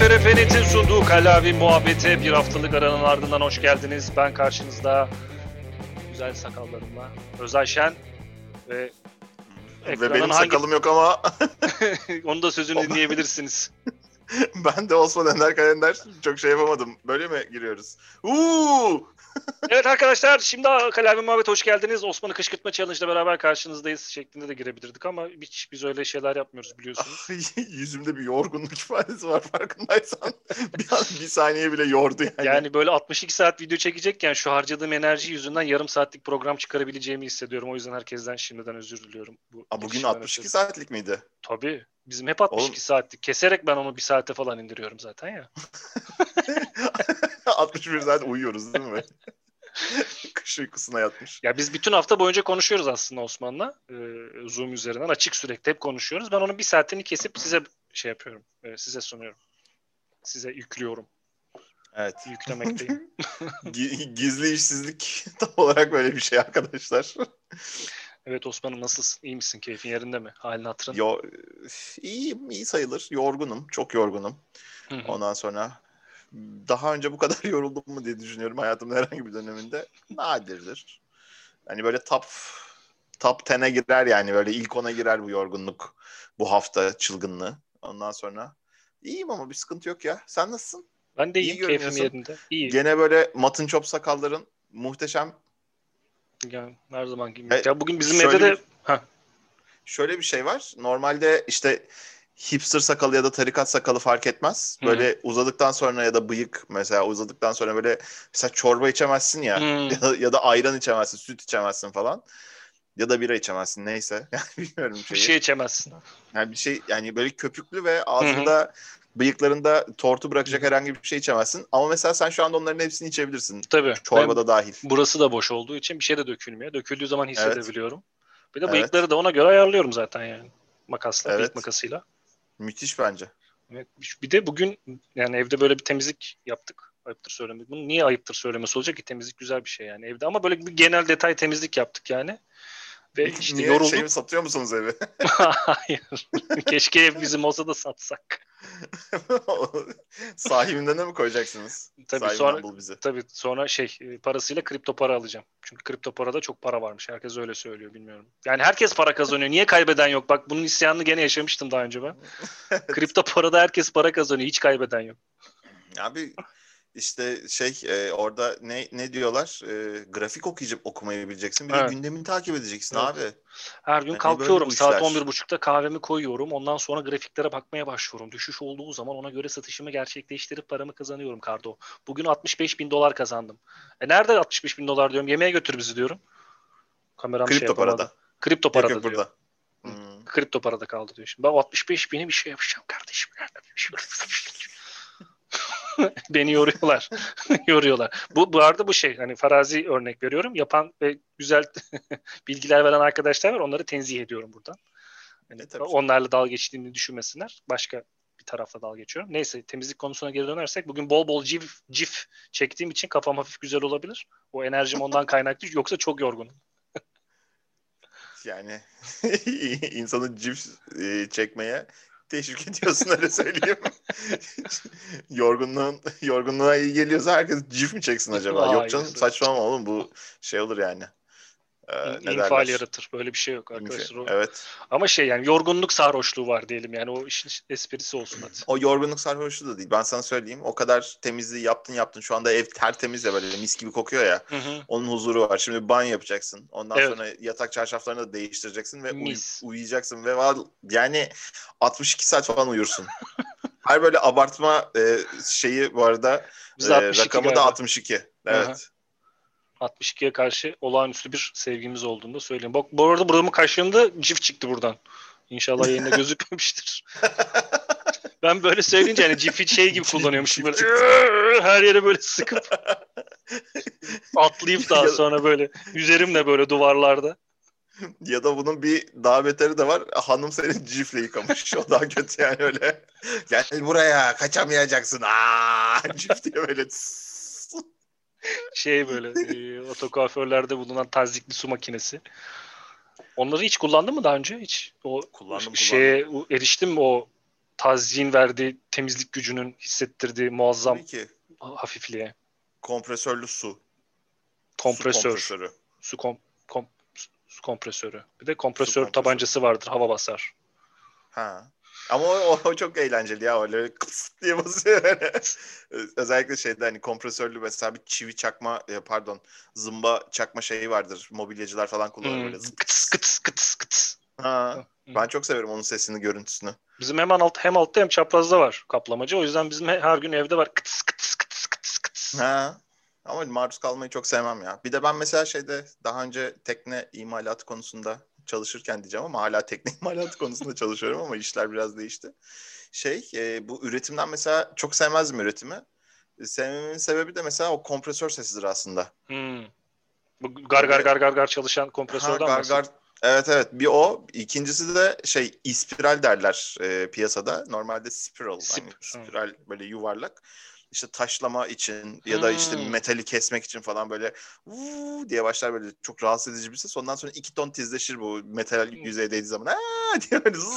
Zafer Efenet'in sunduğu Kalavi Muhabbete bir haftalık aranın ardından hoş geldiniz. Ben karşınızda güzel sakallarımla Özay Şen ve Ve benim hangi... sakalım yok ama onu da sözünü dinleyebilirsiniz. ben de Osman Ender Kalender çok şey yapamadım. Böyle mi giriyoruz? Uuu! Evet arkadaşlar şimdi Kalemi Muhabbet hoş geldiniz. Osman'ı kışkırtma challenge ile beraber karşınızdayız şeklinde de girebilirdik ama hiç biz öyle şeyler yapmıyoruz biliyorsunuz. Yüzümde bir yorgunluk ifadesi var farkındaysan. bir, an, bir saniye bile yordu yani. Yani böyle 62 saat video çekecekken şu harcadığım enerji yüzünden yarım saatlik program çıkarabileceğimi hissediyorum. O yüzden herkesten şimdiden özür diliyorum. Bu Aa, bugün 62 saatlik miydi? Tabii. Bizim hep 62 Oğlum. saatlik. Keserek ben onu bir saate falan indiriyorum zaten ya. 61 saat uyuyoruz değil mi? Kış uykusuna yatmış. Ya biz bütün hafta boyunca konuşuyoruz aslında Osman'la. Ee, Zoom üzerinden açık sürekli hep konuşuyoruz. Ben onun bir saatini kesip size şey yapıyorum. E, size sunuyorum. Size yüklüyorum. Evet. Yüklemekteyim. Gizli işsizlik tam olarak böyle bir şey arkadaşlar. Evet Osman'ım nasılsın? İyi misin? Keyfin yerinde mi? Halin hatırın? Yo, iyiyim, iyi sayılır. Yorgunum, çok yorgunum. Hı-hı. Ondan sonra daha önce bu kadar yoruldum mu diye düşünüyorum hayatımın herhangi bir döneminde. Nadirdir. Hani böyle top top 10'e girer yani böyle ilk 10'a girer bu yorgunluk. Bu hafta çılgınlığı. Ondan sonra iyiyim ama bir sıkıntı yok ya. Sen nasılsın? Ben de iyiyim, İyi keyfim yerinde. İyi. Gene böyle matın çop sakalların muhteşem. Yani her zaman gibi. E, ya bugün bizim evde de... Bir, Heh. Şöyle bir şey var. Normalde işte hipster sakalı ya da tarikat sakalı fark etmez. Böyle Hı. uzadıktan sonra ya da bıyık mesela uzadıktan sonra böyle mesela çorba içemezsin ya ya da, ya da ayran içemezsin, süt içemezsin falan. Ya da bira içemezsin neyse. Yani bilmiyorum şeyi. Bir şey içemezsin. Yani bir şey yani böyle köpüklü ve ağzında Hı-hı. bıyıklarında tortu bırakacak herhangi bir şey içemezsin. Ama mesela sen şu anda onların hepsini içebilirsin. Tabii. Çorbada dahil. Burası da boş olduğu için bir şey de dökülmüyor. Döküldüğü zaman hissedebiliyorum. Evet. Bir de bıyıkları evet. da ona göre ayarlıyorum zaten yani. Makasla, evet. bıyık makasıyla. Müthiş bence. Evet. Bir de bugün yani evde böyle bir temizlik yaptık. Ayıptır söylemek. Bunu niye ayıptır söylemesi olacak ki temizlik güzel bir şey yani evde ama böyle bir genel detay temizlik yaptık yani. Ve işte Niye yorulduk. şey mi satıyor musunuz evi? Hayır. Keşke ev bizim olsa da satsak. Sahibinden de mi koyacaksınız? Tabii Sahibinden sonra bizi. tabii sonra şey e, parasıyla kripto para alacağım. Çünkü kripto parada çok para varmış. Herkes öyle söylüyor bilmiyorum. Yani herkes para kazanıyor. Niye kaybeden yok? Bak bunun isyanını gene yaşamıştım daha önce ben. kripto parada herkes para kazanıyor. Hiç kaybeden yok. Abi işte şey e, orada ne ne diyorlar? E, grafik okuyacak okumayı bileceksin. Bir evet. de gündemini takip edeceksin evet. abi. Her gün yani kalkıyorum saat 11.30'da kahvemi koyuyorum. Ondan sonra grafiklere bakmaya başlıyorum. Düşüş olduğu zaman ona göre satışımı gerçekleştirip paramı kazanıyorum Kardo. Bugün 65 bin dolar kazandım. E nerede 65 bin dolar diyorum? Yemeğe götür bizi diyorum. Kameram Kripto şey parada. Kripto parada yok, yok, diyor. Burada. Hmm. Kripto parada kaldı diyor. Şimdi ben 65 bini bir şey yapacağım kardeşim. Beni yoruyorlar. yoruyorlar. Bu, bu arada bu şey hani farazi örnek veriyorum. Yapan ve güzel bilgiler veren arkadaşlar var. Onları tenzih ediyorum buradan. Yani e, onlarla dalga geçtiğini düşünmesinler. Başka bir tarafla dalga geçiyorum. Neyse temizlik konusuna geri dönersek bugün bol bol cif, cif çektiğim için kafam hafif güzel olabilir. O enerjim ondan kaynaklı. Yoksa çok yorgunum. yani insanı cif e, çekmeye teşvik ediyorsun öyle söyleyeyim. Yorgunluğun yorgunluğa iyi geliyorsa herkes cif mi çeksin acaba? Aa, Yok canım saçmalama oğlum bu şey olur yani e, ne infial yaratır. Böyle bir şey yok arkadaşlar. O... Evet. Ama şey yani yorgunluk sarhoşluğu var diyelim yani o işin esprisi olsun hadi. O yorgunluk sarhoşluğu da değil. Ben sana söyleyeyim. O kadar temizliği yaptın yaptın. Şu anda ev tertemiz ya böyle mis gibi kokuyor ya. Hı hı. Onun huzuru var. Şimdi banyo yapacaksın. Ondan evet. sonra yatak çarşaflarını da değiştireceksin ve uy- uyuyacaksın ve yani 62 saat falan uyursun. Her böyle abartma e, şeyi bu arada e, rakamı galiba. da 62. Evet. Hı hı. 62'ye karşı olağanüstü bir sevgimiz olduğunu da söyleyeyim. Bak bu arada buramın kaşığında cif çıktı buradan. İnşallah yayında gözükmemiştir. ben böyle söyleyince hani cifi şey gibi kullanıyormuşum böyle her yere böyle sıkıp atlayıp daha sonra böyle üzerimle böyle duvarlarda. Ya da bunun bir daha beteri de var. Hanım seni cifle yıkamış. O daha kötü yani öyle. Gel buraya kaçamayacaksın. Aa, cif diye böyle şey böyle e, otokuaförlerde bulunan tazikli su makinesi. Onları hiç kullandın mı daha önce? Hiç o kullandım, şeye eriştim mi o tazyin verdiği temizlik gücünün hissettirdiği muazzam hafifliğe. Kompresörlü su. Kompresör. Su kompresörü. Su, kom, kom, su kompresörü. Bir de kompresör, kompresör tabancası vardır. Hava basar. Ha. Ama o, o çok eğlenceli ya öyle kıs diye basıyor. Özellikle şeyde hani kompresörlü mesela bir çivi çakma e, pardon zımba çakma şeyi vardır. Mobilyacılar falan kullanır hmm. böyle. Kıts kıts kıts kıts. Ha. Ben çok severim onun sesini, görüntüsünü. Bizim hemen alt, hem altta hem çaprazda var kaplamacı. O yüzden bizim her gün evde var. Kıts kıts kıts kıts kıts. Ha. Ama maruz kalmayı çok sevmem ya. Bir de ben mesela şeyde daha önce tekne imalatı konusunda çalışırken diyeceğim ama hala tekne imalatı konusunda çalışıyorum ama işler biraz değişti. Şey e, bu üretimden mesela çok sevmezdim üretimi. Sevmemin sebebi de mesela o kompresör sesidir aslında. Hmm. Bu gar gar gar gar gar çalışan kompresörden ha, gar, gar, Evet evet bir o. İkincisi de şey ispiral derler e, piyasada. Normalde spiral. Sip. Hani spiral böyle yuvarlak işte taşlama için ya da işte hmm. metali kesmek için falan böyle Vuu diye başlar böyle çok rahatsız edici bir ses. Ondan sonra iki ton tizleşir bu metal hmm. yüzeye değdiği zaman. Aa diye böyle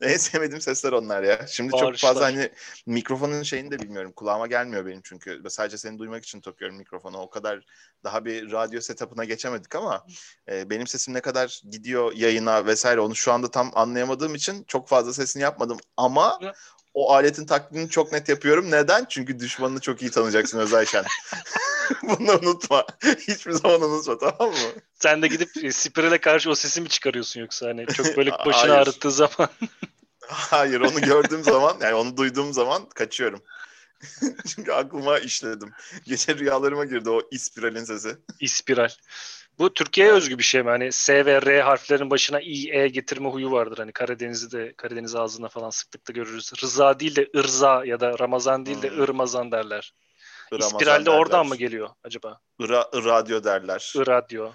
En sevmediğim sesler onlar ya. Şimdi Bağırışlar. çok fazla hani mikrofonun şeyini de bilmiyorum. Kulağıma gelmiyor benim çünkü. Sadece seni duymak için takıyorum mikrofonu. O kadar daha bir radyo setup'ına geçemedik ama e, benim sesim ne kadar gidiyor yayına vesaire onu şu anda tam anlayamadığım için çok fazla sesini yapmadım. Ama o aletin taklidini çok net yapıyorum. Neden? Çünkü düşmanını çok iyi tanıyacaksın Özayşen. Bunu unutma. Hiçbir zaman unutma tamam mı? Sen de gidip e, Spiral'e karşı o sesi mi çıkarıyorsun yoksa hani çok böyle başını ağrıttığı zaman? Hayır onu gördüğüm zaman yani onu duyduğum zaman kaçıyorum. Çünkü aklıma işledim. Gece rüyalarıma girdi o ispiralin sesi. İspiral. Bu Türkiye'ye özgü bir şey mi? Hani S ve R harflerin başına İ, E getirme huyu vardır. Hani Karadeniz'i de Karadeniz ağzında falan sıklıkla görürüz. Rıza değil de ırza ya da Ramazan değil de hmm. ırmazan derler. Ramazan İspiral de oradan mı geliyor acaba? Ira, radyo derler. Radyo.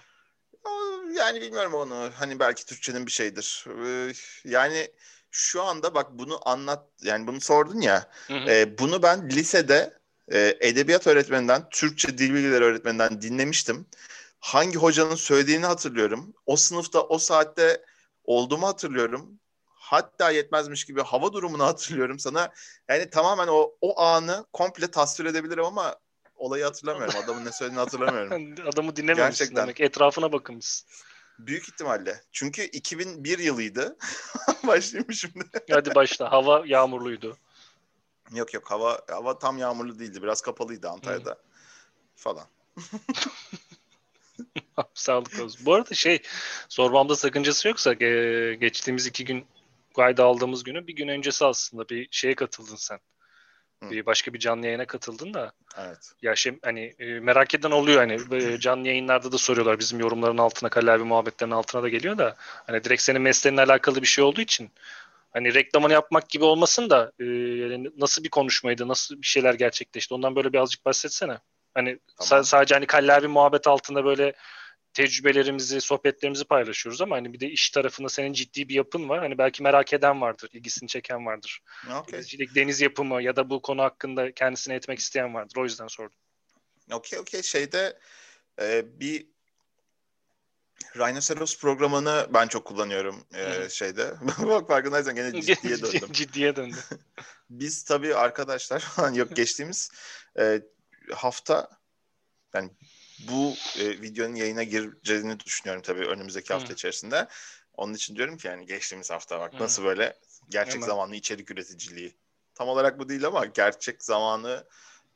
Yani bilmiyorum onu. Hani belki Türkçenin bir şeydir. Ee, yani şu anda bak bunu anlat yani bunu sordun ya. Hı hı. E, bunu ben lisede e, edebiyat öğretmeninden, Türkçe dil bilgileri öğretmeninden dinlemiştim hangi hocanın söylediğini hatırlıyorum. O sınıfta o saatte olduğumu hatırlıyorum. Hatta yetmezmiş gibi hava durumunu hatırlıyorum sana. Yani tamamen o o anı komple tasvir edebilirim ama olayı hatırlamıyorum. Adamın ne söylediğini hatırlamıyorum. Adamı dinlememişsin Gerçekten. demek. Etrafına bakınmışsın. Büyük ihtimalle. Çünkü 2001 yılıydı. Başlayayım şimdi. Hadi başla. Hava yağmurluydu. Yok yok hava hava tam yağmurlu değildi. Biraz kapalıydı Antalya'da. Hı. Falan. Sağlık olsun. Bu arada şey sormamda sakıncası yoksa e, geçtiğimiz iki gün kayda aldığımız günü bir gün öncesi aslında bir şeye katıldın sen. Hı. Bir başka bir canlı yayına katıldın da. Evet. Ya şey hani e, merak eden oluyor hani e, canlı yayınlarda da soruyorlar bizim yorumların altına Kalle muhabbetlerin altına da geliyor da hani direkt senin mesleğinle alakalı bir şey olduğu için hani reklamını yapmak gibi olmasın da e, yani nasıl bir konuşmaydı, nasıl bir şeyler gerçekleşti ondan böyle birazcık bahsetsene. Hani tamam. sadece hani kallavi muhabbet altında böyle tecrübelerimizi, sohbetlerimizi paylaşıyoruz ama hani bir de iş tarafında senin ciddi bir yapın var. Hani belki merak eden vardır, ilgisini çeken vardır. Okay. Denizcilik, deniz yapımı ya da bu konu hakkında kendisine etmek isteyen vardır. O yüzden sordum. Okey okey şeyde e, bir Rhinoceros programını ben çok kullanıyorum e, şeyde. Bak farkındaysan gene ciddiye döndüm. ciddiye döndüm. Biz tabii arkadaşlar falan yok geçtiğimiz e, hafta yani bu e, videonun yayına gireceğini düşünüyorum tabii önümüzdeki hafta Hı. içerisinde. Onun için diyorum ki yani geçtiğimiz hafta bak Hı. nasıl böyle gerçek Hemen. zamanlı içerik üreticiliği. Tam olarak bu değil ama gerçek zamanı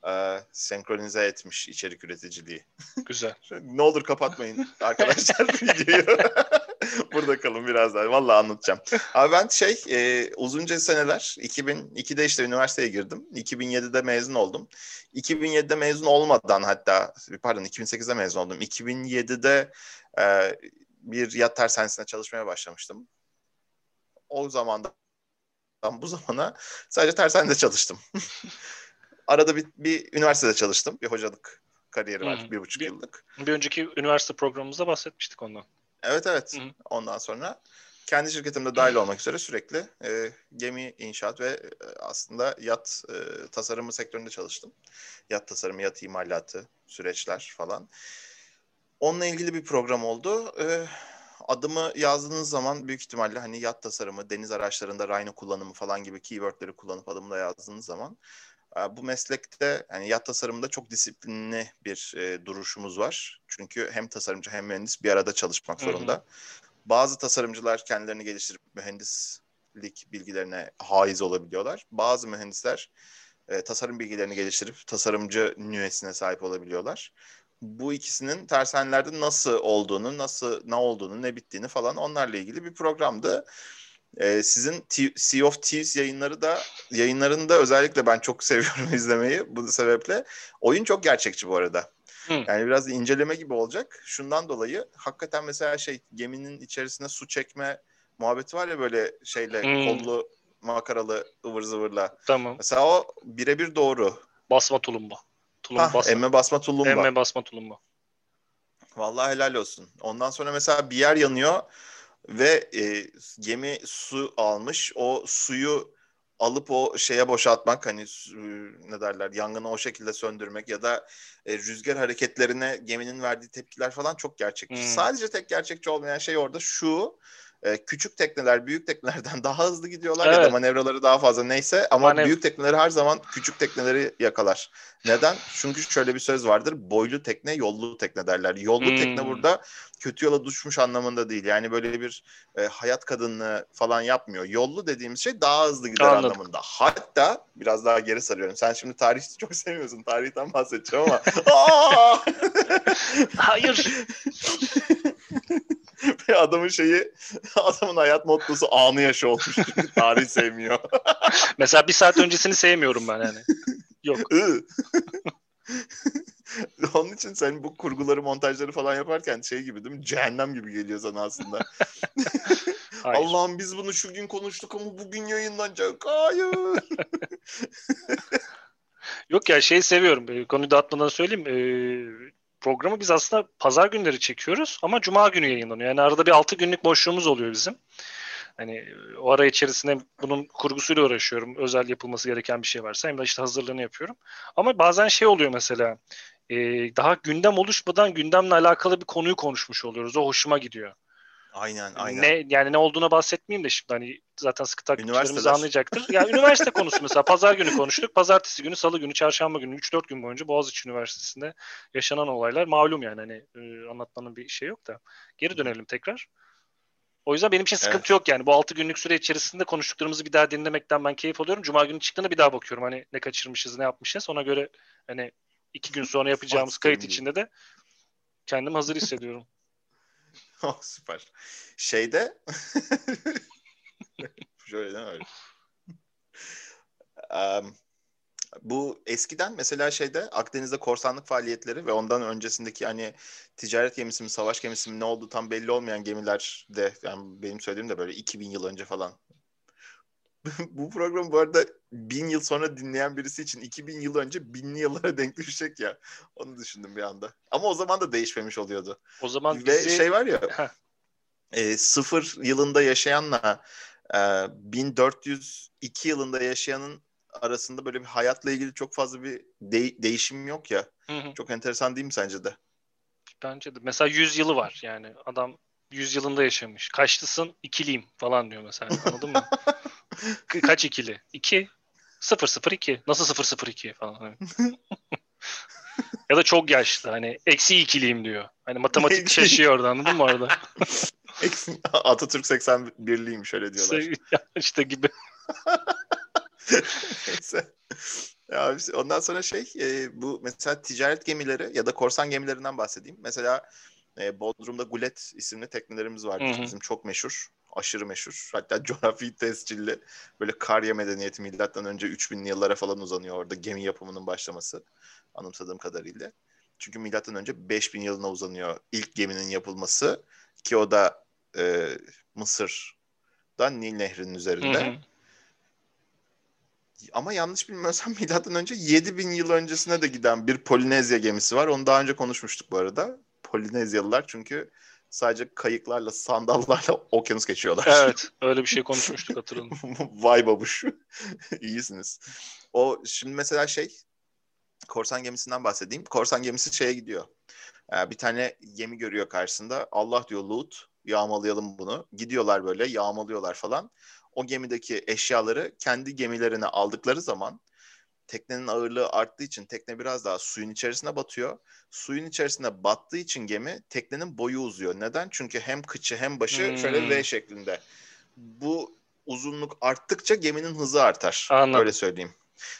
e, senkronize etmiş içerik üreticiliği. Güzel. ne olur kapatmayın arkadaşlar videoyu. Burada kalın biraz daha. Vallahi anlatacağım. Abi ben şey e, uzunca seneler 2002'de işte üniversiteye girdim. 2007'de mezun oldum. 2007'de mezun olmadan hatta pardon 2008'de mezun oldum. 2007'de e, bir yat tersanesinde çalışmaya başlamıştım. O zamandan bu zamana sadece tersanede çalıştım. Arada bir, bir üniversitede çalıştım. Bir hocalık kariyeri var. Hmm. Bir buçuk bir, yıllık. Bir önceki üniversite programımızda bahsetmiştik ondan. Evet evet. Hı-hı. Ondan sonra kendi şirketimde dahil olmak üzere sürekli e, gemi inşaat ve e, aslında yat e, tasarımı sektöründe çalıştım. Yat tasarımı, yat imalatı, süreçler falan. Onunla ilgili bir program oldu. E, adımı yazdığınız zaman büyük ihtimalle hani yat tasarımı, deniz araçlarında Rhino kullanımı falan gibi keywordleri kullanıp adımda yazdığınız zaman bu meslekte yani yat tasarımında çok disiplinli bir e, duruşumuz var. Çünkü hem tasarımcı hem mühendis bir arada çalışmak zorunda. Hı hı. Bazı tasarımcılar kendilerini geliştirip mühendislik bilgilerine haiz olabiliyorlar. Bazı mühendisler e, tasarım bilgilerini geliştirip tasarımcı nüvesine sahip olabiliyorlar. Bu ikisinin tersanelerde nasıl olduğunu, nasıl ne olduğunu, ne bittiğini falan onlarla ilgili bir programdı. Ee, sizin T- Sea of Thieves yayınları da yayınlarında özellikle ben çok seviyorum izlemeyi bu sebeple. Oyun çok gerçekçi bu arada. Hı. Yani biraz inceleme gibi olacak. Şundan dolayı hakikaten mesela şey geminin içerisine su çekme muhabbeti var ya böyle şeyle Hı. kollu makaralı ıvır zıvırla. Tamam. Mesela o birebir doğru. Basma tulumba. Tulum Hah, basma. Emme basma tulumba. Emme basma tulumba. Vallahi helal olsun. Ondan sonra mesela bir yer yanıyor ve e, gemi su almış. O suyu alıp o şeye boşaltmak hani ne derler yangını o şekilde söndürmek ya da e, rüzgar hareketlerine geminin verdiği tepkiler falan çok gerçekçi. Hmm. Sadece tek gerçekçi olmayan şey orada şu e, küçük tekneler büyük teknelerden daha hızlı gidiyorlar evet. ya da manevraları daha fazla neyse ama Manev- büyük tekneleri her zaman küçük tekneleri yakalar. Neden? Çünkü şöyle bir söz vardır. Boylu tekne, yollu tekne derler. Yollu hmm. tekne burada kötü yola düşmüş anlamında değil. Yani böyle bir e, hayat kadınlığı falan yapmıyor. Yollu dediğimiz şey daha hızlı gider Anladım. anlamında. Hatta biraz daha geri sarıyorum. Sen şimdi tarihi çok sevmiyorsun. Tarihten bahsedeceğim ama. Hayır. Adamın şeyi, adamın hayat mottosu anı yaşı olmuş. Tarih sevmiyor. Mesela bir saat öncesini sevmiyorum ben yani. Yok. Onun için sen bu kurguları, montajları falan yaparken şey gibi değil mi? Cehennem gibi geliyor sana aslında. Allah'ım biz bunu şu gün konuştuk ama bugün yayınlanacak. Hayır. Yok ya şey seviyorum. Konuyu dağıtmadan söyleyeyim. Ee, programı biz aslında pazar günleri çekiyoruz ama cuma günü yayınlanıyor. Yani arada bir 6 günlük boşluğumuz oluyor bizim. Hani o ara içerisinde bunun kurgusuyla uğraşıyorum. Özel yapılması gereken bir şey varsa hem de işte hazırlığını yapıyorum. Ama bazen şey oluyor mesela e, daha gündem oluşmadan gündemle alakalı bir konuyu konuşmuş oluyoruz. O hoşuma gidiyor. Aynen, aynen. Ne yani ne olduğuna bahsetmeyeyim de şimdi hani zaten sıkı takipçilerimiz anlayacaktır. Yani üniversite konusu mesela pazar günü konuştuk. Pazartesi günü, salı günü, çarşamba günü 3-4 gün boyunca Boğaziçi Üniversitesi'nde yaşanan olaylar malum yani hani e, anlatmanın bir şey yok da. Geri dönelim tekrar. O yüzden benim için sıkıntı evet. yok yani. Bu 6 günlük süre içerisinde konuştuklarımızı bir daha dinlemekten ben keyif alıyorum. Cuma günü çıktığında bir daha bakıyorum. Hani ne kaçırmışız, ne yapmışız. Ona göre hani iki gün sonra yapacağımız kayıt içinde de kendim hazır hissediyorum. oh, süper. Şeyde şöyle değil mi? Um, bu eskiden mesela şeyde Akdeniz'de korsanlık faaliyetleri ve ondan öncesindeki hani ticaret gemisi mi savaş gemisi mi ne oldu tam belli olmayan gemiler de yani benim söylediğim de böyle 2000 yıl önce falan. bu program bu arada bin yıl sonra dinleyen birisi için 2000 yıl önce binli yıllara denk düşecek ya. Onu düşündüm bir anda. Ama o zaman da değişmemiş oluyordu. O zaman Ve bizi... şey var ya e, sıfır yılında yaşayanla e, 1402 yılında yaşayanın arasında böyle bir hayatla ilgili çok fazla bir de- değişim yok ya. Hı hı. Çok enteresan değil mi sence de? Bence de. Mesela 100 yılı var yani. Adam 100 yılında yaşamış. Kaçlısın? İkiliyim falan diyor mesela. Anladın mı? Kaç ikili? 2 0 0 2. Nasıl 0 0 2 falan. ya da çok yaşlı. Hani eksi ikiliyim diyor. Hani matematik şaşıyor orada anladın mı orada? Atatürk 81'liyim şöyle diyorlar. İşte gibi. Neyse. Ya ondan sonra şey e, bu mesela ticaret gemileri ya da korsan gemilerinden bahsedeyim. Mesela e, Bodrum'da Gulet isimli teknelerimiz var. Bizim çok meşhur. Aşırı meşhur. Hatta coğrafi tescilli böyle Karya medeniyeti milattan önce 3000'li yıllara falan uzanıyor orada gemi yapımının başlaması. Anımsadığım kadarıyla. Çünkü milattan önce 5000 yılına uzanıyor ilk geminin yapılması ki o da e, Mısır'da Nil Nehri'nin üzerinde. Hı hı. Ama yanlış bilmiyorsam milattan önce 7000 yıl öncesine de giden bir Polinezya gemisi var. Onu daha önce konuşmuştuk bu arada. Polinezyalılar çünkü sadece kayıklarla, sandallarla okyanus geçiyorlar. Evet, öyle bir şey konuşmuştuk hatırladım. Vay babuş. İyisiniz. O şimdi mesela şey korsan gemisinden bahsedeyim. Korsan gemisi şeye gidiyor. Ee, bir tane gemi görüyor karşısında. Allah diyor loot. yağmalayalım bunu. Gidiyorlar böyle yağmalıyorlar falan. O gemideki eşyaları kendi gemilerine aldıkları zaman teknenin ağırlığı arttığı için tekne biraz daha suyun içerisine batıyor. Suyun içerisine battığı için gemi teknenin boyu uzuyor. Neden? Çünkü hem kıçı hem başı hmm. şöyle V şeklinde. Bu uzunluk arttıkça geminin hızı artar. Anladım. Öyle söyleyeyim.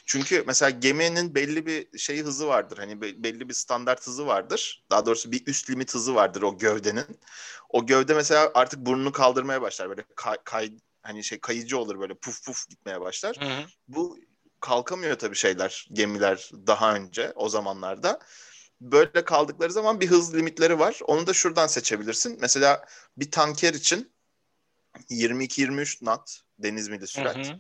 Çünkü mesela geminin belli bir şey hızı vardır. Hani belli bir standart hızı vardır. Daha doğrusu bir üst limit hızı vardır o gövdenin. O gövde mesela artık burnunu kaldırmaya başlar. Böyle kay, kay hani şey kayıcı olur böyle puf puf gitmeye başlar. Hı hı. Bu kalkamıyor tabii şeyler, gemiler daha önce o zamanlarda. Böyle kaldıkları zaman bir hız limitleri var. Onu da şuradan seçebilirsin. Mesela bir tanker için 22-23 knot deniz mili sürat. Hı hı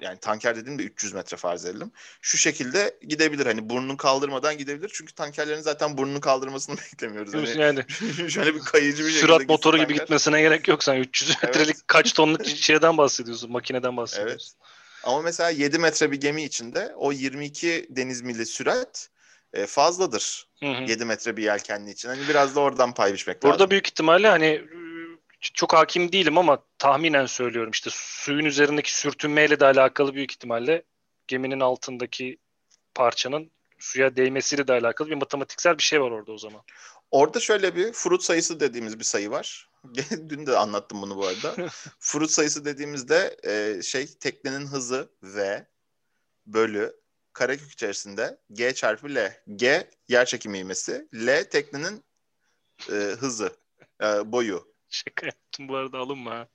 yani tanker dediğim de 300 metre farz edelim. Şu şekilde gidebilir. Hani burnunu kaldırmadan gidebilir. Çünkü tankerlerin zaten burnunu kaldırmasını beklemiyoruz. Hani yani şöyle bir kayıcı bir Sürat motoru gibi tanker. gitmesine gerek yok. Sen 300 metrelik evet. kaç tonluk şeyden bahsediyorsun. Makineden bahsediyorsun. Evet. Ama mesela 7 metre bir gemi içinde o 22 deniz mili sürat e, fazladır. Hı hı. 7 metre bir yelkenli için. Hani biraz da oradan pay biçmek Burada lazım. büyük ihtimalle hani çok hakim değilim ama tahminen söylüyorum işte suyun üzerindeki sürtünmeyle de alakalı büyük ihtimalle geminin altındaki parçanın suya değmesiyle de alakalı bir matematiksel bir şey var orada o zaman. Orada şöyle bir fruit sayısı dediğimiz bir sayı var. Dün de anlattım bunu bu arada. fruit sayısı dediğimizde e, şey teknenin hızı v bölü karekök içerisinde g çarpı l. G yer çekimi ivmesi. L teknenin e, hızı, e, boyu. Şaka yaptım bu arada alınma ha.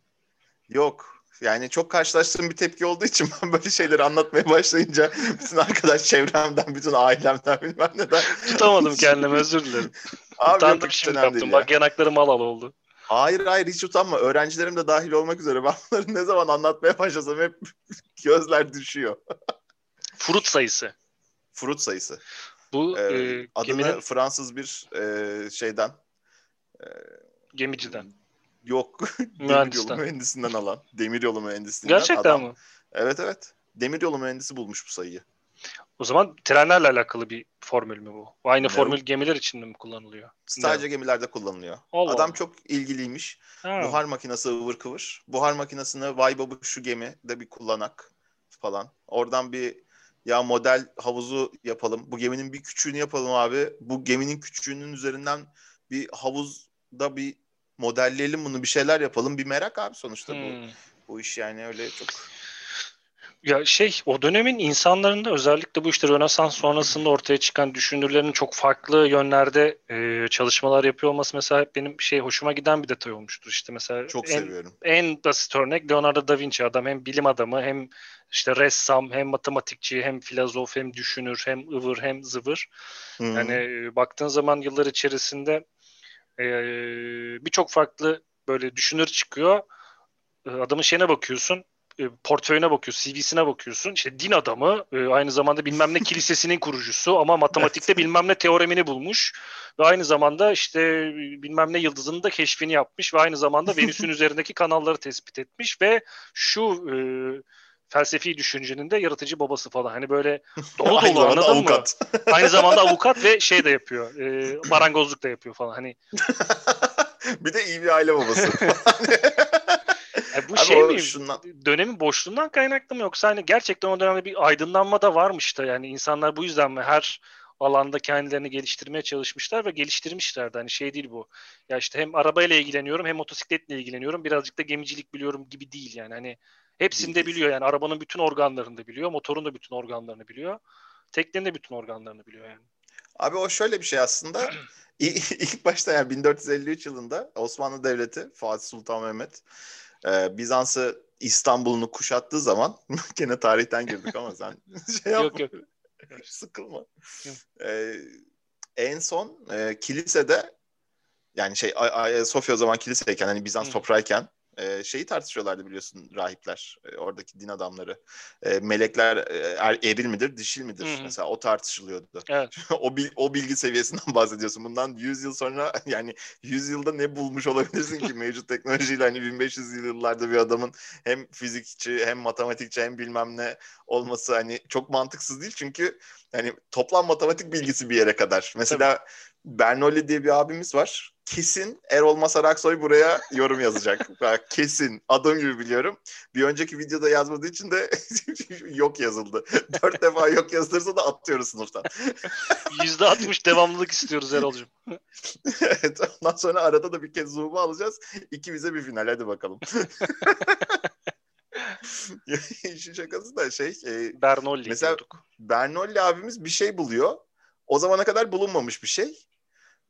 Yok. Yani çok karşılaştığım bir tepki olduğu için ben böyle şeyleri anlatmaya başlayınca bütün arkadaş çevremden, bütün ailemden bilmem neden. Tutamadım kendimi özür dilerim. Abi Utandım şimdi yaptım. Bak yanaklarım al al oldu. Hayır hayır hiç utanma. Öğrencilerim de dahil olmak üzere. Ben bunları ne zaman anlatmaya başlasam hep gözler düşüyor. Frut sayısı. Frut sayısı. Bu ee, e, adını geminin... Fransız bir e, şeyden e, gemiciden. Yok. Demiryolu mühendisinden alan. Demiryolu mühendisinden. Gerçekten adam. mi? Evet evet. Demiryolu mühendisi bulmuş bu sayıyı. O zaman trenlerle alakalı bir formül mü bu? Aynı ne formül gemiler için mi kullanılıyor? Sadece ne? gemilerde kullanılıyor. Allah Adam çok ilgiliymiş. Ha. Buhar makinesi ıvır kıvır. Buhar makinesini vay baba şu gemi de bir kullanak falan. Oradan bir ya model havuzu yapalım. Bu geminin bir küçüğünü yapalım abi. Bu geminin küçüğünün üzerinden bir havuzda bir modelleyelim bunu bir şeyler yapalım. Bir merak abi sonuçta hmm. bu. Bu iş yani öyle çok ya şey o dönemin insanlarında özellikle bu işte Rönesans sonrasında ortaya çıkan düşünürlerin çok farklı yönlerde e, çalışmalar yapıyor olması mesela benim şey hoşuma giden bir detay olmuştur. İşte mesela çok en, seviyorum. En basit örnek Leonardo da Vinci adam hem bilim adamı hem işte ressam hem matematikçi hem filozof hem düşünür hem ıvır hem zıvır. Hmm. Yani e, baktığın zaman yıllar içerisinde e, birçok farklı böyle düşünür çıkıyor. E, adamın şeyine bakıyorsun e, portföyüne bakıyorsun, CV'sine bakıyorsun. İşte din adamı, e, aynı zamanda bilmem ne kilisesinin kurucusu ama matematikte bilmem ne teoremini bulmuş ve aynı zamanda işte bilmem ne yıldızının da keşfini yapmış ve aynı zamanda Venüs'ün üzerindeki kanalları tespit etmiş ve şu e, felsefi düşüncenin de yaratıcı babası falan. Hani böyle dolu dolu anladın avukat. mı? Aynı zamanda avukat ve şey de yapıyor. E, marangozluk da yapıyor falan. Hani bir de iyi bir aile babası. Bu Abi şey mi? Şundan... Dönemin boşluğundan kaynaklı mı yoksa hani gerçekten o dönemde bir aydınlanma da varmış da yani insanlar bu yüzden mi her alanda kendilerini geliştirmeye çalışmışlar ve geliştirmişler de hani şey değil bu. Ya işte hem arabayla ilgileniyorum hem motosikletle ilgileniyorum birazcık da gemicilik biliyorum gibi değil yani hani hepsini de biliyor yani arabanın bütün organlarını da biliyor, motorun da bütün organlarını biliyor, teknenin de bütün organlarını biliyor yani. Abi o şöyle bir şey aslında. İlk başta yani 1453 yılında Osmanlı Devleti Fatih Sultan Mehmet e, Bizans'ı İstanbul'unu kuşattığı zaman gene tarihten girdik ama sen şey yapma. yok yok. Sıkılma. Ee, en son e, kilisede yani şey Sofya o zaman kiliseyken hani Bizans toprağıyken e, şeyi tartışıyorlardı biliyorsun rahipler e, oradaki din adamları. E, melekler e, er, eril midir dişil midir? Hı-hı. mesela o tartışılıyordu. Evet. o, o bilgi seviyesinden bahsediyorsun. Bundan 100 yıl sonra yani 100 yılda ne bulmuş olabilirsin ki? Mevcut teknolojiyle hani 1500 yıllarda bir adamın hem fizikçi hem matematikçi hem bilmem ne olması hani çok mantıksız değil. Çünkü hani toplam matematik bilgisi bir yere kadar. Mesela Tabii. Bernoulli diye bir abimiz var kesin Erol Masar Aksoy buraya yorum yazacak. Kesin. Adım gibi biliyorum. Bir önceki videoda yazmadığı için de yok yazıldı. Dört defa yok yazılırsa da atıyoruz sınıftan. Yüzde altmış devamlılık istiyoruz Erol'cum. evet. Ondan sonra arada da bir kez Zoom'u alacağız. İkimize bir final. Hadi bakalım. İşin şakası da şey. E, Bernolli mesela diyorduk. Bernolli abimiz bir şey buluyor. O zamana kadar bulunmamış bir şey.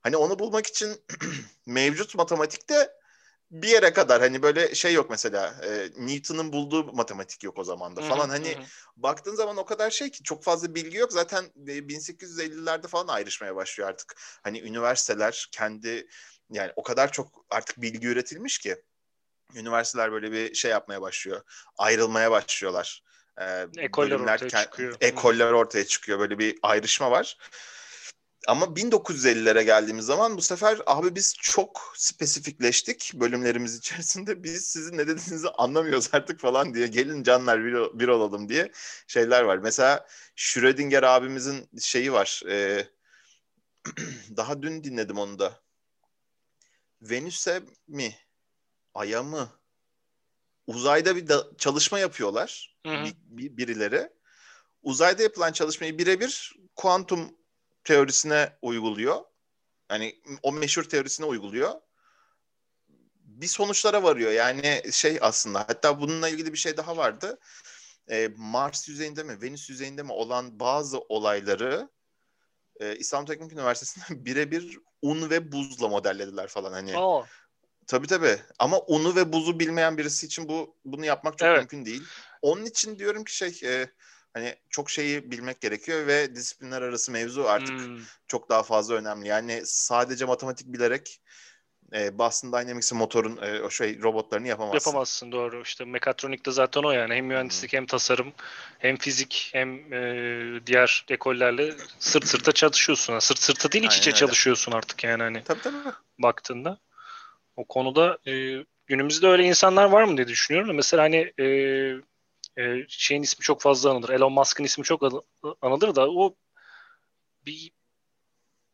Hani onu bulmak için mevcut matematikte bir yere kadar hani böyle şey yok mesela e, Newton'un bulduğu matematik yok o zaman da falan. Hani hı. baktığın zaman o kadar şey ki çok fazla bilgi yok. Zaten 1850'lerde falan ayrışmaya başlıyor artık. Hani üniversiteler kendi yani o kadar çok artık bilgi üretilmiş ki üniversiteler böyle bir şey yapmaya başlıyor ayrılmaya başlıyorlar. Ee, ekoller ortaya çıkıyor. ekoller ortaya çıkıyor. Böyle bir ayrışma var ama 1950'lere geldiğimiz zaman bu sefer abi biz çok spesifikleştik bölümlerimiz içerisinde. Biz sizin ne dediğinizi anlamıyoruz artık falan diye. Gelin canlar bir, bir olalım diye şeyler var. Mesela Schrödinger abimizin şeyi var. E, daha dün dinledim onu da. Venüs'e mi? Ay'a mı? Uzayda bir da, çalışma yapıyorlar. Bir, bir, birileri. Uzayda yapılan çalışmayı birebir kuantum teorisine uyguluyor. Hani o meşhur teorisine uyguluyor. Bir sonuçlara varıyor. Yani şey aslında hatta bununla ilgili bir şey daha vardı. Ee, Mars yüzeyinde mi, Venüs yüzeyinde mi olan bazı olayları e, İslam Teknik Üniversitesi'nde birebir un ve buzla modellediler falan hani. Oo. Tabii tabii. Ama unu ve buzu bilmeyen birisi için bu bunu yapmak çok evet. mümkün değil. Onun için diyorum ki şey e, hani çok şeyi bilmek gerekiyor ve disiplinler arası mevzu artık hmm. çok daha fazla önemli. Yani sadece matematik bilerek e, Boston Dynamics'in motorun e, o şey robotlarını yapamazsın. Yapamazsın doğru. İşte mekatronikte zaten o yani. Hem mühendislik hmm. hem tasarım hem fizik hem e, diğer ekollerle sırt sırta çalışıyorsun. sırt sırta değil iç içe öyle. çalışıyorsun artık yani hani. Tabii tabii. Baktığında. O konuda e, günümüzde öyle insanlar var mı diye düşünüyorum. Mesela hani e, e, şeyin ismi çok fazla anılır. Elon Musk'ın ismi çok anılır da o bir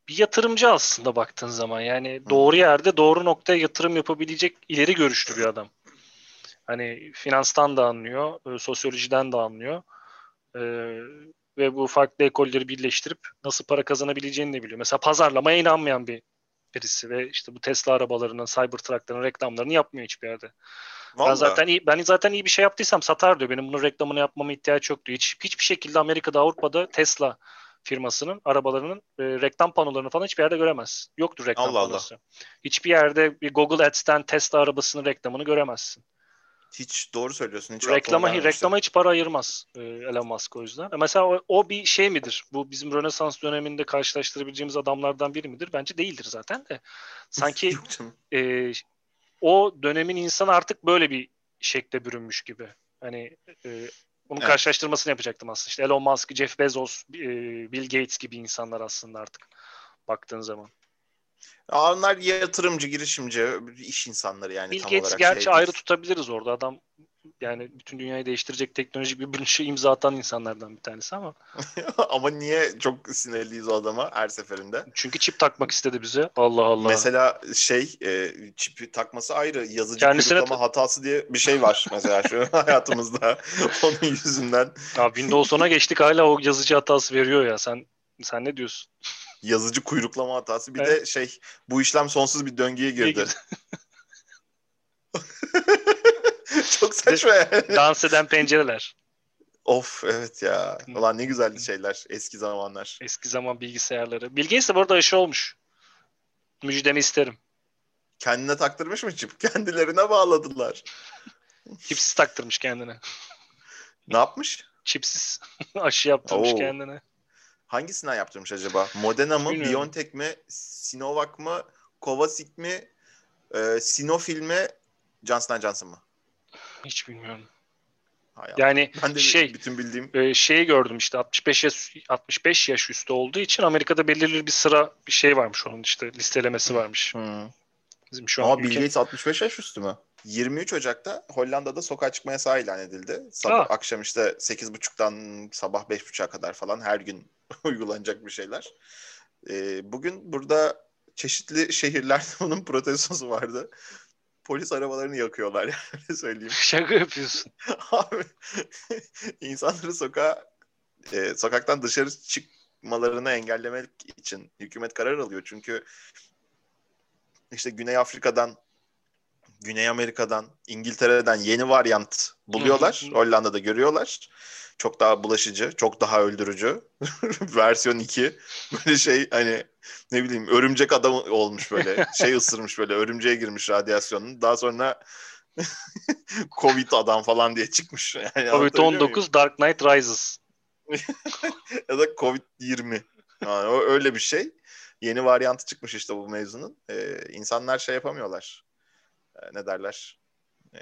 bir yatırımcı aslında baktığın zaman. Yani doğru yerde doğru noktaya yatırım yapabilecek ileri görüşlü bir adam. Hani finanstan da anlıyor, e, sosyolojiden de anlıyor. E, ve bu farklı ekolleri birleştirip nasıl para kazanabileceğini de biliyor. Mesela pazarlamaya inanmayan bir birisi ve işte bu Tesla arabalarının, Cybertruck'ların reklamlarını yapmıyor hiçbir yerde. Vallahi. Ben zaten iyi, ben zaten iyi bir şey yaptıysam satar diyor. Benim bunun reklamını yapmama ihtiyaç yok diyor. Hiç, hiçbir şekilde Amerika'da, Avrupa'da Tesla firmasının arabalarının e, reklam panolarını falan hiçbir yerde göremez. Yoktur reklam Allah panosu. Allah. Hiçbir yerde bir Google Ads'ten Tesla arabasının reklamını göremezsin. Hiç doğru söylüyorsun. Hiç reklama, reklama hiç para ayırmaz e, Elon Musk o yüzden. E mesela o, o bir şey midir? Bu bizim Rönesans döneminde karşılaştırabileceğimiz adamlardan biri midir? Bence değildir zaten de. Sanki e, o dönemin insanı artık böyle bir şekle bürünmüş gibi. Hani e, bunun evet. karşılaştırmasını yapacaktım aslında. İşte Elon Musk, Jeff Bezos, e, Bill Gates gibi insanlar aslında artık baktığın zaman. Onlar yatırımcı, girişimci, iş insanları yani Bill tam Gates olarak. gerçi şey ayrı tutabiliriz orada. Adam yani bütün dünyayı değiştirecek teknolojik bir şey imza atan insanlardan bir tanesi ama. ama niye çok sinirliyiz o adama her seferinde? Çünkü çip takmak istedi bize. Allah Allah. Mesela şey e, çipi takması ayrı. Yazıcı Kendisine kuyrukama t- hatası diye bir şey var mesela şu hayatımızda. Onun yüzünden. Ya Windows 10'a geçtik hala o yazıcı hatası veriyor ya. Sen sen ne diyorsun? Yazıcı kuyruklama hatası. Bir evet. de şey bu işlem sonsuz bir döngüye girdi. Çok saçma yani. Dans eden pencereler. Of evet ya. Ulan ne güzeldi şeyler eski zamanlar. Eski zaman bilgisayarları. Bill Gates de bu arada aşı olmuş. Müjdemi isterim. Kendine taktırmış mı çip? Kendilerine bağladılar. Çipsiz taktırmış kendine. Ne yapmış? Çipsiz aşı yaptırmış Oo. kendine. Hangisinden yaptırmış acaba? Moderna mı, Bilmiyorum. BioNTech mi, Sinovac mı, Kovacic mi, e, Sinofil mi, Johnson Johnson mı? Hiç bilmiyorum. Hay yani ben de şey bütün bildiğim e, şeyi gördüm işte 65 yaş 65 yaş üstü olduğu için Amerika'da belirli bir sıra bir şey varmış onun işte listelemesi varmış. Hmm. Bizim şu Ama an Bill ülke... Gates 65 yaş üstü mü? 23 Ocak'ta Hollanda'da sokağa çıkma yasağı ilan edildi. Sabah ha. akşam işte 8.30'dan sabah 5.30'a kadar falan her gün uygulanacak bir şeyler. Ee, bugün burada çeşitli şehirlerde bunun protestosu vardı. Polis arabalarını yakıyorlar yani öyle söyleyeyim. Şaka yapıyorsun. Abi insanları sokağa e, sokaktan dışarı çıkmalarını engellemek için hükümet karar alıyor. Çünkü işte Güney Afrika'dan Güney Amerika'dan, İngiltere'den yeni varyant buluyorlar. Hollanda'da görüyorlar. Çok daha bulaşıcı, çok daha öldürücü. Versiyon 2. Böyle şey hani ne bileyim örümcek adam olmuş böyle. Şey ısırmış böyle örümceğe girmiş radyasyonun. Daha sonra Covid adam falan diye çıkmış. Yani Covid-19 Dark Knight Rises. ya da Covid-20. Yani öyle bir şey. Yeni varyantı çıkmış işte bu mevzunun. Ee, insanlar şey yapamıyorlar. Ee, ne derler? Ee,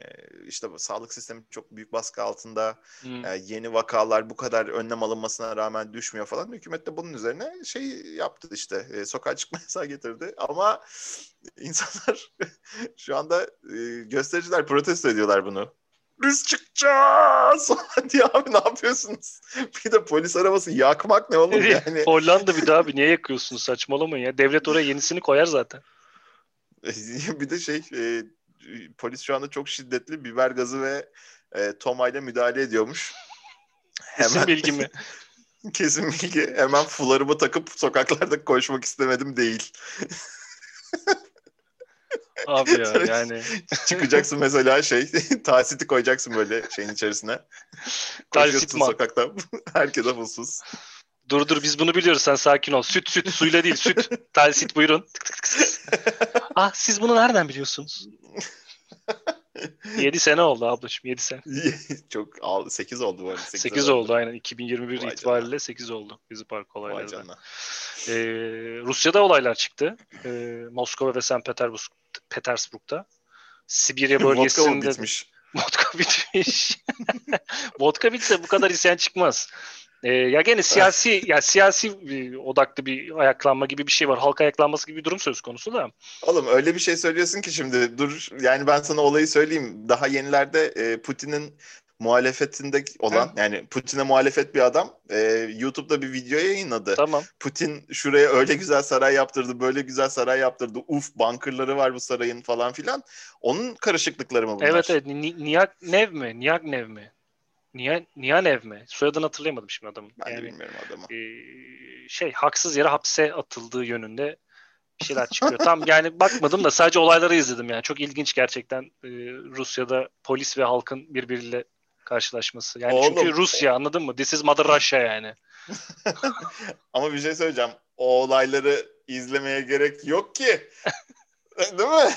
işte sağlık sistemi çok büyük baskı altında. Hmm. Ee, yeni vakalar bu kadar önlem alınmasına rağmen düşmüyor falan. Hükümet de bunun üzerine şey yaptı işte. Sokağa çıkma yasağı getirdi. Ama insanlar şu anda e, göstericiler protesto ediyorlar bunu. Biz çıkacağız. Diye abi ne yapıyorsunuz? Bir de polis arabası yakmak ne oğlum yani? Hollanda bir daha abi niye yakıyorsunuz saçmalamayın ya. Devlet oraya yenisini koyar zaten. bir de şey e, polis şu anda çok şiddetli biber gazı ve e, tomayla müdahale ediyormuş. Hemen, Kesin bilgi mi? Kesin bilgi. Hemen fularımı takıp sokaklarda koşmak istemedim değil. Abi ya yani. Çıkacaksın mesela şey tasiti koyacaksın böyle şeyin içerisine. Koşuyorsun sokakta. Herkese fulsuz. Dur dur biz bunu biliyoruz sen sakin ol. Süt süt suyla değil süt. Talsit buyurun. ah siz bunu nereden biliyorsunuz? 7 sene oldu ablacığım 7 sene. Çok 8 oldu bu arada. 8, 8 oldu aynen 2021 Vay itibariyle canına. 8 oldu Gezi Park olayları. Ee, Rusya'da olaylar çıktı. Ee, Moskova ve St. Petersburg, Petersburg'da. Sibirya bölgesinde. Bitmiş? Vodka bitmiş. Vodka bitse bu kadar isyan çıkmaz. E, ya gene siyasi ya siyasi e, odaklı bir ayaklanma gibi bir şey var. Halk ayaklanması gibi bir durum söz konusu da. Oğlum öyle bir şey söylüyorsun ki şimdi dur yani ben sana olayı söyleyeyim. Daha yenilerde e, Putin'in muhalefetinde olan Hı. yani Putin'e muhalefet bir adam e, YouTube'da bir video yayınladı. Tamam. Putin şuraya öyle güzel saray yaptırdı, böyle güzel saray yaptırdı. Uf bunkerları var bu sarayın falan filan. Onun karışıklıkları mı bunlar? Evet evet. Niyak Nev mi? Niyak Nev mi? Niye Niyanev mi? Soyadını hatırlayamadım şimdi adamın. Ben yani, de bilmiyorum adamı. E, şey haksız yere hapse atıldığı yönünde bir şeyler çıkıyor. Tam yani bakmadım da sadece olayları izledim yani. Çok ilginç gerçekten e, Rusya'da polis ve halkın birbiriyle karşılaşması. Yani Oğlum, çünkü Rusya anladın mı? This is Mother Russia yani. Ama bir şey söyleyeceğim. O olayları izlemeye gerek yok ki. Değil mi?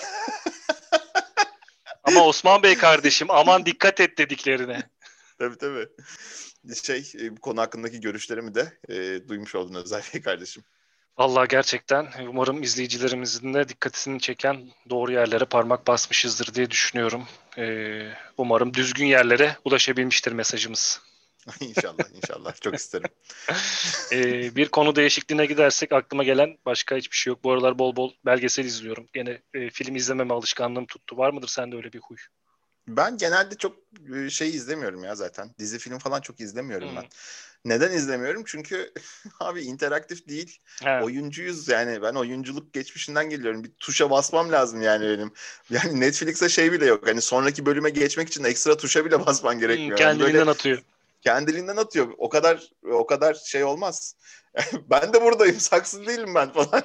Ama Osman Bey kardeşim aman dikkat et dediklerine. tabii tabii. Şey e, bu konu hakkındaki görüşlerimi de e, duymuş oldun özellikle kardeşim. Allah gerçekten umarım izleyicilerimizin de dikkatini çeken doğru yerlere parmak basmışızdır diye düşünüyorum. Ee, umarım düzgün yerlere ulaşabilmiştir mesajımız. İnşallah, inşallah. Çok isterim. ee, bir konu değişikliğine gidersek aklıma gelen başka hiçbir şey yok. Bu aralar bol bol belgesel izliyorum. Gene e, film izlememe alışkanlığım tuttu. Var mıdır sende öyle bir huy? Ben genelde çok e, şey izlemiyorum ya zaten. Dizi film falan çok izlemiyorum hmm. ben. Neden izlemiyorum? Çünkü abi interaktif değil. Evet. Oyuncuyuz yani. Ben oyunculuk geçmişinden geliyorum. Bir tuşa basmam lazım yani benim. Yani Netflix'e şey bile yok. Hani sonraki bölüme geçmek için ekstra tuşa bile basman gerekmiyor. Hmm, kendiliğinden yani atıyor. Kendiliğinden atıyor. O kadar o kadar şey olmaz. ben de buradayım. Saksız değilim ben falan.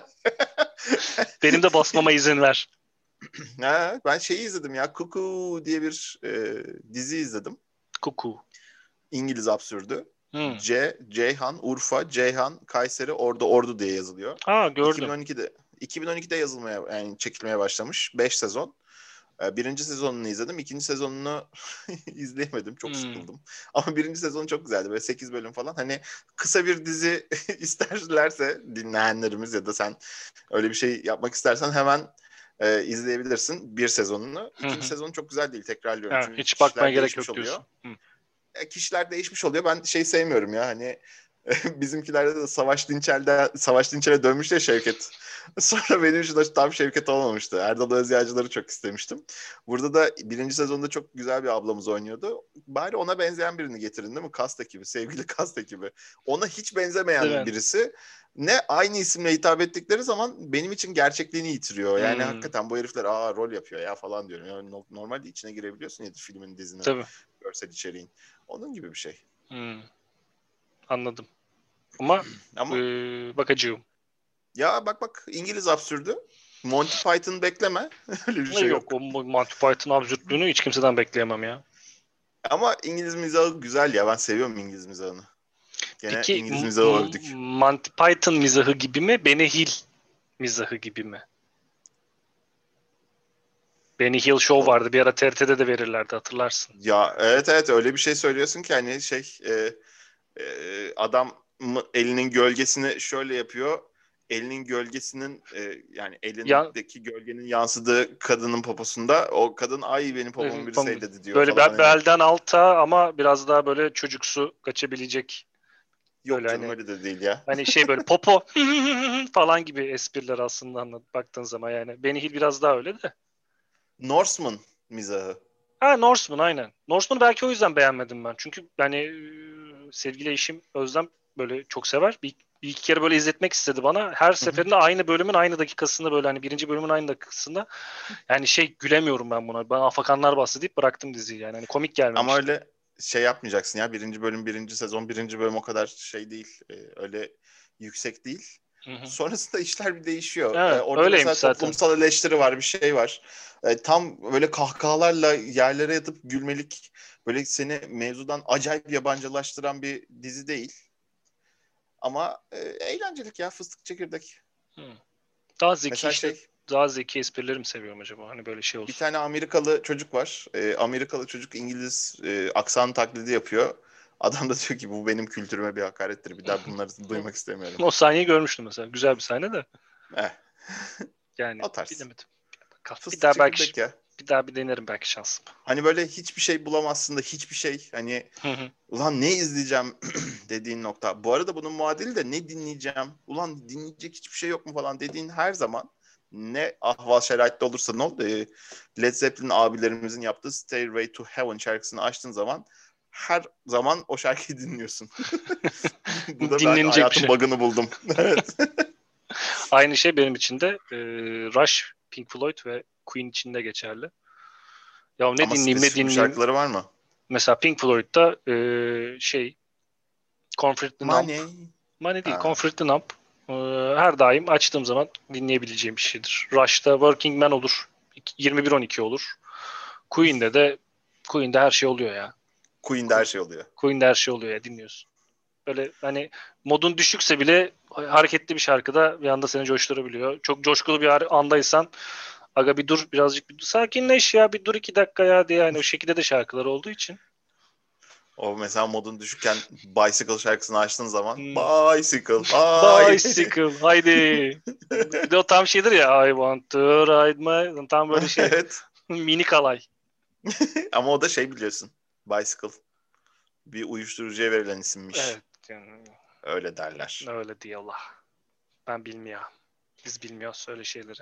benim de basmama izin ver. ha, ben şeyi izledim ya. Kuku diye bir e, dizi izledim. Kuku. İngiliz absürdü. Hmm. C, Ceyhan, Urfa, Ceyhan, Kayseri, Ordu, Ordu diye yazılıyor. Ha gördüm. 2012'de 2012'de yazılmaya yani çekilmeye başlamış. 5 sezon. E, birinci sezonunu izledim. ikinci sezonunu izleyemedim. Çok hmm. sıkıldım. Ama birinci sezonu çok güzeldi. Böyle 8 bölüm falan. Hani kısa bir dizi isterlerse dinleyenlerimiz ya da sen öyle bir şey yapmak istersen hemen e, izleyebilirsin bir sezonunu. İkinci Hı-hı. sezonu çok güzel değil tekrarlıyorum. Ha, Çünkü hiç bakmaya gerek yok oluyor. diyorsun. Hı. E, kişiler değişmiş oluyor. Ben şey sevmiyorum ya hani bizimkilerde de Savaş Dinçel'de Savaş Dinçel'e dönmüş ya Şevket. Sonra benim için tam Şevket olmamıştı. Erdal Özyağcıları çok istemiştim. Burada da birinci sezonda çok güzel bir ablamız oynuyordu. Bari ona benzeyen birini getirin değil mi? Kast ekibi, sevgili kast ekibi. Ona hiç benzemeyen birisi. Ne aynı isimle hitap ettikleri zaman benim için gerçekliğini yitiriyor. Yani hmm. hakikaten bu herifler aa rol yapıyor ya falan diyorum. Yani normalde içine girebiliyorsun ya filmin, dizinin, Tabii. görsel içeriğin. Onun gibi bir şey. Hmm. Anladım. Ama, Ama e, bakacağım. Ya bak bak İngiliz absürdü. Monty Python bekleme. Öyle bir şey yok. yok. O Monty Python absürtlüğünü hiç kimseden bekleyemem ya. Ama İngiliz mizahı güzel ya. Ben seviyorum İngiliz mizahını. Gene Peki, İngiliz mizahı övdük. Monty Python mizahı gibi mi? Benny Hill mizahı gibi mi? Benny Hill Show vardı. Bir ara TRT'de de verirlerdi hatırlarsın. Ya evet evet öyle bir şey söylüyorsun ki hani şey e, e, adam elinin gölgesini şöyle yapıyor elinin gölgesinin e, yani elindeki ya, gölgenin yansıdığı kadının poposunda o kadın ay benim popomu biri seyredildi diyor. Böyle falan. belden alta ama biraz daha böyle çocuksu kaçabilecek. Yok böyle canım hani, öyle de değil ya. Hani şey böyle popo falan gibi espriler aslında anlat baktığın zaman yani. Benny Hill biraz daha öyle de. Norseman mizahı. Ha Norseman aynen. Norseman'ı belki o yüzden beğenmedim ben. Çünkü yani sevgili eşim Özlem böyle çok sever. Bir bir iki kere böyle izletmek istedi bana. Her seferinde Hı-hı. aynı bölümün aynı dakikasında böyle hani birinci bölümün aynı dakikasında yani şey gülemiyorum ben buna. Ben afakanlar bastı deyip bıraktım diziyi yani. Hani komik gelmemiş. Ama öyle şey yapmayacaksın ya. Birinci bölüm, birinci sezon, birinci bölüm o kadar şey değil. Ee, öyle yüksek değil. Hı-hı. Sonrasında işler bir değişiyor. Evet, ee, Orada mesela zaten. toplumsal eleştiri var, bir şey var. Ee, tam böyle kahkahalarla yerlere yatıp gülmelik, böyle seni mevzudan acayip yabancılaştıran bir dizi değil ama e, eğlencelik ya fıstık çekirdek. Hmm. Daha zeki Mesela işte, şey, daha zeki esprileri mi seviyorum acaba? Hani böyle şey olsun. Bir tane Amerikalı çocuk var. E, Amerikalı çocuk İngiliz e, aksan taklidi yapıyor. Adam da diyor ki bu benim kültürüme bir hakarettir. Bir daha bunları duymak istemiyorum. o sahneyi görmüştüm mesela. Güzel bir sahne de. Eh. yani bilemedim. Bir daha belki ya bir daha bir denerim belki şansım. Hani böyle hiçbir şey bulamazsın da hiçbir şey hani ulan ne izleyeceğim dediğin nokta. Bu arada bunun muadili de ne dinleyeceğim ulan dinleyecek hiçbir şey yok mu falan dediğin her zaman ne ahval şeraitte olursa ne oldu? Ee, Led Zeppelin abilerimizin yaptığı Stairway to Heaven şarkısını açtığın zaman her zaman o şarkıyı dinliyorsun. Bu da ben hayatın şey. bug'ını buldum. evet. Aynı şey benim için de e, Rush, Pink Floyd ve Queen için de geçerli. Ya ne Ama dinleyeyim ne dinleyeyim. şarkıları var mı? Mesela Pink Floyd'da e, şey Comfort the Money. Numb. Money değil, ha. Comfort the Numb. E, her daim açtığım zaman dinleyebileceğim bir şeydir. Rush'ta Working Man olur. 21-12 olur. Queen'de de Queen'de her şey oluyor ya. Queen'de her şey oluyor. Queen'de her şey oluyor ya dinliyorsun. Böyle hani modun düşükse bile hareketli bir şarkıda bir anda seni coşturabiliyor. Çok coşkulu bir andaysan aga bir dur birazcık bir dur, sakinleş ya bir dur iki dakika ya diye yani o şekilde de şarkılar olduğu için. O mesela modun düşükken Bicycle şarkısını açtığın zaman hmm. Bicycle, Bicycle, haydi. bir de o tam şeydir ya I want to ride my tam böyle şey. evet. mini kalay. Ama o da şey biliyorsun. Bicycle. Bir uyuşturucuya verilen isimmiş. Evet. Yani, öyle derler. Öyle diyorlar. Ben bilmiyorum. Biz bilmiyoruz öyle şeyleri.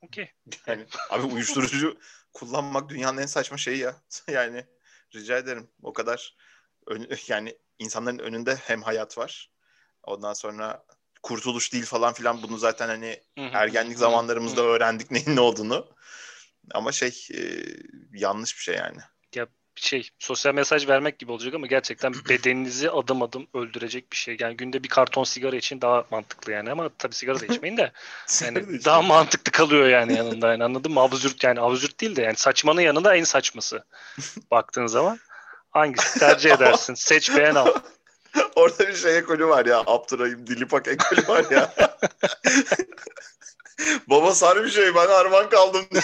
Okey. Yani abi uyuşturucu kullanmak dünyanın en saçma şeyi ya. yani rica ederim. O kadar ön, yani insanların önünde hem hayat var. Ondan sonra kurtuluş değil falan filan bunu zaten hani ergenlik zamanlarımızda öğrendik neyin ne olduğunu. Ama şey e, yanlış bir şey yani. Ya şey sosyal mesaj vermek gibi olacak ama gerçekten bedeninizi adım adım öldürecek bir şey. Yani günde bir karton sigara için daha mantıklı yani ama tabii sigara da içmeyin de yani daha mantıklı kalıyor yani yanında yani anladın mı? Absürt yani absürt değil de yani saçmanın yanında en saçması baktığın zaman. Hangisi tercih edersin? Seç beğen al. Orada bir şey ekolü var ya. Abdurrahim Dilipak ekolü var ya. Baba sarı bir şey ben arman kaldım.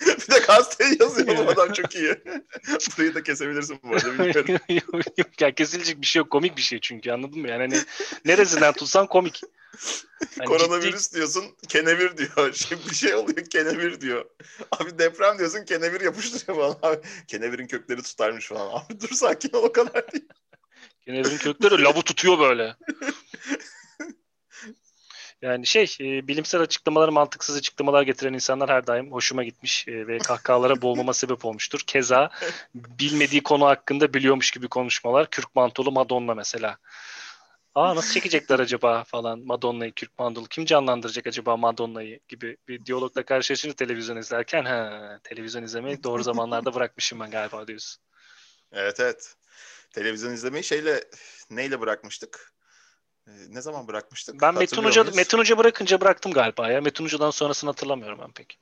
bir de gazeteyi yazıyor adam çok iyi. Burayı da kesebilirsin bu arada bilmiyorum. yok, yok ya kesilecek bir şey yok komik bir şey çünkü anladın mı? Yani hani neresinden tutsan komik. Hani Koronavirüs ciddi... diyorsun kenevir diyor. Şimdi bir şey oluyor kenevir diyor. Abi deprem diyorsun kenevir yapıştırıyor falan. Abi, kenevirin kökleri tutarmış falan. Abi dur sakin ol o kadar değil. Kenevirin kökleri labu tutuyor böyle. Yani şey e, bilimsel açıklamaları mantıksız açıklamalar getiren insanlar her daim hoşuma gitmiş e, ve kahkahalara boğulmama sebep olmuştur. Keza bilmediği konu hakkında biliyormuş gibi konuşmalar. Kürk mantolu Madonna mesela. Aa nasıl çekecekler acaba falan Madonna'yı, Kürk mantolu. Kim canlandıracak acaba Madonna'yı gibi bir diyalogla karşılaşınca televizyon izlerken ha televizyon izlemeyi doğru zamanlarda bırakmışım ben galiba diyorsun. Evet evet. Televizyon izlemeyi şeyle neyle bırakmıştık? Ee, ne zaman bırakmıştık? Ben Metin Hoca, Metin Hoca bırakınca bıraktım galiba ya. Metin Hoca'dan sonrasını hatırlamıyorum ben pek.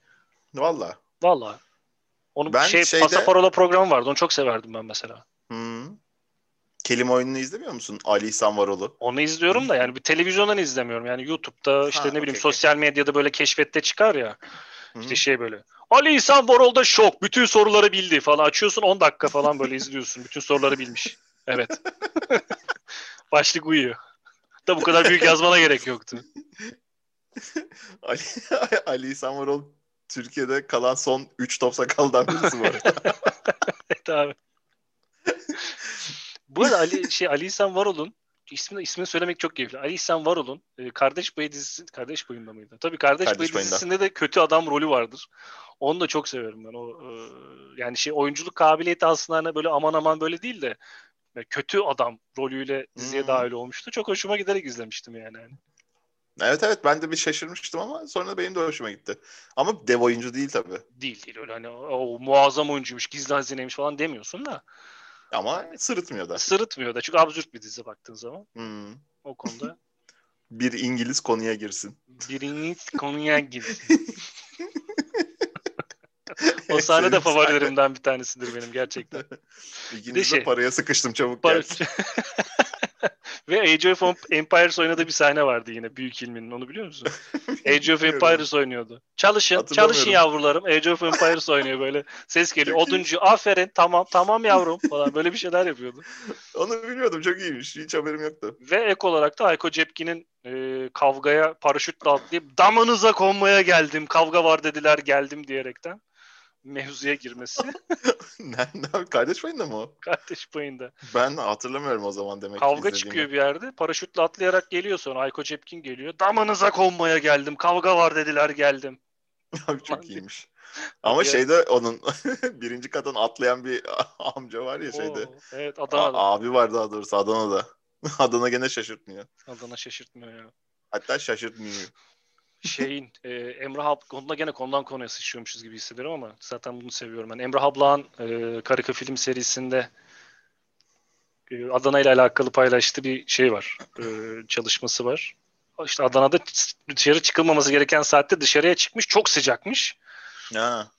Valla. Valla. Onun ben şey şeyde... Pasaparola programı vardı. Onu çok severdim ben mesela. Hmm. Kelime oyununu izlemiyor musun? Ali İhsan Varol'u. Onu izliyorum da yani bir televizyondan izlemiyorum. Yani YouTube'da işte ha, ne bileyim okay, sosyal medyada böyle keşfette çıkar ya. Hı-hı. İşte şey böyle. Ali İhsan Varol'da şok. Bütün soruları bildi falan. Açıyorsun 10 dakika falan böyle izliyorsun. Bütün soruları bilmiş. Evet. Başlık uyuyor. Da bu kadar büyük yazmana gerek yoktu. Ali, Ali İhsan Varol Türkiye'de kalan son 3 top sakaldan birisi var. evet abi. bu arada Ali, şey, Ali İhsan Varol'un ismini, ismini söylemek çok keyifli. Ali İhsan Varol'un e, Kardeş Payı dizisi, Kardeş Payı'nda mıydı? Tabii Kardeş, Kardeş Payı dizisinde de kötü adam rolü vardır. Onu da çok severim ben. O e, yani şey oyunculuk kabiliyeti aslında hani böyle aman aman böyle değil de kötü adam rolüyle diziye hmm. dahil olmuştu. Çok hoşuma giderek izlemiştim yani. Evet evet ben de bir şaşırmıştım ama sonra benim de hoşuma gitti. Ama dev oyuncu değil tabii. Değil değil öyle hani o muazzam oyuncuymuş gizli hazineymiş falan demiyorsun da. Ama sırıtmıyor da. Sırıtmıyor da çünkü absürt bir dizi baktığın zaman. Hmm. O konuda. bir İngiliz konuya girsin. Bir İngiliz konuya girsin. o sahne de favorilerimden bir tanesidir benim gerçekten. İkiniz de şey, paraya sıkıştım çabuk par- gel. Ve Age of Empires oynadığı bir sahne vardı yine büyük ilminin onu biliyor musun? Age of Empires oynuyordu. Çalışın, çalışın yavrularım. Age of Empires oynuyor böyle. Ses geliyor. Oduncu aferin tamam tamam yavrum falan böyle bir şeyler yapıyordu. Onu bilmiyordum çok iyiymiş. Hiç haberim yoktu. Ve ek olarak da Ayko Cepkin'in e, kavgaya paraşütle atlayıp damınıza konmaya geldim. Kavga var dediler geldim diyerekten mevzuya girmesi. Nerede? Kardeş payında mı o? Kardeş payında. Ben hatırlamıyorum o zaman demek Kavga çıkıyor bir yerde. Paraşütle atlayarak geliyor sonra. Ayko Cepkin geliyor. Damanıza konmaya geldim. Kavga var dediler geldim. Abi çok iyiymiş. Ama şeyde onun birinci katın atlayan bir amca var ya şeyde. Oo, evet Adana'da. A- abi var daha doğrusu Adana'da. Adana gene şaşırtmıyor. Adana şaşırtmıyor ya. Hatta şaşırtmıyor şeyin e, Emrah konuda gene konudan konuya sıçrıyormuşuz gibi hissediyorum ama zaten bunu seviyorum. Yani Emrah Ablağ'ın e, Karika film serisinde e, Adana ile alakalı paylaştığı bir şey var. E, çalışması var. İşte Adana'da dışarı çıkılmaması gereken saatte dışarıya çıkmış. Çok sıcakmış. Ha.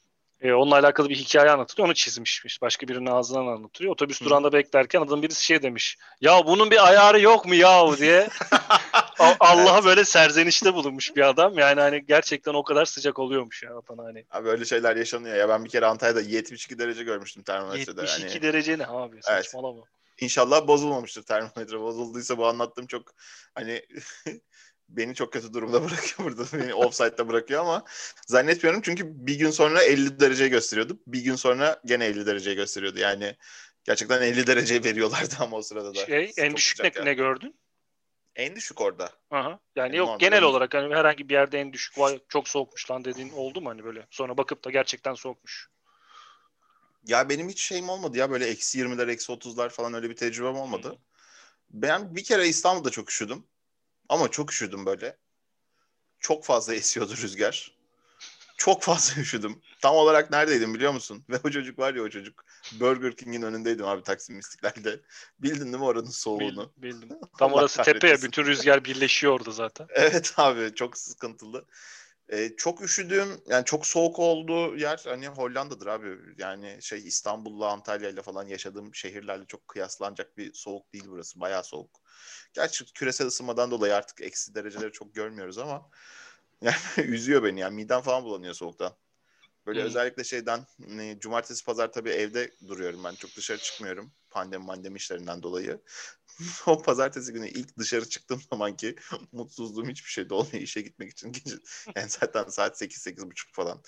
E, onunla alakalı bir hikaye anlatılıyor. Onu çizmişmiş. Başka birinin ağzından anlatıyor. Otobüs Hı. durağında beklerken adam birisi şey demiş. Ya bunun bir ayarı yok mu ya diye. Allah'a evet. böyle serzenişte bulunmuş bir adam. Yani hani gerçekten o kadar sıcak oluyormuş ya Adana hani. Abi öyle şeyler yaşanıyor ya. Ben bir kere Antalya'da 72 derece görmüştüm termometrede. 72 yani. derece ne abi? Saçmalama. Evet. İnşallah bozulmamıştır termometre. Bozulduysa bu anlattığım çok hani beni çok kötü durumda bırakıyor burada. Beni offside'da bırakıyor ama zannetmiyorum çünkü bir gün sonra 50 derece gösteriyordu. Bir gün sonra gene 50 derece gösteriyordu. Yani gerçekten 50 derece veriyorlardı ama o sırada da. Şey, en düşük ne, yani. ne gördün? En düşük orada. Aha. Yani, yani yok genel olarak hani herhangi bir yerde en düşük vay çok soğukmuş lan dediğin oldu mu hani böyle? Sonra bakıp da gerçekten soğukmuş. Ya benim hiç şeyim olmadı ya böyle eksi 20'ler eksi 30'lar falan öyle bir tecrübem olmadı. Hmm. Ben bir kere İstanbul'da çok üşüdüm. Ama çok üşüdüm böyle. Çok fazla esiyordu rüzgar. Çok fazla üşüdüm. Tam olarak neredeydim biliyor musun? Ve o çocuk var ya o çocuk. Burger King'in önündeydim abi Taksim İstiklal'de. Bildin değil mi oranın soğuğunu? Bildim. bildim. Tam orası tepeye. Bütün rüzgar birleşiyor orada zaten. Evet abi çok sıkıntılı. Ee, çok üşüdüğüm yani çok soğuk olduğu yer hani Hollanda'dır abi. Yani şey İstanbul'la Antalya'yla falan yaşadığım şehirlerle çok kıyaslanacak bir soğuk değil burası. Bayağı soğuk. Gerçi küresel ısınmadan dolayı artık eksi dereceleri çok görmüyoruz ama yani üzüyor beni yani midem falan bulanıyor soğuktan. Böyle hmm. özellikle şeyden ne, cumartesi pazar tabii evde duruyorum ben. Çok dışarı çıkmıyorum. Pandemi mandemi işlerinden dolayı. o pazartesi günü ilk dışarı çıktığım zaman ki mutsuzluğum hiçbir şeyde olmuyor işe gitmek için. Yani zaten saat 8-8.30 falan.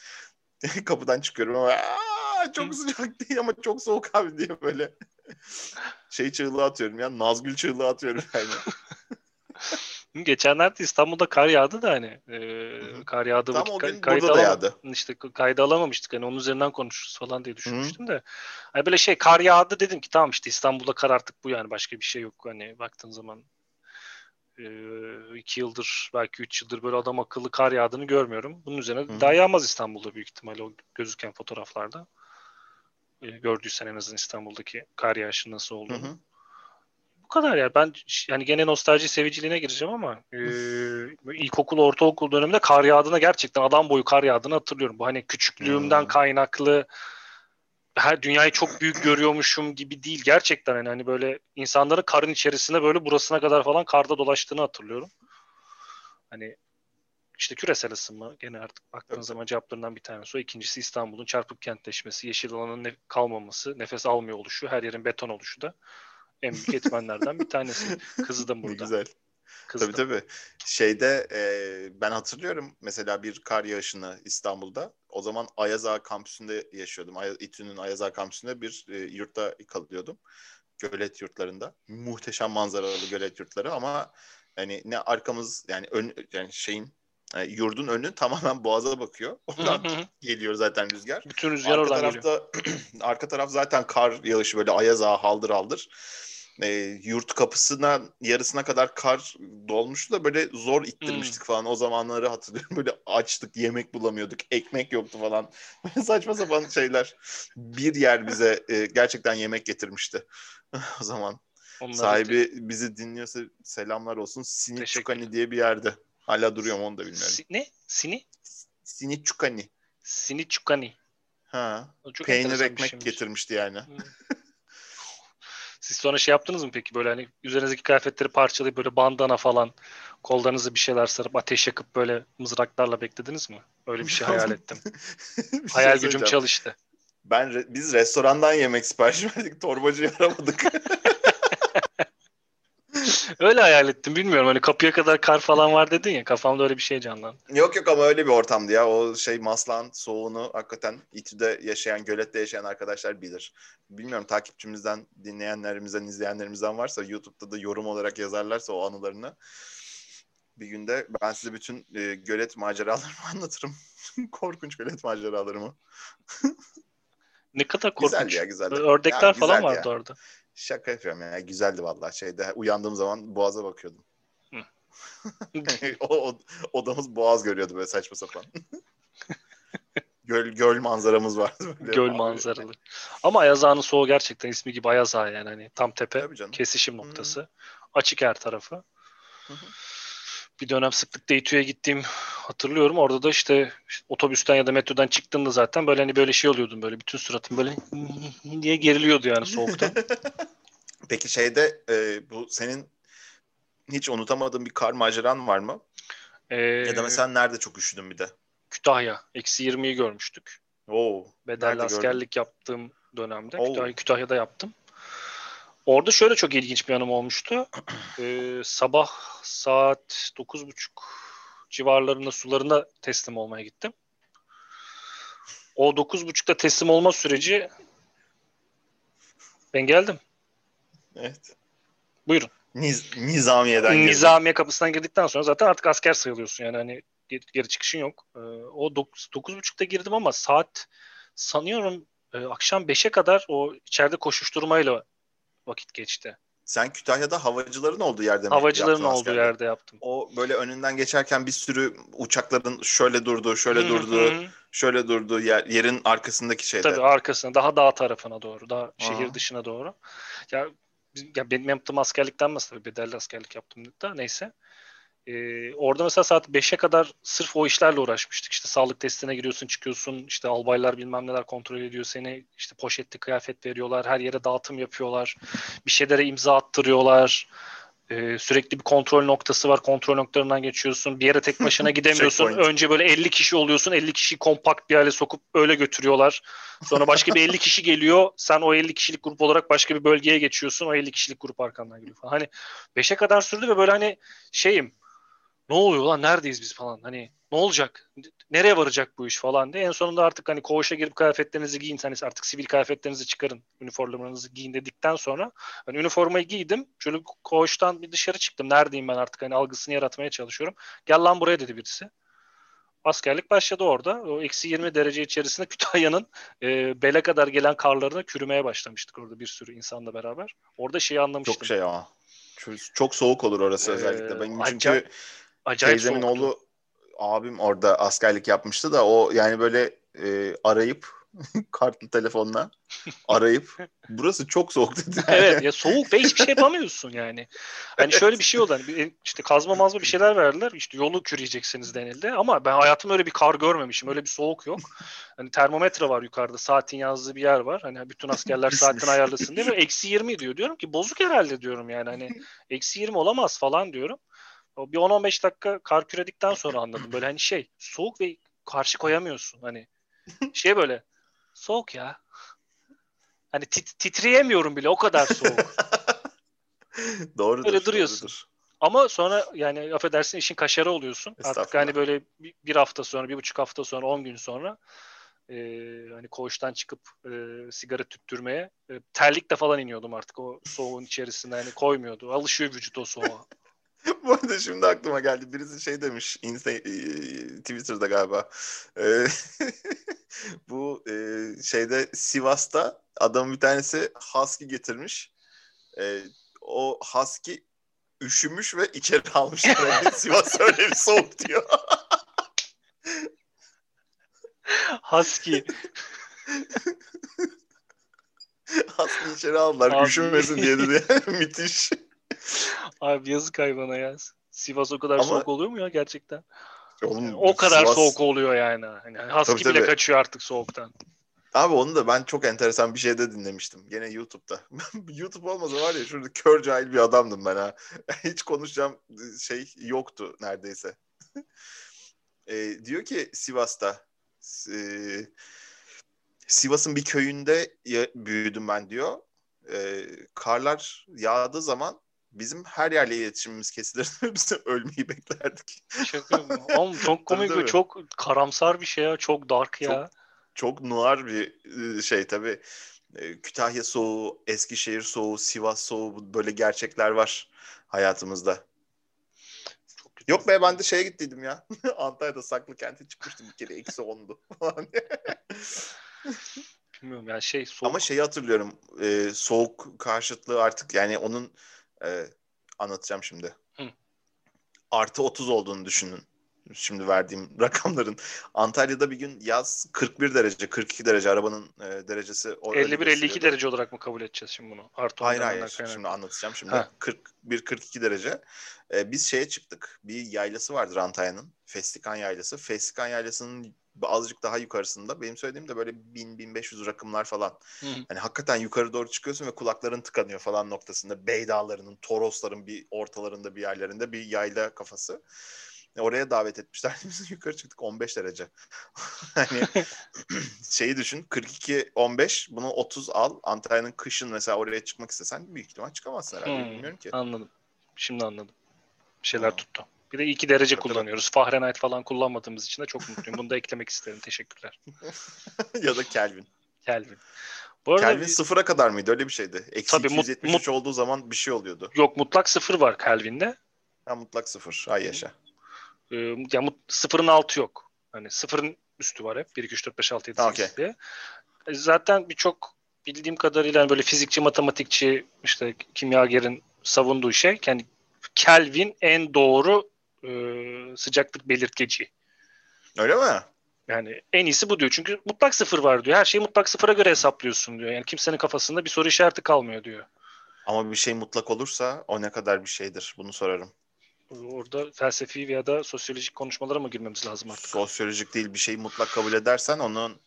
Kapıdan çıkıyorum ama çok sıcak değil ama çok soğuk abi diye böyle şey çığlığı atıyorum ya. Nazgül çığlığı atıyorum yani. Geçenlerde İstanbul'da kar yağdı da hani e, kar yağdı. Tam o gün kay- burada da yağdı. İşte kayda alamamıştık hani onun üzerinden konuşuruz falan diye düşünmüştüm Hı-hı. de. Hani böyle şey kar yağdı dedim ki tamam işte İstanbul'da kar artık bu yani başka bir şey yok hani baktığın zaman e, iki yıldır belki üç yıldır böyle adam akıllı kar yağdığını görmüyorum. Bunun üzerine Hı-hı. daha yağmaz İstanbul'da büyük ihtimalle o gözüken fotoğraflarda. E, gördüysen en azından İstanbul'daki kar yağışı nasıl olduğunu. Hı-hı kadar ya. Ben yani gene nostalji seviciliğine gireceğim ama e, ilkokul, ortaokul döneminde kar yağdığına gerçekten adam boyu kar yağdığını hatırlıyorum. Bu hani küçüklüğümden hmm. kaynaklı her dünyayı çok büyük görüyormuşum gibi değil. Gerçekten yani hani böyle insanların karın içerisinde böyle burasına kadar falan karda dolaştığını hatırlıyorum. Hani işte küresel ısınma gene artık baktığın evet. zaman cevaplarından bir tanesi o. İkincisi İstanbul'un çarpık kentleşmesi, yeşil alanın ne- kalmaması, nefes almıyor oluşu, her yerin beton oluşu da en büyük etmenlerden bir tanesi. Kızıdım burada. Güzel. Kızdım. Tabii tabii. Şeyde e, ben hatırlıyorum mesela bir kar yağışını İstanbul'da. O zaman Ayaz Ağa kampüsünde yaşıyordum. Ay, İTÜ'nün Ayaz Ağa kampüsünde bir e, yurtta kalıyordum. Gölet yurtlarında. Muhteşem manzaralı gölet yurtları ama hani ne arkamız yani ön yani şeyin yani e, yurdun önü tamamen boğaza bakıyor. Oradan geliyor zaten rüzgar. Bütün rüzgar arka oradan tarafta, geliyor. arka taraf zaten kar yağışı böyle ayaz ağa haldır haldır e, yurt kapısına yarısına kadar kar dolmuştu da böyle zor ittirmiştik hmm. falan. O zamanları hatırlıyorum. Böyle açtık, yemek bulamıyorduk, ekmek yoktu falan. Saçma sapan şeyler. Bir yer bize e, gerçekten yemek getirmişti o zaman. Onları Sahibi de... bizi dinliyorsa selamlar olsun. Sinit Çukani diye bir yerde. Hala duruyor mu onu da bilmiyorum. Si- ne? Sini? Sinit Çukani. Sinit Çukani. Ha. Peynir ekmek getirmişti yani. Hmm. Siz sonra şey yaptınız mı peki böyle hani üzerinizdeki kıyafetleri parçalayıp böyle bandana falan kollarınızı bir şeyler sarıp ateş yakıp böyle mızraklarla beklediniz mi? Öyle bir şey hayal ettim. bir şey hayal gücüm çalıştı. Ben re- biz restorandan yemek sipariş verdik. Torbacıyı aramadık. öyle hayal ettim bilmiyorum hani kapıya kadar kar falan var dedin ya kafamda öyle bir şey canlandı. Yok yok ama öyle bir ortamdı ya o şey Maslan soğuğunu hakikaten İTÜ'de yaşayan gölette yaşayan arkadaşlar bilir. Bilmiyorum takipçimizden dinleyenlerimizden izleyenlerimizden varsa YouTube'da da yorum olarak yazarlarsa o anılarını bir günde ben size bütün e, gölet maceralarımı anlatırım. Korkunç gölet maceralarımı. ne kadar korkunç. Güzel ya güzel. Ördekler ya, falan vardı ya. orada. Şaka yapıyorum ya. Güzeldi vallahi şeyde. Uyandığım zaman boğaza bakıyordum. o, o, odamız boğaz görüyordu böyle saçma sapan. göl göl manzaramız vardı. Böyle göl manzaralı. Ama Ayaz Ağa'nın soğuğu gerçekten ismi gibi Ayaz Ağa yani hani tam tepe kesişim noktası. Hı-hı. Açık her tarafı. Hı-hı bir dönem sıklıkla İTÜ'ye gittiğim hatırlıyorum. Orada da işte, işte otobüsten ya da metrodan çıktığında zaten böyle hani böyle şey oluyordum böyle bütün suratım böyle diye geriliyordu yani soğukta. Peki şeyde e, bu senin hiç unutamadığın bir kar maceran var mı? Ee, ya da mesela nerede çok üşüdün bir de? Kütahya. Eksi 20'yi görmüştük. Oo, Bedelli askerlik gördün? yaptığım dönemde. Kütahya, Kütahya'da yaptım. Orada şöyle çok ilginç bir anım olmuştu. Ee, sabah saat 9.30 civarlarında sularına teslim olmaya gittim. O 9.30'da teslim olma süreci ben geldim. Evet. Buyurun. Niz, nizamiye'den girdin. Nizamiye kapısından girdikten sonra zaten artık asker sayılıyorsun yani hani geri, geri çıkışın yok. Ee, o 9.30'da girdim ama saat sanıyorum e, akşam 5'e kadar o içeride koşuşturmayla vakit geçti. Sen Kütahya'da havacıların olduğu yerde mi Havacıların olduğu yerde yaptım. O böyle önünden geçerken bir sürü uçakların şöyle durdu, şöyle durdu, şöyle durdu yer, yerin arkasındaki şeyde. Tabii arkasına, daha dağ tarafına doğru, daha şehir Aha. dışına doğru. Ya, ya benim yaptığım askerlikten mesela bedelli askerlik yaptım da neyse. Ee, orada mesela saat 5'e kadar sırf o işlerle uğraşmıştık. İşte sağlık testine giriyorsun, çıkıyorsun. İşte albaylar bilmem neler kontrol ediyor seni. İşte poşetli kıyafet veriyorlar. Her yere dağıtım yapıyorlar. Bir şeylere imza attırıyorlar. Ee, sürekli bir kontrol noktası var. Kontrol noktalarından geçiyorsun. Bir yere tek başına gidemiyorsun. Önce böyle 50 kişi oluyorsun. 50 kişi kompakt bir hale sokup öyle götürüyorlar. Sonra başka bir 50 kişi geliyor. Sen o 50 kişilik grup olarak başka bir bölgeye geçiyorsun. O 50 kişilik grup arkandan geliyor falan. Hani 5'e kadar sürdü ve böyle hani şeyim ne oluyor lan neredeyiz biz falan hani ne olacak? Nereye varacak bu iş falan diye. En sonunda artık hani koğuşa girip kıyafetlerinizi giyin. Hani artık sivil kıyafetlerinizi çıkarın. Üniformalarınızı giyin dedikten sonra hani üniformayı giydim. Şöyle koğuştan bir dışarı çıktım. Neredeyim ben artık hani algısını yaratmaya çalışıyorum. Gel lan buraya dedi birisi. Askerlik başladı orada. O eksi 20 derece içerisinde Kütahya'nın e, bele kadar gelen karlarını kürümeye başlamıştık orada bir sürü insanla beraber. Orada şeyi anlamıştım. Çok şey ama. Çok, çok soğuk olur orası ee, özellikle. Benim çünkü acayip teyzemin soğuktu. oğlu abim orada askerlik yapmıştı da o yani böyle e, arayıp kartlı telefonla arayıp burası çok soğuk dedi. evet ya soğuk ve hiçbir şey yapamıyorsun yani. Hani evet. şöyle bir şey oldu hani işte kazma mazma bir şeyler verdiler işte yolu küreyeceksiniz denildi ama ben hayatım öyle bir kar görmemişim öyle bir soğuk yok. Hani termometre var yukarıda saatin yazdığı bir yer var hani bütün askerler saatini ayarlasın diye eksi 20 diyor diyorum ki bozuk herhalde diyorum yani hani eksi 20 olamaz falan diyorum. O bir 10-15 dakika kar küredikten sonra anladım. Böyle hani şey soğuk ve karşı koyamıyorsun. Hani şey böyle soğuk ya. Hani tit- titreyemiyorum bile o kadar soğuk. doğrudur. Öyle duruyorsun. Doğrudur. Ama sonra yani affedersin işin kaşarı oluyorsun. Artık hani böyle bir hafta sonra, bir buçuk hafta sonra, on gün sonra e, hani koğuştan çıkıp e, sigara tüttürmeye e, terlikle falan iniyordum artık o soğuğun içerisinde. Hani koymuyordu. Alışıyor vücut o soğuğa. Bu arada şimdi aklıma geldi. Birisi şey demiş Insta, e, Twitter'da galiba. E, bu e, şeyde Sivas'ta adam bir tanesi husky getirmiş. o husky üşümüş ve içeri almış. Sivas öyle bir soğuk diyor. husky. husky içeri aldılar. Abi. Üşümesin diye dedi. Müthiş. Abi yazık hayvana ya. Sivas o kadar Ama... soğuk oluyor mu ya gerçekten? Oğlum, o kadar Sivas... soğuk oluyor yani. yani husky tabii, bile tabii. kaçıyor artık soğuktan. Abi onu da ben çok enteresan bir şeyde dinlemiştim. Gene YouTube'da. YouTube olmasa var ya şurada kör cahil bir adamdım ben ha. Hiç konuşacağım şey yoktu neredeyse. e, diyor ki Sivas'ta e, Sivas'ın bir köyünde büyüdüm ben diyor. E, karlar yağdığı zaman bizim her yerle iletişimimiz kesilir. Biz ölmeyi beklerdik. Şaka Oğlum çok komik ve çok karamsar bir şey ya. Çok dark ya. Çok, çok noir bir ıı, şey tabii. Kütahya soğuğu, Eskişehir soğuğu, Sivas soğuğu böyle gerçekler var hayatımızda. Yok be ben de şeye gittiydim ya. Antalya'da saklı kente çıkmıştım bir kere. Eksi ondu Bilmiyorum yani şey soğuk. Ama şeyi hatırlıyorum. E, soğuk karşıtlığı artık yani onun e, anlatacağım şimdi. Hı. Artı 30 olduğunu düşünün. Şimdi verdiğim rakamların. Antalya'da bir gün yaz 41 derece, 42 derece arabanın e, derecesi. 51-52 derece olarak mı kabul edeceğiz şimdi bunu? Artı hayır hayır. Kaynak. Şimdi anlatacağım şimdi. 41-42 derece. E, biz şeye çıktık. Bir yaylası vardır Antalya'nın. Festikan yaylası. Festikan yaylasının azıcık daha yukarısında. Benim söylediğim de böyle 1000-1500 rakımlar falan. Hı. Hani hakikaten yukarı doğru çıkıyorsun ve kulakların tıkanıyor falan noktasında. Beydağların, Torosların bir ortalarında bir yerlerinde bir yayla kafası. Oraya davet etmişler. Biz yukarı çıktık 15 derece. hani şeyi düşün 42 15 bunu 30 al. Antalya'nın kışın mesela oraya çıkmak istesen büyük ihtimal çıkamazsın herhalde. Hmm, Bilmiyorum ki. Anladım. Şimdi anladım. Bir şeyler ha. tuttu. Bir de iki derece kullanıyoruz. Fahrenheit falan kullanmadığımız için de çok mutluyum. Bunu da eklemek isterim. Teşekkürler. ya da Kelvin. Kelvin. Bu arada Kelvin sıfıra kadar mıydı? Öyle bir şeydi. Eksi Tabii, 273 mut, olduğu zaman bir şey oluyordu. Yok mutlak sıfır var Kelvin'de. Ha mutlak sıfır. Ay yaşa. Ee, yani sıfırın altı yok. Hani sıfırın üstü var hep. 1, 2, 3, 4, 5, 6, 7, 8 okay. diye. E, zaten birçok bildiğim kadarıyla yani böyle fizikçi, matematikçi, işte kimyagerin savunduğu şey yani Kelvin en doğru e, sıcaklık belirtgeci. Öyle mi? Yani en iyisi bu diyor. Çünkü mutlak sıfır var diyor. Her şeyi mutlak sıfıra göre hesaplıyorsun diyor. Yani kimsenin kafasında bir soru işareti kalmıyor diyor. Ama bir şey mutlak olursa o ne kadar bir şeydir? Bunu sorarım. Orada felsefi veya da sosyolojik konuşmalara mı girmemiz lazım artık? Sosyolojik değil bir şeyi mutlak kabul edersen onun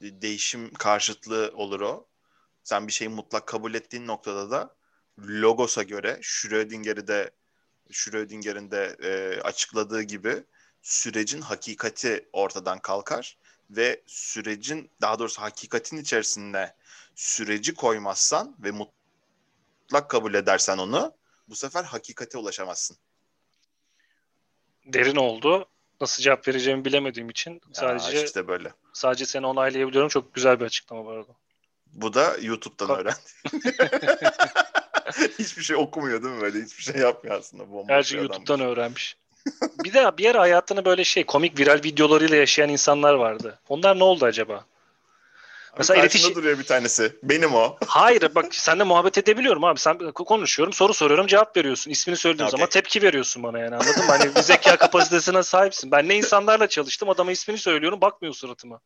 değişim karşıtlığı olur o. Sen bir şeyi mutlak kabul ettiğin noktada da Logos'a göre Schrödinger'i de Schrödinger'in de e, açıkladığı gibi sürecin hakikati ortadan kalkar ve sürecin daha doğrusu hakikatin içerisinde süreci koymazsan ve mutlak kabul edersen onu bu sefer hakikate ulaşamazsın. Derin oldu. nasıl cevap vereceğimi bilemediğim için sadece ya işte böyle. Sadece seni onaylayabiliyorum. Çok güzel bir açıklama bu arada. Bu da YouTube'dan Ka- öğrendi. hiçbir şey okumuyor değil mi böyle? Hiçbir şey yapmıyor aslında. Bomba Her şeyi YouTube'dan öğrenmiş. bir de bir ara hayatını böyle şey komik viral videolarıyla yaşayan insanlar vardı. Onlar ne oldu acaba? Mesela iletişim... duruyor bir tanesi. Benim o. Hayır bak seninle muhabbet edebiliyorum abi. Sen konuşuyorum, soru soruyorum, cevap veriyorsun. İsmini söylediğim okay. zaman tepki veriyorsun bana yani anladın mı? Hani bir zeka kapasitesine sahipsin. Ben ne insanlarla çalıştım adama ismini söylüyorum bakmıyor suratıma.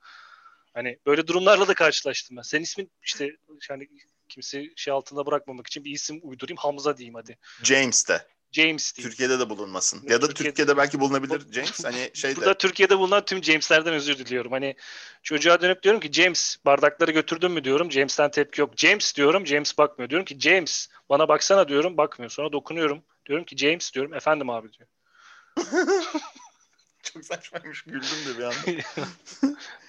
Hani böyle durumlarla da karşılaştım ben. Senin ismin işte yani kimse şey altında bırakmamak için bir isim uydurayım. Hamza diyeyim hadi. James de. James değil. Türkiye'de de bulunmasın. Ya da Türkiye'de, Türkiye'de belki bulunabilir James. Hani şeyde. Burada Türkiye'de bulunan tüm James'lerden özür diliyorum. Hani çocuğa dönüp diyorum ki James bardakları götürdün mü diyorum. James'ten tepki yok. James diyorum. James bakmıyor. Diyorum ki James bana baksana diyorum. Bakmıyor. Sonra dokunuyorum. Diyorum ki James diyorum. Efendim abi diyor. Çok saçmaymış. Güldüm de bir anda.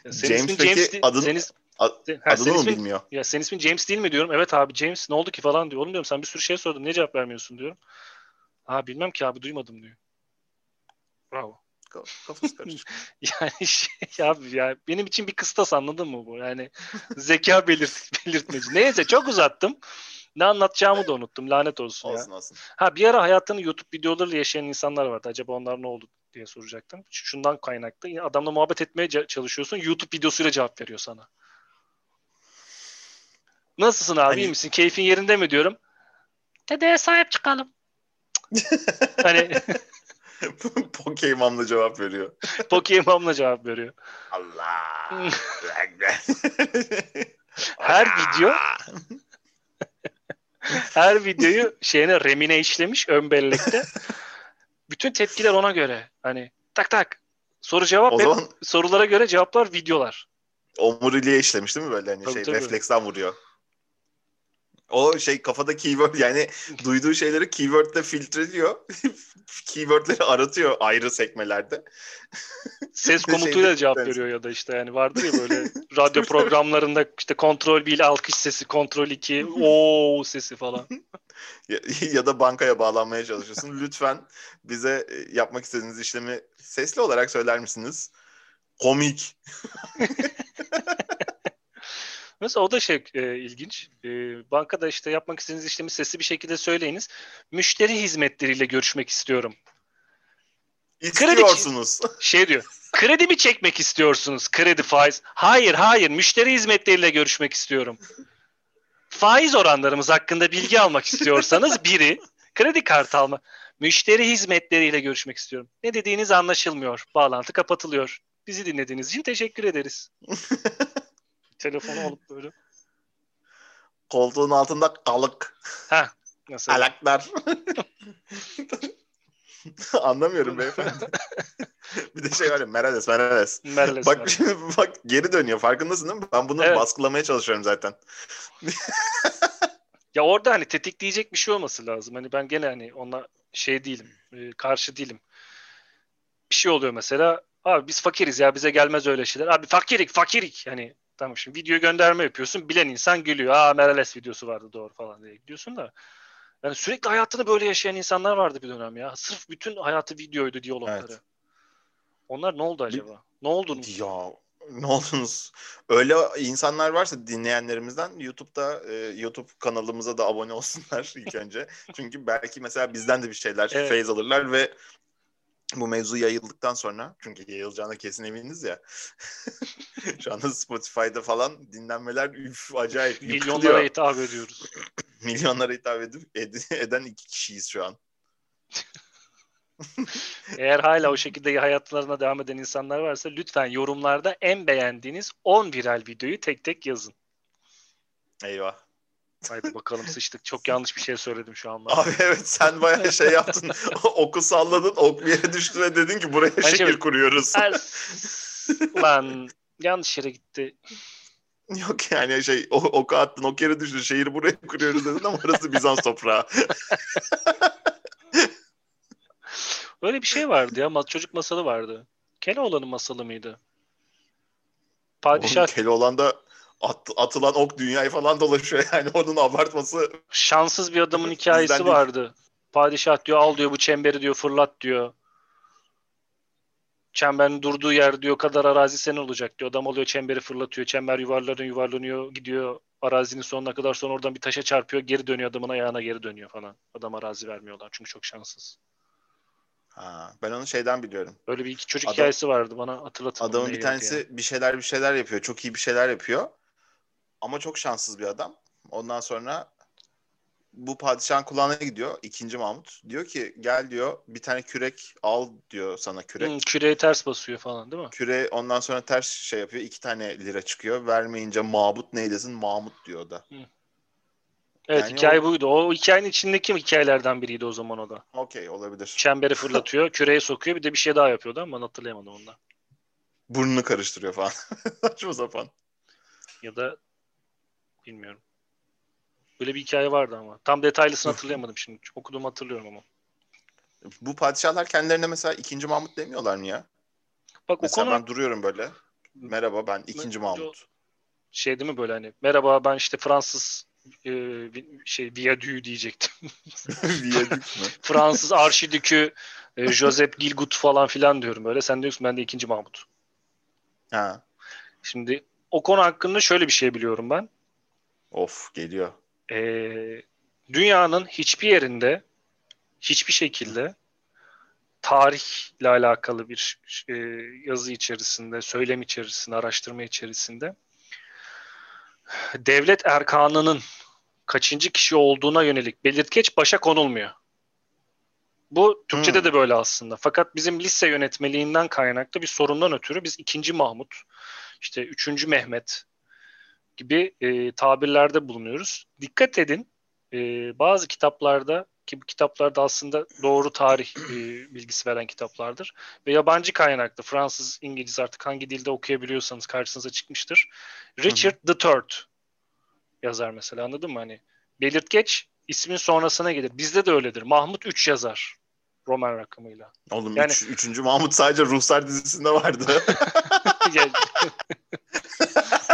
James peki James adın, senin, ad, ha, adını mı ismin, bilmiyor? Ya senin ismin James değil mi diyorum. Evet abi James ne oldu ki falan diyor. Oğlum diyorum sen bir sürü şey sordun. Niye cevap vermiyorsun diyorum. Ha bilmem ki abi duymadım diyor. Bravo. Kafası karışık. yani şey abi ya benim için bir kıstas anladın mı bu? Yani zeka belirt belirtmeci. Neyse çok uzattım. Ne anlatacağımı da unuttum. Lanet olsun, olsun ya. Olsun. Ha bir ara hayatını YouTube videolarıyla yaşayan insanlar vardı. Acaba onlar ne oldu diye soracaktım. Şundan kaynaklı. Adamla muhabbet etmeye çalışıyorsun. YouTube videosuyla cevap veriyor sana. Nasılsın abi? Hani... İyi misin? Keyfin yerinde mi diyorum. Dedeye sahip çıkalım hani Pokemam'la cevap veriyor. Pokemam'la cevap veriyor. Allah. her video her videoyu şeyine remine işlemiş ön bellekte. Bütün tepkiler ona göre. Hani tak tak. Soru cevap o zaman... sorulara göre cevaplar videolar. Omuriliğe işlemiş değil mi böyle hani tabii, şey tabii. refleksten vuruyor. O şey kafada keyword yani duyduğu şeyleri keywordle filtreliyor. Keywordleri aratıyor ayrı sekmelerde. Ses komutuyla cevap veriyor ya da işte yani vardır ya böyle radyo programlarında işte kontrol 1 alkış sesi, kontrol 2 o sesi falan. ya, ya da bankaya bağlanmaya çalışıyorsun. Lütfen bize e, yapmak istediğiniz işlemi sesli olarak söyler misiniz? Komik. Mesela o da şey e, ilginç. E, bankada işte yapmak istediğiniz işlemi sesli bir şekilde söyleyiniz. Müşteri hizmetleriyle görüşmek istiyorum. İstiyorsunuz. Kredi, şey diyor. Kredi mi çekmek istiyorsunuz? Kredi faiz. Hayır hayır müşteri hizmetleriyle görüşmek istiyorum. Faiz oranlarımız hakkında bilgi almak istiyorsanız biri kredi kartı alma. Müşteri hizmetleriyle görüşmek istiyorum. Ne dediğiniz anlaşılmıyor. Bağlantı kapatılıyor. Bizi dinlediğiniz için teşekkür ederiz. telefonu alıp böyle. Koltuğun altında kalık. Ha, mesela. Alaklar. Anlamıyorum beyefendi. bir de şey var ya Merales, Merales. Merales bak Merales. bak geri dönüyor. Farkındasın değil mi? Ben bunu evet. baskılamaya çalışıyorum zaten. ya orada hani tetikleyecek bir şey olması lazım. Hani ben gene hani ona şey değilim. E, karşı değilim. Bir şey oluyor mesela. Abi biz fakiriz ya bize gelmez öyle şeyler. Abi fakirik fakirik. Yani Tamam şimdi video gönderme yapıyorsun. Bilen insan gülüyor. Aa Merales videosu vardı doğru falan diye gidiyorsun da. Yani sürekli hayatını böyle yaşayan insanlar vardı bir dönem ya. Sırf bütün hayatı videoydu diyalogları. Evet. Onlar ne oldu acaba? Bir, ne oldunuz? Ya ne oldunuz? Öyle insanlar varsa dinleyenlerimizden YouTube'da e, YouTube kanalımıza da abone olsunlar ilk önce. Çünkü belki mesela bizden de bir şeyler evet. feyz alırlar ve bu mevzu yayıldıktan sonra çünkü yayılacağına kesin eminiz ya. şu anda Spotify'da falan dinlenmeler üf acayip Milyonlara hitap ediyoruz. Milyonlara hitap edip ed- eden iki kişiyiz şu an. Eğer hala o şekilde hayatlarına devam eden insanlar varsa lütfen yorumlarda en beğendiğiniz 10 viral videoyu tek tek yazın. Eyvah. Haydi bakalım sıçtık. Çok yanlış bir şey söyledim şu an. Abi evet sen bayağı şey yaptın. oku salladın, ok bir yere düştü ve dedin ki buraya hani şehir şey, kuruyoruz. Lan yanlış yere gitti. Yok yani şey o, oku attın, ok yere düştü, şehir buraya kuruyoruz dedin ama orası Bizans toprağı. Öyle bir şey vardı ya. Çocuk masalı vardı. Keloğlan'ın masalı mıydı? Padişah... Oğlum, Keloğlan da at, atılan ok dünyayı falan dolaşıyor yani onun abartması. Şanssız bir adamın hikayesi vardı. Padişah diyor al diyor bu çemberi diyor fırlat diyor. çemberin durduğu yer diyor kadar arazi senin olacak diyor. Adam oluyor çemberi fırlatıyor. Çember yuvarlanıyor yuvarlanıyor gidiyor arazinin sonuna kadar sonra oradan bir taşa çarpıyor geri dönüyor adamın ayağına geri dönüyor falan. Adam arazi vermiyorlar çünkü çok şanssız. Ha, ben onu şeyden biliyorum. Böyle bir iki çocuk Adam, hikayesi vardı bana hatırlatın. Adamın bir tanesi yani. bir şeyler bir şeyler yapıyor. Çok iyi bir şeyler yapıyor. Ama çok şanssız bir adam. Ondan sonra bu padişahın kulağına gidiyor. ikinci Mahmut. Diyor ki gel diyor bir tane kürek al diyor sana kürek. Hmm, küreği ters basıyor falan değil mi? Küre ondan sonra ters şey yapıyor. iki tane lira çıkıyor. Vermeyince Mahmut neydesin? Mahmut diyor da. Hmm. Evet yani hikaye o... buydu. O hikayenin içindeki hikayelerden biriydi o zaman o da. Okey olabilir. Çemberi fırlatıyor, küreği sokuyor bir de bir şey daha yapıyordu ama hatırlayamadım ondan. Burnunu karıştırıyor falan. Saçma sapan. Ya da bilmiyorum. Böyle bir hikaye vardı ama. Tam detaylısını hatırlayamadım şimdi. Okuduğumu hatırlıyorum ama. Bu padişahlar kendilerine mesela ikinci Mahmut demiyorlar mı ya? Bak mesela o konu... ben duruyorum böyle. Merhaba ben ikinci Mahmut. Şey değil mi böyle hani merhaba ben işte Fransız e, şey Viyadü diyecektim. Viyadük mü? Fransız arşidükü e, Joseph Gilgut falan filan diyorum böyle. Sen diyorsun ben de ikinci Mahmut. Ha. Şimdi o konu hakkında şöyle bir şey biliyorum ben. Of geliyor. Ee, dünyanın hiçbir yerinde hiçbir şekilde tarihle alakalı bir e, yazı içerisinde, söylem içerisinde, araştırma içerisinde devlet erkanının kaçıncı kişi olduğuna yönelik belirtgeç başa konulmuyor. Bu Türkçe'de hmm. de böyle aslında. Fakat bizim lise yönetmeliğinden kaynaklı bir sorundan ötürü biz ikinci Mahmut, işte üçüncü Mehmet gibi e, tabirlerde bulunuyoruz. Dikkat edin e, bazı kitaplarda ki bu kitaplarda aslında doğru tarih e, bilgisi veren kitaplardır. Ve yabancı kaynaklı Fransız, İngiliz artık hangi dilde okuyabiliyorsanız karşınıza çıkmıştır. Richard the Third yazar mesela anladın mı? Hani belirtgeç ismin sonrasına gelir. Bizde de öyledir. Mahmut 3 yazar. Roman rakamıyla. Oğlum yani... üç, üçüncü Mahmut sadece Ruhsar dizisinde vardı.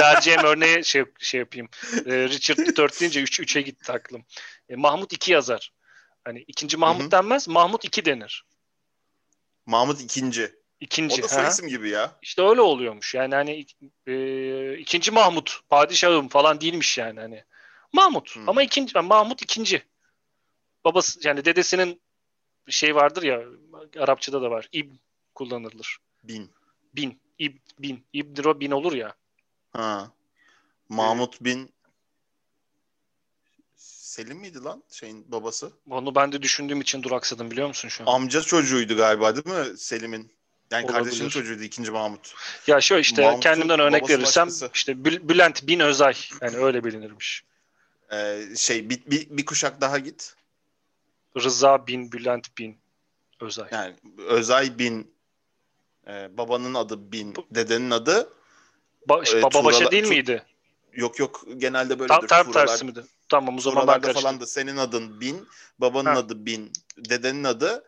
Vereceğim örneğe şey, şey yapayım. Ee, Richard III deyince 3 üç, 3'e gitti aklım. E, Mahmut 2 yazar. Hani ikinci Mahmut Hı-hı. denmez. Mahmut 2 denir. Mahmut ikinci. İkinci. O da soy isim gibi ya. İşte öyle oluyormuş. Yani hani e, ikinci Mahmut padişahım falan değilmiş yani hani. Mahmut hmm. ama ikinci Mahmut ikinci. Babası yani dedesinin şey vardır ya Arapçada da var. İb kullanılır. Bin. Bin. İb bin. İbdiro bin olur ya. Ha. Mahmut ee, bin Selim miydi lan şeyin babası? Onu ben de düşündüğüm için duraksadım biliyor musun şu an? Amca çocuğuydu galiba değil mi Selim'in? Yani Olabilir. kardeşinin çocuğuydu ikinci Mahmut. Ya şöyle işte Mahmut'un kendimden örnek verirsem başkası. işte Bülent Bin Özay yani öyle bilinirmiş. Ee, şey bir, bir, bir kuşak daha git. Rıza Bin, Bülent Bin, Özay. Yani Özay Bin, e, babanın adı Bin, dedenin adı ba- e, Baba Başa değil miydi? Yok yok genelde böyledir. Tam, tam tersi miydi? Tamam o zaman ben falan da senin adın Bin, babanın ha. adı Bin, dedenin adı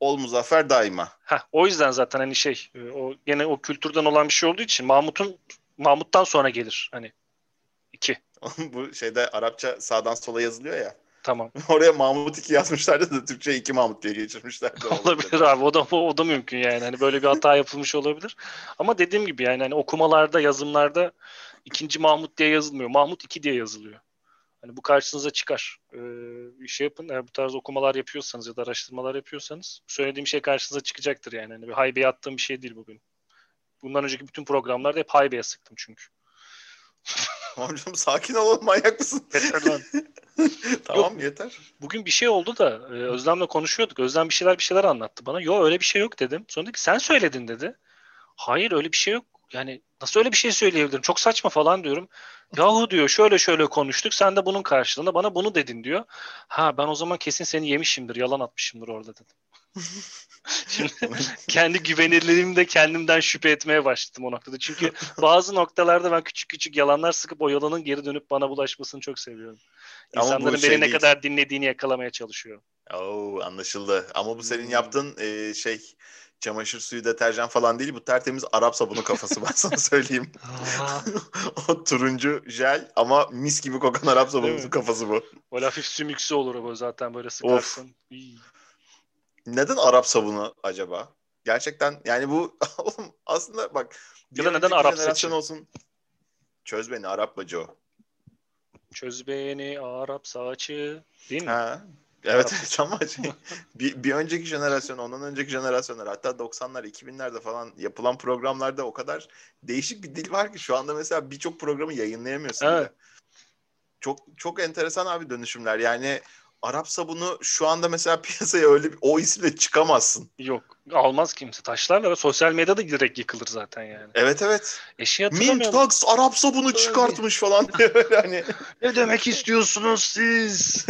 Ol Muzaffer Daima. Heh, o yüzden zaten hani şey e, o gene o kültürden olan bir şey olduğu için Mahmut'un Mahmut'tan sonra gelir hani iki. Bu şeyde Arapça sağdan sola yazılıyor ya. Tamam. Oraya Mahmut 2 yazmışlardı da Türkçe 2 Mahmut diye geçirmişlerdi. olabilir abi o da, o da mümkün yani. Hani böyle bir hata yapılmış olabilir. Ama dediğim gibi yani hani okumalarda, yazımlarda ikinci Mahmut diye yazılmıyor. Mahmut 2 diye yazılıyor. Hani bu karşınıza çıkar. Ee, bir şey yapın. Eğer bu tarz okumalar yapıyorsanız ya da araştırmalar yapıyorsanız söylediğim şey karşınıza çıkacaktır yani. Hani bir haybeye attığım bir şey değil bugün. Bundan önceki bütün programlarda hep haybeye sıktım çünkü. Amcam sakin ol manyak mısın? Yeter lan. tamam yok, yeter. Bugün bir şey oldu da e, Özlem'le konuşuyorduk. Özlem bir şeyler bir şeyler anlattı bana. Yo öyle bir şey yok dedim. Sonra dedi ki sen söyledin dedi. Hayır öyle bir şey yok. Yani nasıl öyle bir şey söyleyebilirim? Çok saçma falan diyorum. Yahu diyor şöyle şöyle konuştuk. Sen de bunun karşılığında bana bunu dedin diyor. Ha ben o zaman kesin seni yemişimdir. Yalan atmışımdır orada dedim. Şimdi kendi güvenilirliğimi de kendimden şüphe etmeye başladım o noktada. Çünkü bazı noktalarda ben küçük küçük yalanlar sıkıp o yalanın geri dönüp bana bulaşmasını çok seviyorum. İnsanların şey beni ne kadar dinlediğini yakalamaya çalışıyorum. Oo, anlaşıldı. Ama bu senin hmm. yaptığın e, şey çamaşır suyu, deterjan falan değil. Bu tertemiz Arap sabunu kafası ben sana söyleyeyim. o turuncu jel ama mis gibi kokan Arap sabunu kafası bu. O hafif sümüksü olur bu zaten böyle sıkarsın. Of. Neden Arap sabunu acaba? Gerçekten yani bu aslında bak ya neden Arap seçim? olsun. Çöz beni Arap bacı o. Çöz beni Arap saçı. Değil mi? Ha. Evet evet ama şey, bir, bir önceki jenerasyon, ondan önceki jenerasyonlar hatta 90'lar, 2000'lerde falan yapılan programlarda o kadar değişik bir dil var ki şu anda mesela birçok programı yayınlayamıyorsun. Evet. Bile. Çok çok enteresan abi dönüşümler. Yani Arap sabunu şu anda mesela piyasaya öyle bir, o isimle çıkamazsın. Yok. Almaz kimse. Taşlarla ve sosyal medyada direkt yıkılır zaten yani. Evet evet. Eşi Mintax Arap sabunu Öyle. çıkartmış falan hani. ne demek istiyorsunuz siz?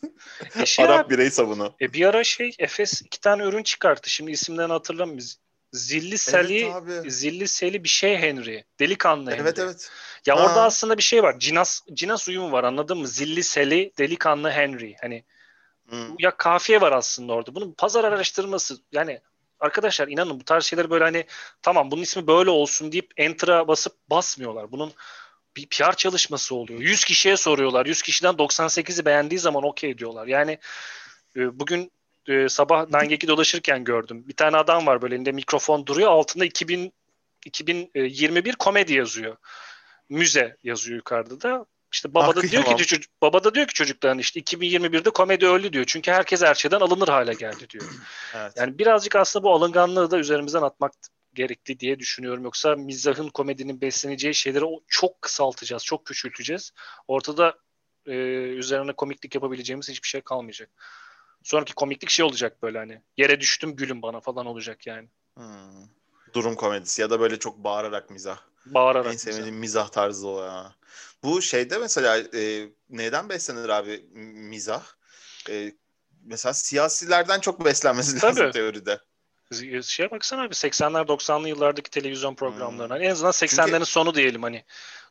Eşi Arap birey sabunu. E bir ara şey Efes iki tane ürün çıkarttı. Şimdi isimlerini hatırlamıyorum. Zilli Seli, evet Zilli Seli bir şey Henry. Delikanlı Henry. Evet evet. Ya ha. orada aslında bir şey var. Cinas Cinas uyumu var anladın mı? Zilli Seli, Delikanlı Henry. Hani hmm. ya kafiye var aslında orada. Bunun pazar araştırması yani arkadaşlar inanın bu tarz şeyler böyle hani tamam bunun ismi böyle olsun deyip enter'a basıp basmıyorlar. Bunun bir PR çalışması oluyor. 100 kişiye soruyorlar. 100 kişiden 98'i beğendiği zaman okey diyorlar. Yani e, bugün e, sabah Nangeki dolaşırken gördüm. Bir tane adam var böyle elinde mikrofon duruyor. Altında 2000 2021 komedi yazıyor. Müze yazıyor yukarıda da. İşte baba da diyor ki çocuk, baba da diyor ki çocukların işte 2021'de komedi öldü diyor. Çünkü herkes her şeyden alınır hale geldi diyor. evet. Yani birazcık aslında bu alınganlığı da üzerimizden atmak gerekli diye düşünüyorum. Yoksa mizahın, komedinin besleneceği şeyleri çok kısaltacağız, çok küçülteceğiz. Ortada e, üzerine komiklik yapabileceğimiz hiçbir şey kalmayacak. Sonraki komiklik şey olacak böyle hani yere düştüm gülüm bana falan olacak yani. Hmm. Durum komedisi ya da böyle çok bağırarak mizah. Bağırarak En sevdiğim mizah, mizah tarzı o ya. Bu şeyde mesela e, neden beslenir abi mizah? E, mesela siyasilerden çok beslenmesi lazım Tabii. teoride. Şeye baksana abi 80'ler 90'lı yıllardaki televizyon programlarına. Hmm. En azından 80'lerin Çünkü... sonu diyelim hani.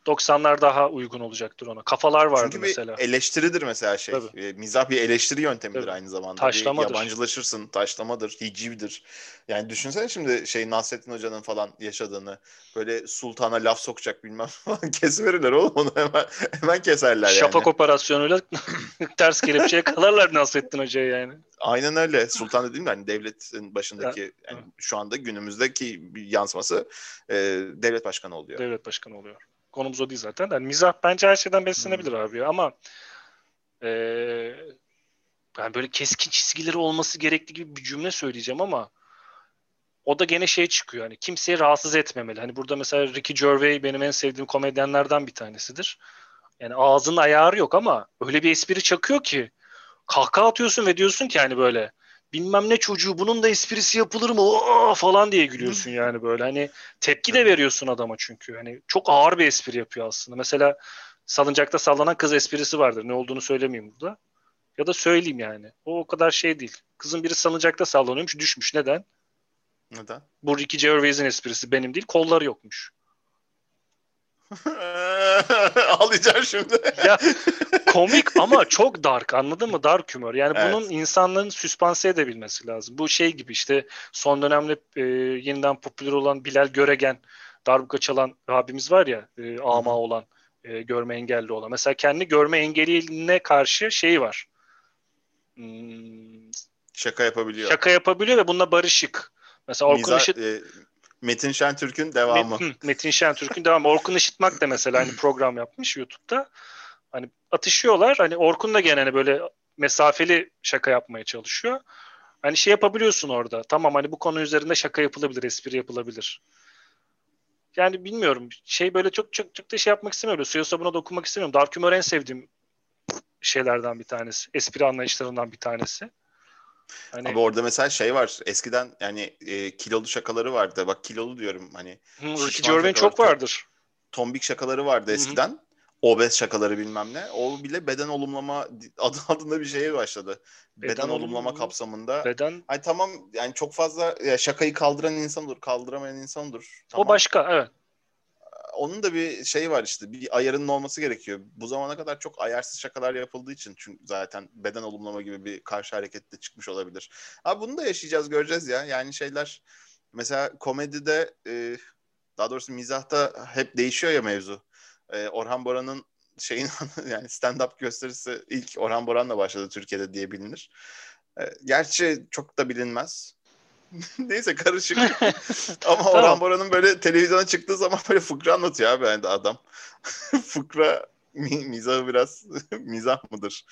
90'lar daha uygun olacaktır ona. Kafalar vardı Çünkü mesela. bir eleştiridir mesela şey. Tabii. E, mizah bir eleştiri yöntemidir Tabii. aynı zamanda. Taşlamadır. Bir yabancılaşırsın, taşlamadır, hicivdir. Yani düşünsene şimdi şey Nasrettin Hoca'nın falan yaşadığını. Böyle sultana laf sokacak bilmem falan kesiverirler oğlum onu hemen, hemen keserler yani. Şafak operasyonuyla ters kelepçeye kalarlar Nasrettin Hoca'yı yani. Aynen öyle. Sultan dediğim de hani devletin başındaki yani şu anda günümüzdeki bir yansıması e, devlet başkanı oluyor. Devlet başkanı oluyor. Konumuz o değil zaten. Yani mizah bence her şeyden beslenebilir hmm. abi ama e, yani böyle keskin çizgileri olması gerektiği gibi bir cümle söyleyeceğim ama o da gene şey çıkıyor hani kimseyi rahatsız etmemeli. Hani burada mesela Ricky Gervais benim en sevdiğim komedyenlerden bir tanesidir. Yani ağzının ayarı yok ama öyle bir espri çakıyor ki kahkaha atıyorsun ve diyorsun ki hani böyle bilmem ne çocuğu bunun da esprisi yapılır mı? Aa! falan diye gülüyorsun yani böyle. Hani tepki de veriyorsun adama çünkü. Hani çok ağır bir espri yapıyor aslında. Mesela salıncakta sallanan kız esprisi vardır. Ne olduğunu söylemeyeyim burada. Ya da söyleyeyim yani. O o kadar şey değil. Kızın biri salıncakta sallanıyormuş düşmüş. Neden? Neden? Bu Ricky Gervais'in esprisi benim değil. Kolları yokmuş Ağlayacağım şimdi. ya komik ama çok dark anladın mı? Dark humor. Yani evet. bunun insanların süspanse edebilmesi lazım. Bu şey gibi işte son dönemde e, yeniden popüler olan Bilal Göregen darbuka çalan abimiz var ya e, ama olan e, görme engelli olan. Mesela kendi görme engeline karşı şey var. Hmm, şaka yapabiliyor. Şaka yapabiliyor ve bununla barışık. Mesela Orkun Miza, Işıt... E, Metin Şentürk'ün devamı. Metin Şentürk'ün devamı. Orkun Işıtmak da mesela aynı program yapmış YouTube'da. Hani atışıyorlar. Hani Orkun da gene hani böyle mesafeli şaka yapmaya çalışıyor. Hani şey yapabiliyorsun orada. Tamam hani bu konu üzerinde şaka yapılabilir, espri yapılabilir. Yani bilmiyorum. Şey böyle çok çok çok da şey yapmak istemiyorum. Suya sabuna dokunmak istemiyorum. Dark Humor en sevdiğim şeylerden bir tanesi. Espri anlayışlarından bir tanesi. Hani... Abi orada mesela şey var. Eskiden yani e, kilolu şakaları vardı. Bak kilolu diyorum hani. Ricky çok vardır. Tombik şakaları vardı eskiden. Hı-hı. Obez şakaları bilmem ne. O bile beden olumlama adı adında bir şeye başladı. Beden, beden olumlama kapsamında. Beden. Ay tamam yani çok fazla ya şakayı kaldıran insan olur, kaldıramayan insan olur. Tamam. O başka evet onun da bir şey var işte bir ayarının olması gerekiyor. Bu zamana kadar çok ayarsız şakalar yapıldığı için çünkü zaten beden olumlama gibi bir karşı hareket de çıkmış olabilir. Abi bunu da yaşayacağız göreceğiz ya. Yani şeyler mesela komedide e, daha doğrusu mizahta hep değişiyor ya mevzu. E, Orhan Boran'ın şeyin yani stand-up gösterisi ilk Orhan Boran'la başladı Türkiye'de diye bilinir. E, gerçi çok da bilinmez. Neyse karışık. Ama tamam. Orhan Bora'nın böyle televizyona çıktığı zaman böyle fıkra anlatıyor abi yani adam. fıkra mizahı biraz mizah mıdır?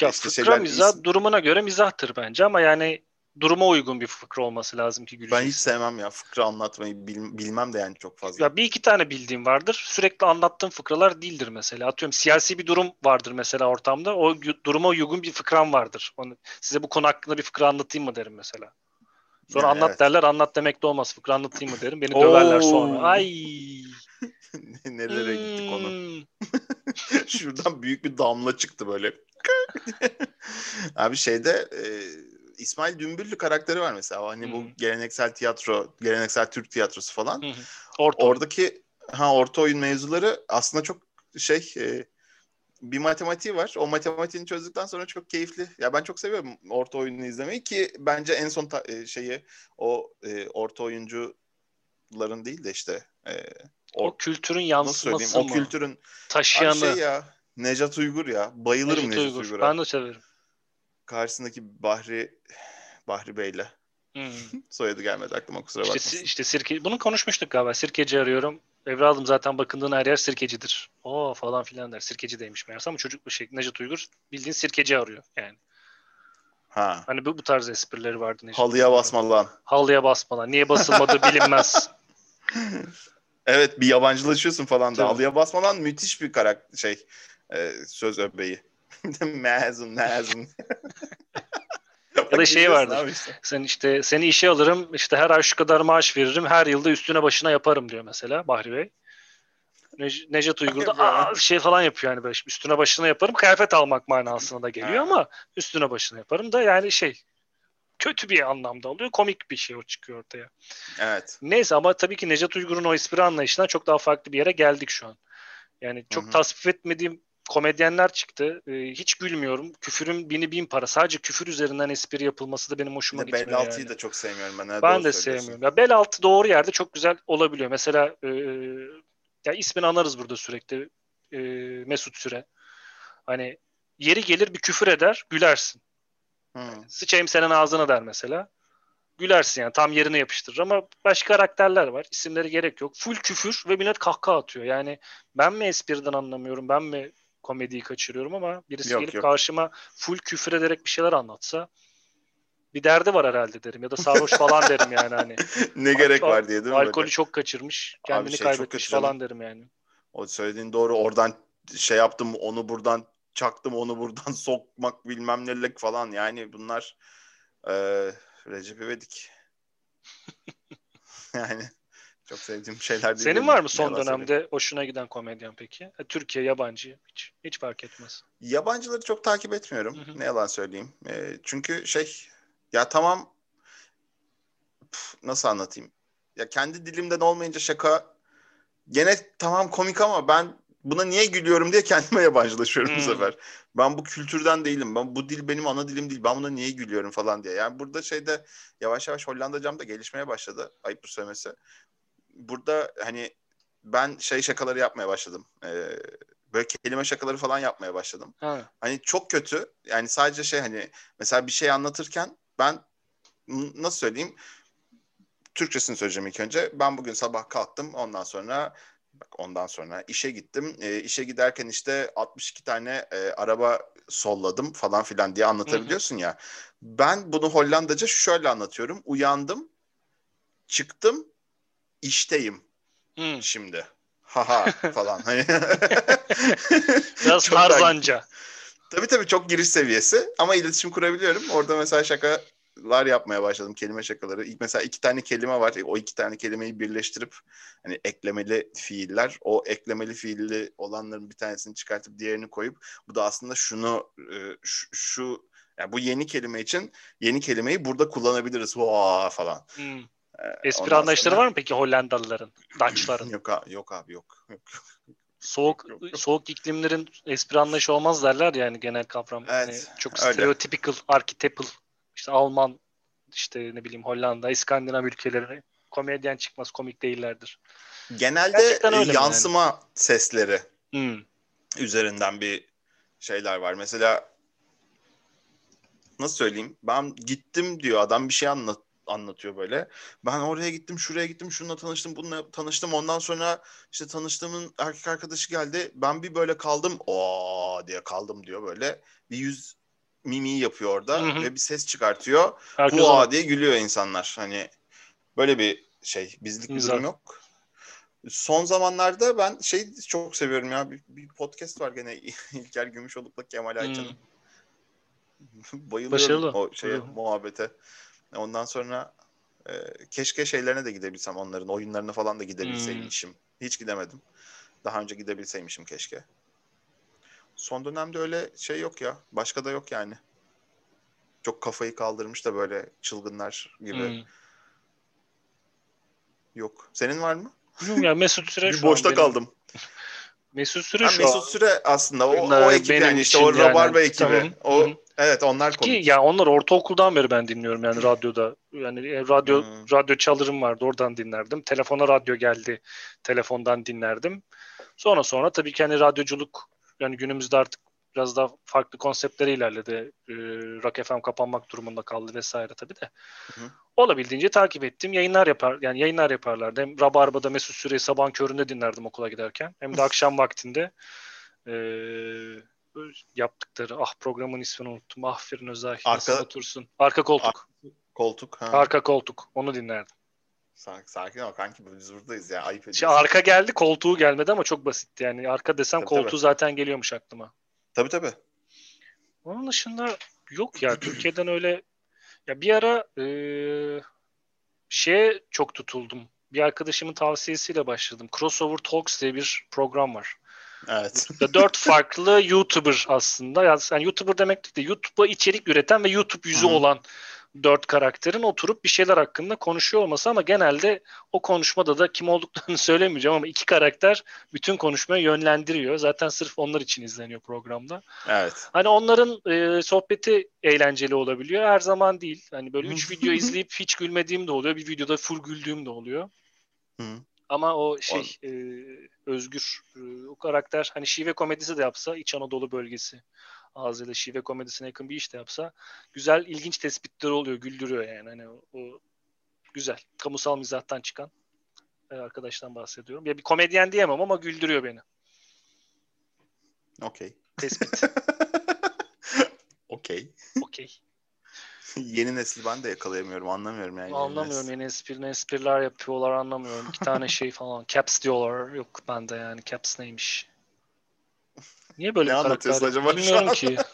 Ya işte fıkra şeyler, mizah is... durumuna göre mizahtır bence ama yani duruma uygun bir fıkra olması lazım ki güleceksin. Ben hiç sevmem ya fıkra anlatmayı bil, bilmem de yani çok fazla. Ya bir iki tane bildiğim vardır. Sürekli anlattığım fıkralar değildir mesela. Atıyorum siyasi bir durum vardır mesela ortamda. O duruma uygun bir fıkram vardır. Onu, size bu konu hakkında bir fıkra anlatayım mı derim mesela. Sonra yani anlat evet. derler anlat demek de olmaz. Fıkra anlatayım mı derim. Beni döverler sonra. Ay. Nerelere hmm. gitti konu? Şuradan büyük bir damla çıktı böyle. Abi şeyde e, İsmail Dümbüllü karakteri var mesela. Hani Hı-hı. bu geleneksel tiyatro, geleneksel Türk tiyatrosu falan. Hı-hı. Orta Oradaki ha orta oyun mevzuları aslında çok şey e, bir matematiği var. O matematiğini çözdükten sonra çok keyifli. Ya ben çok seviyorum orta oyunu izlemeyi ki bence en son ta- e, şeyi o e, orta oyuncuların değil de işte e, o, o kültürün yansıması mı? O kültürün taşıyanı. Şey ya Necat Uygur ya. Bayılırım Necat, Necat Uygur. Uygur'a. Ben de severim. Karşısındaki Bahri Bahri Bey'le. Hmm. Soyadı gelmedi aklıma kusura işte, bakmasın. İşte sirke, bunu konuşmuştuk galiba. Sirkeci arıyorum. Evladım zaten bakındığın her yer sirkecidir. O falan filan der. Sirkeci demiş meğerse ama çocuk bir şey. Necdet Uygur bildiğin sirkeci arıyor yani. Ha. Hani bu, bu tarz esprileri vardı. Necdet Halıya Uygur. basma lan. Halıya basma lan. Niye basılmadığı bilinmez. evet bir yabancılaşıyorsun falan da. Halıya basma lan müthiş bir karakter şey e, söz öbeği. mezun mezun. ya da şey vardır. Işte. Sen işte seni işe alırım, işte her ay şu kadar maaş veririm, her yılda üstüne başına yaparım diyor mesela Bahri Bey. Ne- Necdet Uygur da aa, şey falan yapıyor yani böyle üstüne başına yaparım. Kıyafet almak manasına da geliyor ama üstüne başına yaparım da yani şey kötü bir anlamda oluyor. Komik bir şey o çıkıyor ortaya. Evet. Neyse ama tabii ki Necdet Uygur'un o espri anlayışından çok daha farklı bir yere geldik şu an. Yani çok Hı-hı. tasvip etmediğim komedyenler çıktı. E, hiç gülmüyorum. Küfürün bini bin para. Sadece küfür üzerinden espri yapılması da benim hoşuma gitmiyor. Bel altıyı yani. da çok sevmiyorum ben. Ha, ben de sevmiyorum. Ya bel altı doğru yerde çok güzel olabiliyor. Mesela e, ya ismini anarız burada sürekli. E, Mesut Süre. Hani yeri gelir bir küfür eder, gülersin. Hmm. Sıçayım senin ağzına der mesela. Gülersin yani tam yerine yapıştırır ama başka karakterler var. İsimleri gerek yok. Full küfür ve millet kahkaha atıyor. Yani ben mi espriden anlamıyorum, ben mi komediyi kaçırıyorum ama birisi yok, gelip yok. karşıma full küfür ederek bir şeyler anlatsa bir derdi var herhalde derim ya da sarhoş falan derim yani hani. ne gerek var diye değil mi? Alkolü çok kaçırmış, kendini şey kaybetmiş falan derim yani. O söylediğin doğru. Oradan şey yaptım, onu buradan çaktım, onu buradan sokmak bilmem nelik falan. Yani bunlar e, Recep İvedik. yani çok sevdiğim şeyler değil. Senin var mı son dönemde söyleyeyim. hoşuna giden komedyen peki? E, Türkiye, yabancı hiç hiç fark etmez. Yabancıları çok takip etmiyorum. Hı hı. Ne yalan söyleyeyim. E, çünkü şey ya tamam pf, nasıl anlatayım? Ya kendi dilimden olmayınca şaka gene tamam komik ama ben buna niye gülüyorum diye kendime yabancılaşıyorum hmm. bu sefer. Ben bu kültürden değilim. Ben bu dil benim ana dilim değil. Ben buna niye gülüyorum falan diye. Yani burada şeyde yavaş yavaş Hollandacam da gelişmeye başladı. Ayıptır söylemesi burada hani ben şey şakaları yapmaya başladım. Ee, böyle kelime şakaları falan yapmaya başladım. Ha. Hani çok kötü. Yani sadece şey hani mesela bir şey anlatırken ben nasıl söyleyeyim? Türkçesini söyleyeceğim ilk önce. Ben bugün sabah kalktım. Ondan sonra bak ondan sonra işe gittim. E, işe giderken işte 62 tane e, araba solladım falan filan diye anlatabiliyorsun Hı-hı. ya. Ben bunu Hollandaca şöyle anlatıyorum. Uyandım, çıktım, işteyim hmm. şimdi. Haha falan. Hani Biraz tarzanca. Tabii tabii çok giriş seviyesi ama iletişim kurabiliyorum. Orada mesela şakalar yapmaya başladım. Kelime şakaları. İlk mesela iki tane kelime var. O iki tane kelimeyi birleştirip hani eklemeli fiiller. O eklemeli fiilli olanların bir tanesini çıkartıp diğerini koyup bu da aslında şunu e, şu, şu yani bu yeni kelime için yeni kelimeyi burada kullanabiliriz. Vaa falan. Hmm. Ee, Espri anlayışları sonra... var mı peki Hollandalıların, Dutch'ların? yok, abi, yok abi yok. yok. Soğuk yok, yok. soğuk iklimlerin espri anlayışı olmaz derler yani genel kavram. Evet, yani çok stereotypical, archetypal işte Alman işte ne bileyim Hollanda, İskandinav ülkeleri komedyen çıkmaz komik değillerdir. Genelde yansıma yani. sesleri hmm. üzerinden bir şeyler var. Mesela nasıl söyleyeyim? Ben gittim diyor adam bir şey anlat anlatıyor böyle. Ben oraya gittim, şuraya gittim, şununla tanıştım, bununla tanıştım. Ondan sonra işte tanıştığımın erkek arkadaşı geldi. Ben bir böyle kaldım. o diye kaldım diyor böyle. Bir yüz mimiği yapıyor orada hı hı. ve bir ses çıkartıyor. Hua diye gülüyor insanlar. Hani böyle bir şey, bizlik bir durum yok. Son zamanlarda ben şey çok seviyorum ya. Bir, bir podcast var gene İlker Gümüşoluk'la Kemal Ayça'nın. Hmm. Bayılıyorum Başarılı. o şeye, muhabbete. Ondan sonra e, keşke şeylerine de gidebilsem onların oyunlarına falan da gidebilseymişim. Hmm. Hiç gidemedim. Daha önce gidebilseymişim keşke. Son dönemde öyle şey yok ya. Başka da yok yani. Çok kafayı kaldırmış da böyle çılgınlar gibi. Hmm. Yok. Senin var mı? Bilmiyorum ya Mesut Süre şu boşta kaldım. Mesut Süre şu Mesut Süre aslında o, o ekip yani işte o Rabarba yani. ekibi. Tamam. O Hı-hı. evet onlar komik. Ki ya onlar ortaokuldan beri ben dinliyorum yani radyoda. Yani e, radyo hmm. radyo çalırım vardı oradan dinlerdim. Telefona radyo geldi. Telefondan dinlerdim. Sonra sonra tabii ki hani radyoculuk yani günümüzde artık biraz daha farklı konseptleri ilerledi. E, Rock FM kapanmak durumunda kaldı vesaire tabii de. Hı hı. Olabildiğince takip ettim. Yayınlar yapar yani yayınlar yaparlardı. Hem Rabarba'da Mesut Süreyi sabahın köründe dinlerdim okula giderken. Hem de akşam vaktinde e, yaptıkları ah programın ismini unuttum. Ah Firin Özay. Arka, otursun. Arka koltuk. Ar- koltuk. Ha. Arka koltuk. Onu dinlerdim. Sakin, sakin ama kanki biz buradayız ya. Ayıp ediyorsun. Arka geldi koltuğu gelmedi ama çok basitti yani. Arka desem tabii, koltuğu tabii. zaten geliyormuş aklıma. Tabii tabii. Onun dışında yok ya Türkiye'den öyle ya bir ara e, şeye çok tutuldum. Bir arkadaşımın tavsiyesiyle başladım. Crossover Talks diye bir program var. Evet. Dört farklı YouTuber aslında. Yani YouTuber demek değil de YouTube'a içerik üreten ve YouTube yüzü Hı-hı. olan dört karakterin oturup bir şeyler hakkında konuşuyor olması ama genelde o konuşmada da kim olduklarını söylemeyeceğim ama iki karakter bütün konuşmayı yönlendiriyor. Zaten sırf onlar için izleniyor programda. Evet. Hani onların e, sohbeti eğlenceli olabiliyor. Her zaman değil. Hani böyle üç video izleyip hiç gülmediğim de oluyor. Bir videoda full güldüğüm de oluyor. Hı. Ama o şey e, Özgür e, o karakter hani şive komedisi de yapsa İç Anadolu bölgesi ağzıyla şive komedisine yakın bir iş de yapsa güzel ilginç tespitler oluyor güldürüyor yani hani o, güzel kamusal mizahtan çıkan e, arkadaştan bahsediyorum. Ya bir komedyen diyemem ama güldürüyor beni. Okey. Tespit. Okey. Okey. yeni nesil ben de yakalayamıyorum. Anlamıyorum yani. Anlamıyorum. Yeni espri, espriler yapıyorlar anlamıyorum. İki tane şey falan. Caps diyorlar. Yok bende yani. Caps neymiş? Niye böyle ne karakter? acaba Bilmiyorum ki.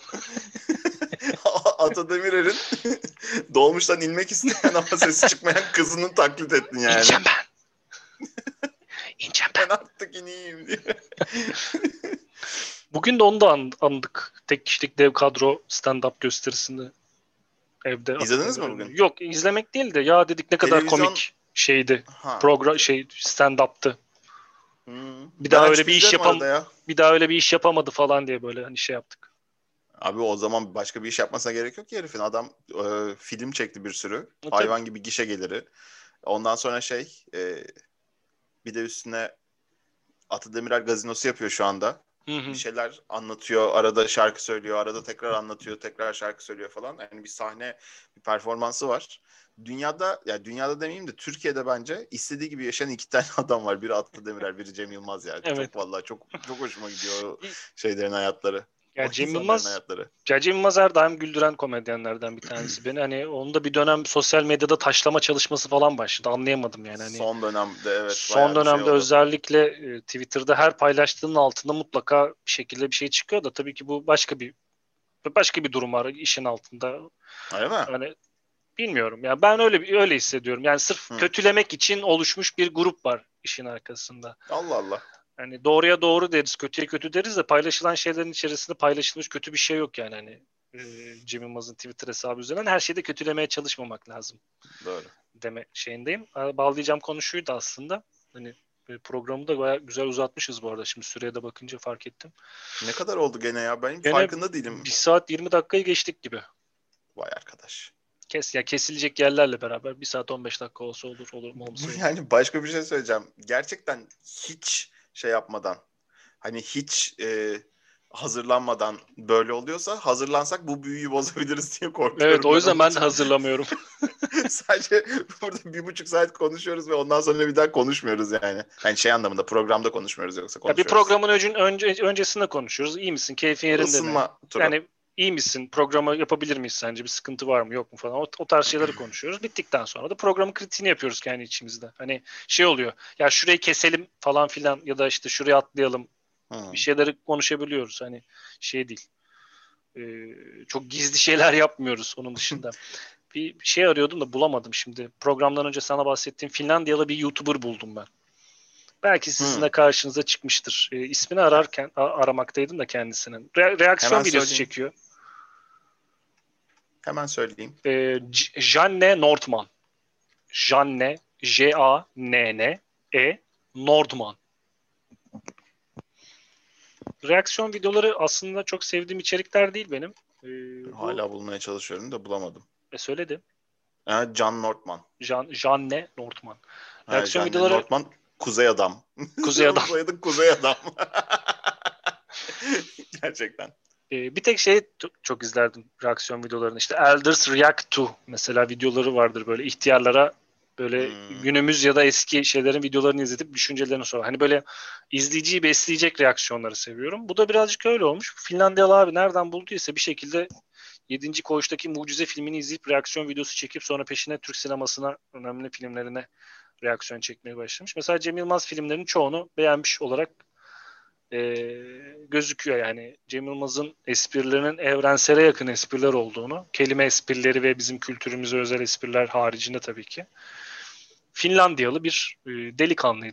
Ata Demirer'in dolmuştan inmek isteyen ama sesi çıkmayan kızının taklit ettin yani. İneceğim ben. İneceğim ben. Ben artık ineyim diye. Bugün de onu da andık. Tek kişilik dev kadro stand-up gösterisinde evde. İzlediniz mi bugün? Yok izlemek değil de ya dedik ne kadar Televizyon... komik şeydi. Ha. Program şey stand-up'tı. Hmm. Bir daha öyle bir iş yapam ya. bir daha öyle bir iş yapamadı falan diye böyle hani şey yaptık. Abi o zaman başka bir iş yapmasına gerek yok ki herifin. Adam e, film çekti bir sürü. E, Hayvan gibi gişe geliri. Ondan sonra şey e, bir de üstüne Atı Demirer gazinosu yapıyor şu anda. Hı hı. Bir şeyler anlatıyor, arada şarkı söylüyor, arada tekrar anlatıyor, tekrar şarkı söylüyor falan. Yani bir sahne, bir performansı var dünyada ya yani dünyada demeyeyim de Türkiye'de bence istediği gibi yaşayan iki tane adam var. Biri Atlı Demirer, biri Cem Yılmaz yani. Evet. Çok vallahi çok çok hoşuma gidiyor şeylerin hayatları. Ya Cem Yılmaz, ya Cem Yılmaz her daim güldüren komedyenlerden bir tanesi. Beni hani onda bir dönem sosyal medyada taşlama çalışması falan başladı. Anlayamadım yani. Hani son dönemde evet. Son dönemde şey özellikle e, Twitter'da her paylaştığının altında mutlaka bir şekilde bir şey çıkıyor da tabii ki bu başka bir başka bir durum var işin altında. Öyle mi? Hani Bilmiyorum. Ya ben öyle öyle hissediyorum. Yani sırf Hı. kötülemek için oluşmuş bir grup var işin arkasında. Allah Allah. Yani doğruya doğru deriz, kötüye kötü deriz de paylaşılan şeylerin içerisinde paylaşılmış kötü bir şey yok yani hani e, Cem Yılmaz'ın Twitter hesabı üzerinden her şeyde kötülemeye çalışmamak lazım. Doğru. Deme şeyindeyim. Bağlayacağım konu şuydu aslında. Hani e, programı da bayağı güzel uzatmışız bu arada. Şimdi süreye de bakınca fark ettim. Ne kadar oldu gene ya? Ben gene farkında değilim. Bir saat 20 dakikayı geçtik gibi. Vay arkadaş. Kes ya kesilecek yerlerle beraber bir saat 15 dakika olsa olur olur mu olmasa olur. Yani başka bir şey söyleyeceğim. Gerçekten hiç şey yapmadan hani hiç e, hazırlanmadan böyle oluyorsa hazırlansak bu büyüyü bozabiliriz diye korkuyorum. Evet o yüzden ben de hazırlamıyorum. Sadece burada bir buçuk saat konuşuyoruz ve ondan sonra bir daha konuşmuyoruz yani. Hani şey anlamında programda konuşmuyoruz yoksa konuşuyoruz. Ya bir programın öncün, önce, öncesinde konuşuyoruz. İyi misin? Keyfin yerinde Isınma mi? Turu. Yani iyi misin? Programı yapabilir miyiz sence? Bir sıkıntı var mı yok mu falan. O, o tarz şeyleri konuşuyoruz. Bittikten sonra da programın kritiğini yapıyoruz kendi içimizde. Hani şey oluyor. Ya şurayı keselim falan filan ya da işte şuraya atlayalım. Hmm. Bir şeyleri konuşabiliyoruz. Hani şey değil. Ee, çok gizli şeyler yapmıyoruz onun dışında. bir şey arıyordum da bulamadım şimdi. Programdan önce sana bahsettiğim Finlandiyalı bir YouTuber buldum ben. Belki sizin hmm. de karşınıza çıkmıştır. E, ismini ararken a- aramaktaydım da kendisinin. Re- reaksiyon Hemen videosu söyleyeyim. çekiyor. Hemen söyleyeyim. E, Janne Nordman. Janne J-A-N-N E Nordman. Reaksiyon videoları aslında çok sevdiğim içerikler değil benim. Ee, Hala bu... bulmaya çalışıyorum da bulamadım. E söyledi. Ha, John Northman. Jan, Janne Northman. Reaksiyon ha, videoları... Northman Kuzey Adam. Kuzey Adam. Kuzey Adam. Gerçekten. Ee, bir tek şey çok izlerdim reaksiyon videolarını. İşte Elders React to mesela videoları vardır böyle ihtiyarlara böyle hmm. günümüz ya da eski şeylerin videolarını izletip düşüncelerini sor. Hani böyle izleyiciyi besleyecek reaksiyonları seviyorum. Bu da birazcık öyle olmuş. Finlandiyalı abi nereden bulduysa bir şekilde 7. Koğuş'taki Mucize filmini izleyip reaksiyon videosu çekip sonra peşine Türk sinemasına önemli filmlerine reaksiyon çekmeye başlamış. Mesela Cem Yılmaz filmlerinin çoğunu beğenmiş olarak e, gözüküyor yani. Cem Yılmaz'ın esprilerinin evrensele yakın espriler olduğunu, kelime esprileri ve bizim kültürümüze özel espriler haricinde tabii ki. Finlandiyalı bir e, delikanlıyı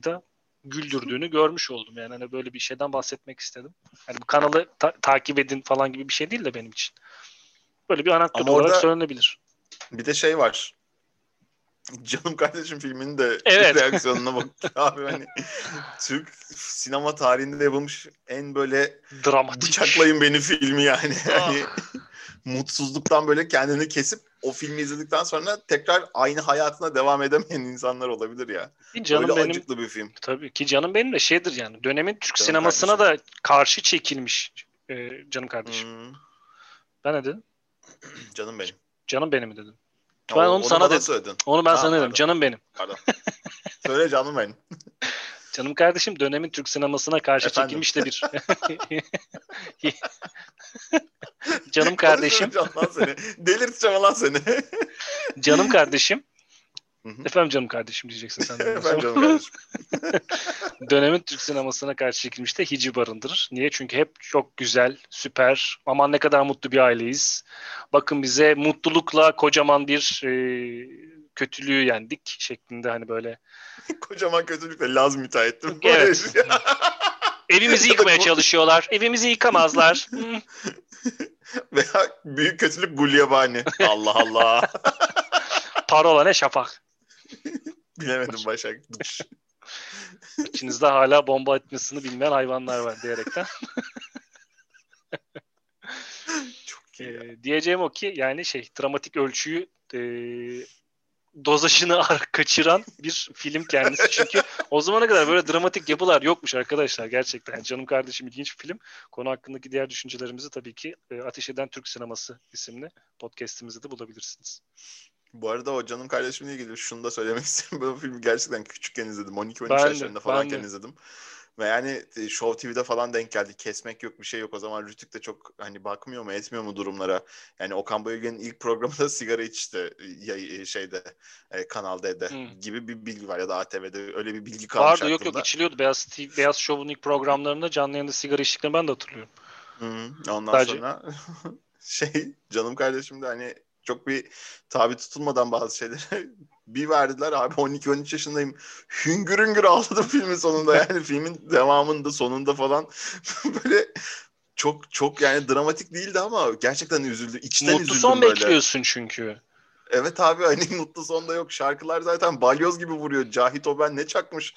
güldürdüğünü görmüş oldum. Yani hani böyle bir şeyden bahsetmek istedim. Yani bu kanalı ta- takip edin falan gibi bir şey değil de benim için. Böyle bir anekdot olarak söylenebilir. Bir de şey var. Canım Kardeşim filminin de evet. reaksiyonuna bak. Abi hani Türk sinema tarihinde yapılmış en böyle dramatik bıçaklayın beni filmi yani. yani mutsuzluktan böyle kendini kesip o filmi izledikten sonra tekrar aynı hayatına devam edemeyen insanlar olabilir ya. Canım Öyle benim, acıklı bir film. Tabii ki canım benim de şeydir yani dönemin Türk canım sinemasına kardeşim. da karşı çekilmiş e, canım kardeşim. Hmm. Ben ne dedim? Canım benim. Canım benim dedim. Ben onu, onu sana dedim. Söyledin. Onu ben ha, sana dedim. Canım benim. Pardon. Söyle canım benim. Canım kardeşim dönemin Türk sinemasına karşı Efendim? çekilmiş de bir. Canım kardeşim. Delirteceğim lan seni. Canım kardeşim. Hı-hı. Efendim canım kardeşim diyeceksin sen. De Efendim canım kardeşim. Dönemin Türk sinemasına karşı çekilmiş de Hici barındırır. Niye? Çünkü hep çok güzel, süper, aman ne kadar mutlu bir aileyiz. Bakın bize mutlulukla kocaman bir e, kötülüğü yendik şeklinde hani böyle. kocaman kötülükle Laz müteahhittim. Evet. Evimizi yıkmaya çalışıyorlar. Evimizi yıkamazlar. Veya büyük kötülük Gulyabani. Allah Allah. Parola ne şafak. Bilemedim Başak. İçinizde hala bomba etmesini bilmeyen hayvanlar var diyerekten. Çok iyi. Ee, diyeceğim o ki yani şey dramatik ölçüyü e, dozajını kaçıran bir film kendisi. Çünkü o zamana kadar böyle dramatik yapılar yokmuş arkadaşlar gerçekten. Canım Kardeşim ilginç bir film. Konu hakkındaki diğer düşüncelerimizi tabii ki e, Ateş Eden Türk Sineması isimli podcast'imizde de bulabilirsiniz. Bu arada o canım kardeşimle ilgili şunu da söylemek istiyorum. Ben o filmi gerçekten küçükken izledim. 12-13 yaşlarında falanken izledim. Ve yani e, Show TV'de falan denk geldi. Kesmek yok bir şey yok. O zaman Rütük de çok hani bakmıyor mu etmiyor mu durumlara. Yani Okan Bayülgen'in ilk programında sigara içti ya, e, şeyde e, Kanal D'de hmm. gibi bir bilgi var ya da ATV'de öyle bir bilgi kalmış Vardı yok yok içiliyordu. Beyaz, TV, Beyaz Show'un ilk programlarında canlı yayında sigara içtiklerini ben de hatırlıyorum. Hmm. Ondan Sadece... sonra şey canım kardeşim de hani çok bir tabi tutulmadan bazı şeylere bir verdiler abi 12-13 yaşındayım. Hüngür hüngür ağladım filmin sonunda yani filmin devamında sonunda falan böyle çok çok yani dramatik değildi ama gerçekten üzüldü. İçten Mutlu üzüldüm son böyle. bekliyorsun çünkü. Evet abi hani mutlu son da yok. Şarkılar zaten balyoz gibi vuruyor. Cahit Oben ne çakmış?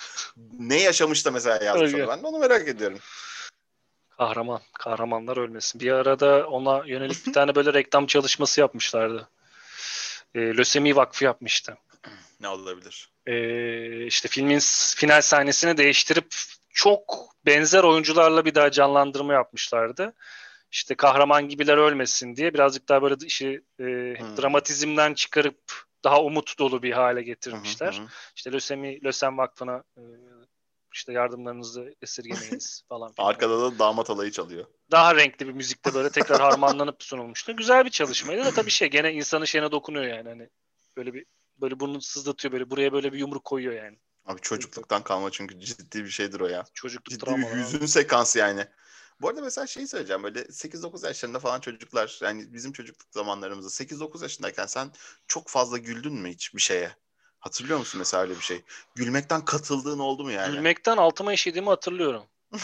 Ne yaşamış da mesela yazmış onu. Ben de onu merak ediyorum. Kahraman. Kahramanlar ölmesin. Bir arada ona yönelik bir tane böyle reklam çalışması yapmışlardı. E, Lösemi Vakfı yapmıştı. Ne olabilir? E, işte filmin final sahnesini değiştirip çok benzer oyuncularla bir daha canlandırma yapmışlardı. İşte kahraman gibiler ölmesin diye birazcık daha böyle işi e, hmm. dramatizmden çıkarıp daha umut dolu bir hale getirmişler. Hı hı. İşte Lösemi Lösem Vakfı'na e, işte yardımlarınızı esirgemeyiniz falan. Arkada da damat alayı çalıyor. Daha renkli bir müzikte böyle tekrar harmanlanıp sunulmuştu. Güzel bir çalışmaydı da tabii şey gene insanın şeyine dokunuyor yani hani böyle bir böyle bunu sızlatıyor böyle buraya böyle bir yumruk koyuyor yani. Abi çocukluktan kalma çünkü ciddi bir şeydir o ya. Çocukluk ciddi bir hüzün sekansı yani. Bu arada mesela şey söyleyeceğim böyle 8-9 yaşlarında falan çocuklar yani bizim çocukluk zamanlarımızda 8-9 yaşındayken sen çok fazla güldün mü hiç bir şeye? Hatırlıyor musun mesela öyle bir şey? Gülmekten katıldığın oldu mu yani? Gülmekten altıma işediğimi hatırlıyorum.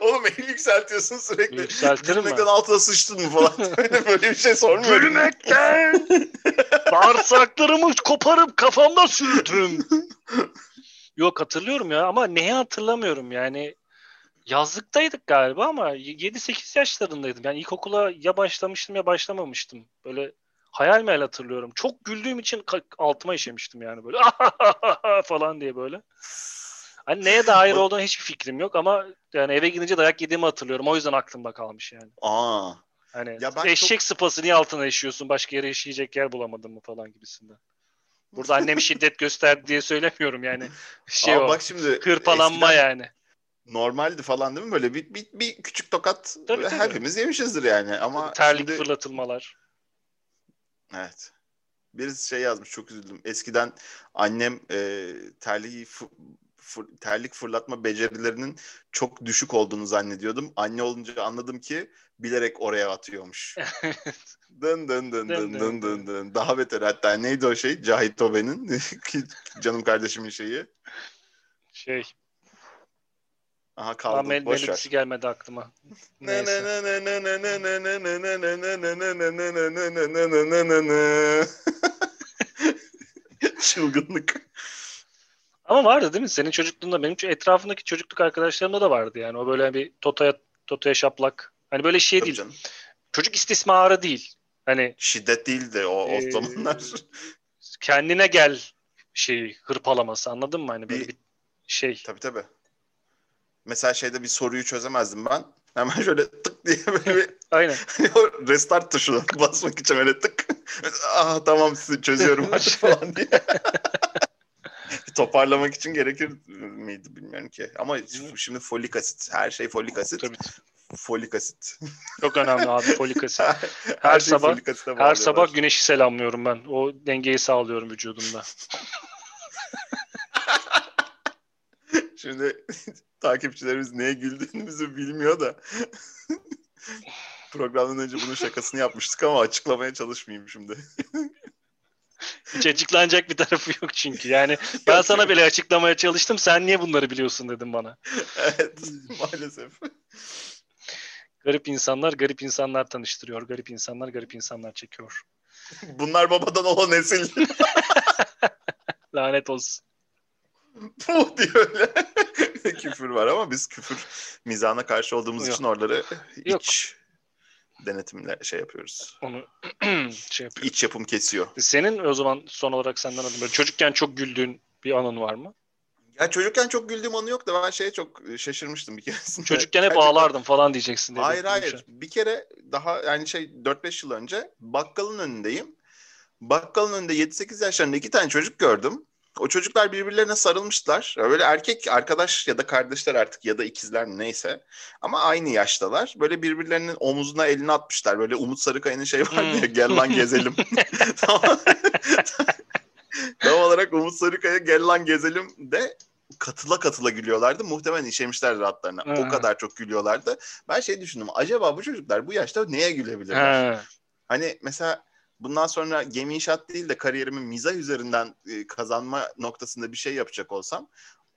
Oğlum el yükseltiyorsun sürekli. Yükseltirim Gülmekten ben. altına sıçtın mı falan. Böyle bir şey sormuyorum. Gülmekten bağırsaklarımı koparıp kafamda sürdüm. Yok hatırlıyorum ya ama neyi hatırlamıyorum yani. Yazlıktaydık galiba ama 7-8 yaşlarındaydım. Yani ilkokula ya başlamıştım ya başlamamıştım. Böyle hayal meyal hatırlıyorum. Çok güldüğüm için altıma işemiştim yani böyle falan diye böyle. Hani neye dair olduğunu hiçbir fikrim yok ama yani eve gidince dayak yediğimi hatırlıyorum. O yüzden aklımda kalmış yani. Aa. Hani ya ben eşek çok... sıpası niye altına işiyorsun? Başka yere işleyecek yer bulamadın mı falan gibisinden. Burada annem şiddet gösterdi diye söylemiyorum yani. Şey Aa, o. Bak şimdi hırpalanma yani. Normaldi falan değil mi böyle bir, bir, bir küçük tokat tabii, tabii. hepimiz yemişizdir yani ama terlik şimdi... fırlatılmalar. Evet. Birisi şey yazmış çok üzüldüm. Eskiden annem e, terliği fır, terlik fırlatma becerilerinin çok düşük olduğunu zannediyordum. Anne olunca anladım ki bilerek oraya atıyormuş. dın dın dın dın dın dın dın. Daha beter hatta neydi o şey? Cahit Oben'in canım kardeşimin şeyi. Şey. Aha kaldım. Mel Boş ver. gelmedi aklıma. Çılgınlık. Ama vardı değil mi? Senin çocukluğunda benim etrafındaki çocukluk arkadaşlarımda da vardı yani. O böyle bir Toto'ya Toto'ya şaplak. Hani böyle şey Tabii değil. Canım. Çocuk istismarı değil. Hani şiddet değildi o, o e, zamanlar. Kendine gel şey hırpalaması anladın mı? Hani böyle bir, bir şey. Tabii tabii. Mesela şeyde bir soruyu çözemezdim ben. Hemen şöyle tık diye böyle bir Aynen. Restart tuşuna basmak için böyle tık. ah tamam sizi çözüyorum falan diye. toparlamak için gerekir miydi bilmiyorum ki. Ama şimdi folik asit. Her şey folik asit. Tabii. Folik asit. Çok önemli abi folik asit. Her, her şey sabah her sabah güneşi selamlıyorum ben. O dengeyi sağlıyorum vücudumda. Şimdi takipçilerimiz neye güldüğümüzü bilmiyor da programdan önce bunun şakasını yapmıştık ama açıklamaya çalışmayayım şimdi. Hiç açıklanacak bir tarafı yok çünkü. Yani ben sana bile açıklamaya çalıştım. Sen niye bunları biliyorsun dedim bana. Evet maalesef. Garip insanlar garip insanlar tanıştırıyor. Garip insanlar garip insanlar çekiyor. Bunlar babadan olan nesil. Lanet olsun. Bu diye öyle küfür var ama biz küfür mizana karşı olduğumuz Yok. için oraları Yok. iç denetimle şey yapıyoruz. Onu şey yapıyoruz. İç yapım kesiyor. Senin o zaman son olarak senden adım böyle çocukken çok güldüğün bir anın var mı? Ya çocukken çok güldüğüm anı yok da ben şeye çok şaşırmıştım bir keresinde. Çocukken hep Gerçekten... ağlardım falan diyeceksin diye. Hayır hayır. Şey. Bir kere daha yani şey 4-5 yıl önce bakkalın önündeyim. Bakkalın önünde 7-8 yaşlarında iki tane çocuk gördüm. O çocuklar birbirlerine sarılmışlar. Böyle erkek arkadaş ya da kardeşler artık ya da ikizler neyse. Ama aynı yaştalar. Böyle birbirlerinin omuzuna elini atmışlar. Böyle Umut Sarıkaya'nın şey var ya hmm. gel lan gezelim. Tam olarak Umut Sarıkaya gel lan gezelim de katıla katıla gülüyorlardı. Muhtemelen işemişler rahatlarına. O kadar çok gülüyorlardı. Ben şey düşündüm. Acaba bu çocuklar bu yaşta neye gülebilirler? Hani mesela bundan sonra gemi inşaat değil de kariyerimi mizah üzerinden e, kazanma noktasında bir şey yapacak olsam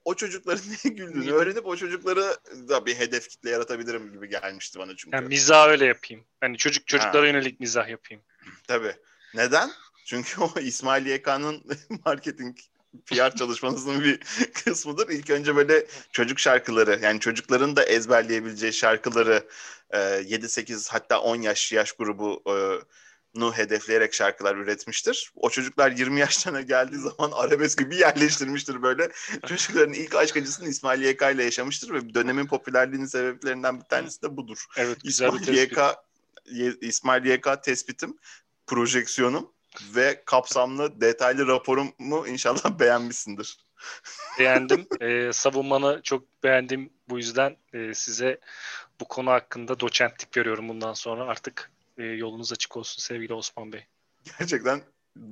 o çocukların ne güldüğünü öğrenip o çocukları da bir hedef kitle yaratabilirim gibi gelmişti bana çünkü. Yani mizah öyle yapayım. Hani çocuk çocuklara ha. yönelik mizah yapayım. Tabii. Neden? Çünkü o İsmail YK'nın marketing PR çalışmasının bir kısmıdır. İlk önce böyle çocuk şarkıları yani çocukların da ezberleyebileceği şarkıları 7-8 hatta 10 yaş yaş grubu nu hedefleyerek şarkılar üretmiştir. O çocuklar 20 yaşlarına geldiği zaman arabeski bir yerleştirmiştir böyle. Çocukların ilk aşk acısını İsmail YK ile yaşamıştır ve dönemin popülerliğinin sebeplerinden bir tanesi de budur. Evet, güzel İsmail YK İsmail YK tespitim, projeksiyonum ve kapsamlı detaylı raporumu inşallah beğenmişsindir. Beğendim. Ee, savunmanı çok beğendim. Bu yüzden e, size bu konu hakkında doçentlik veriyorum bundan sonra. Artık e, yolunuz açık olsun sevgili Osman Bey. Gerçekten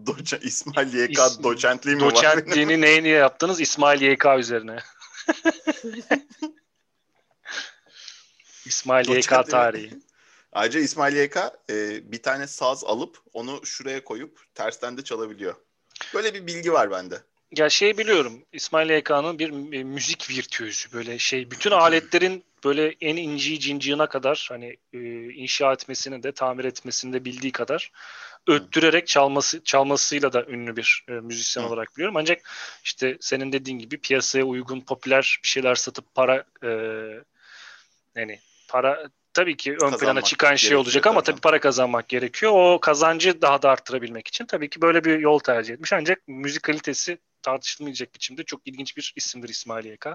doça, İsmail YK İs, doçentliği mi Doçentliğini neyini yaptınız? İsmail YK üzerine. İsmail YK tarihi. Ayrıca İsmail YK e, bir tane saz alıp onu şuraya koyup tersten de çalabiliyor. Böyle bir bilgi var bende. Ya şey biliyorum İsmail YK'nın bir e, müzik virtüözü böyle şey bütün aletlerin böyle en inci cinciğine kadar hani e, inşa etmesini de tamir etmesini de bildiği kadar öttürerek çalması çalmasıyla da ünlü bir e, müzisyen Hı. olarak biliyorum. Ancak işte senin dediğin gibi piyasaya uygun popüler bir şeyler satıp para e, yani para tabii ki ön kazanmak plana çıkan şey olacak ama tabii para kazanmak gerekiyor. O kazancı daha da arttırabilmek için tabii ki böyle bir yol tercih etmiş. Ancak müzik kalitesi tartışılmayacak biçimde çok ilginç bir isimdir İsmail YK.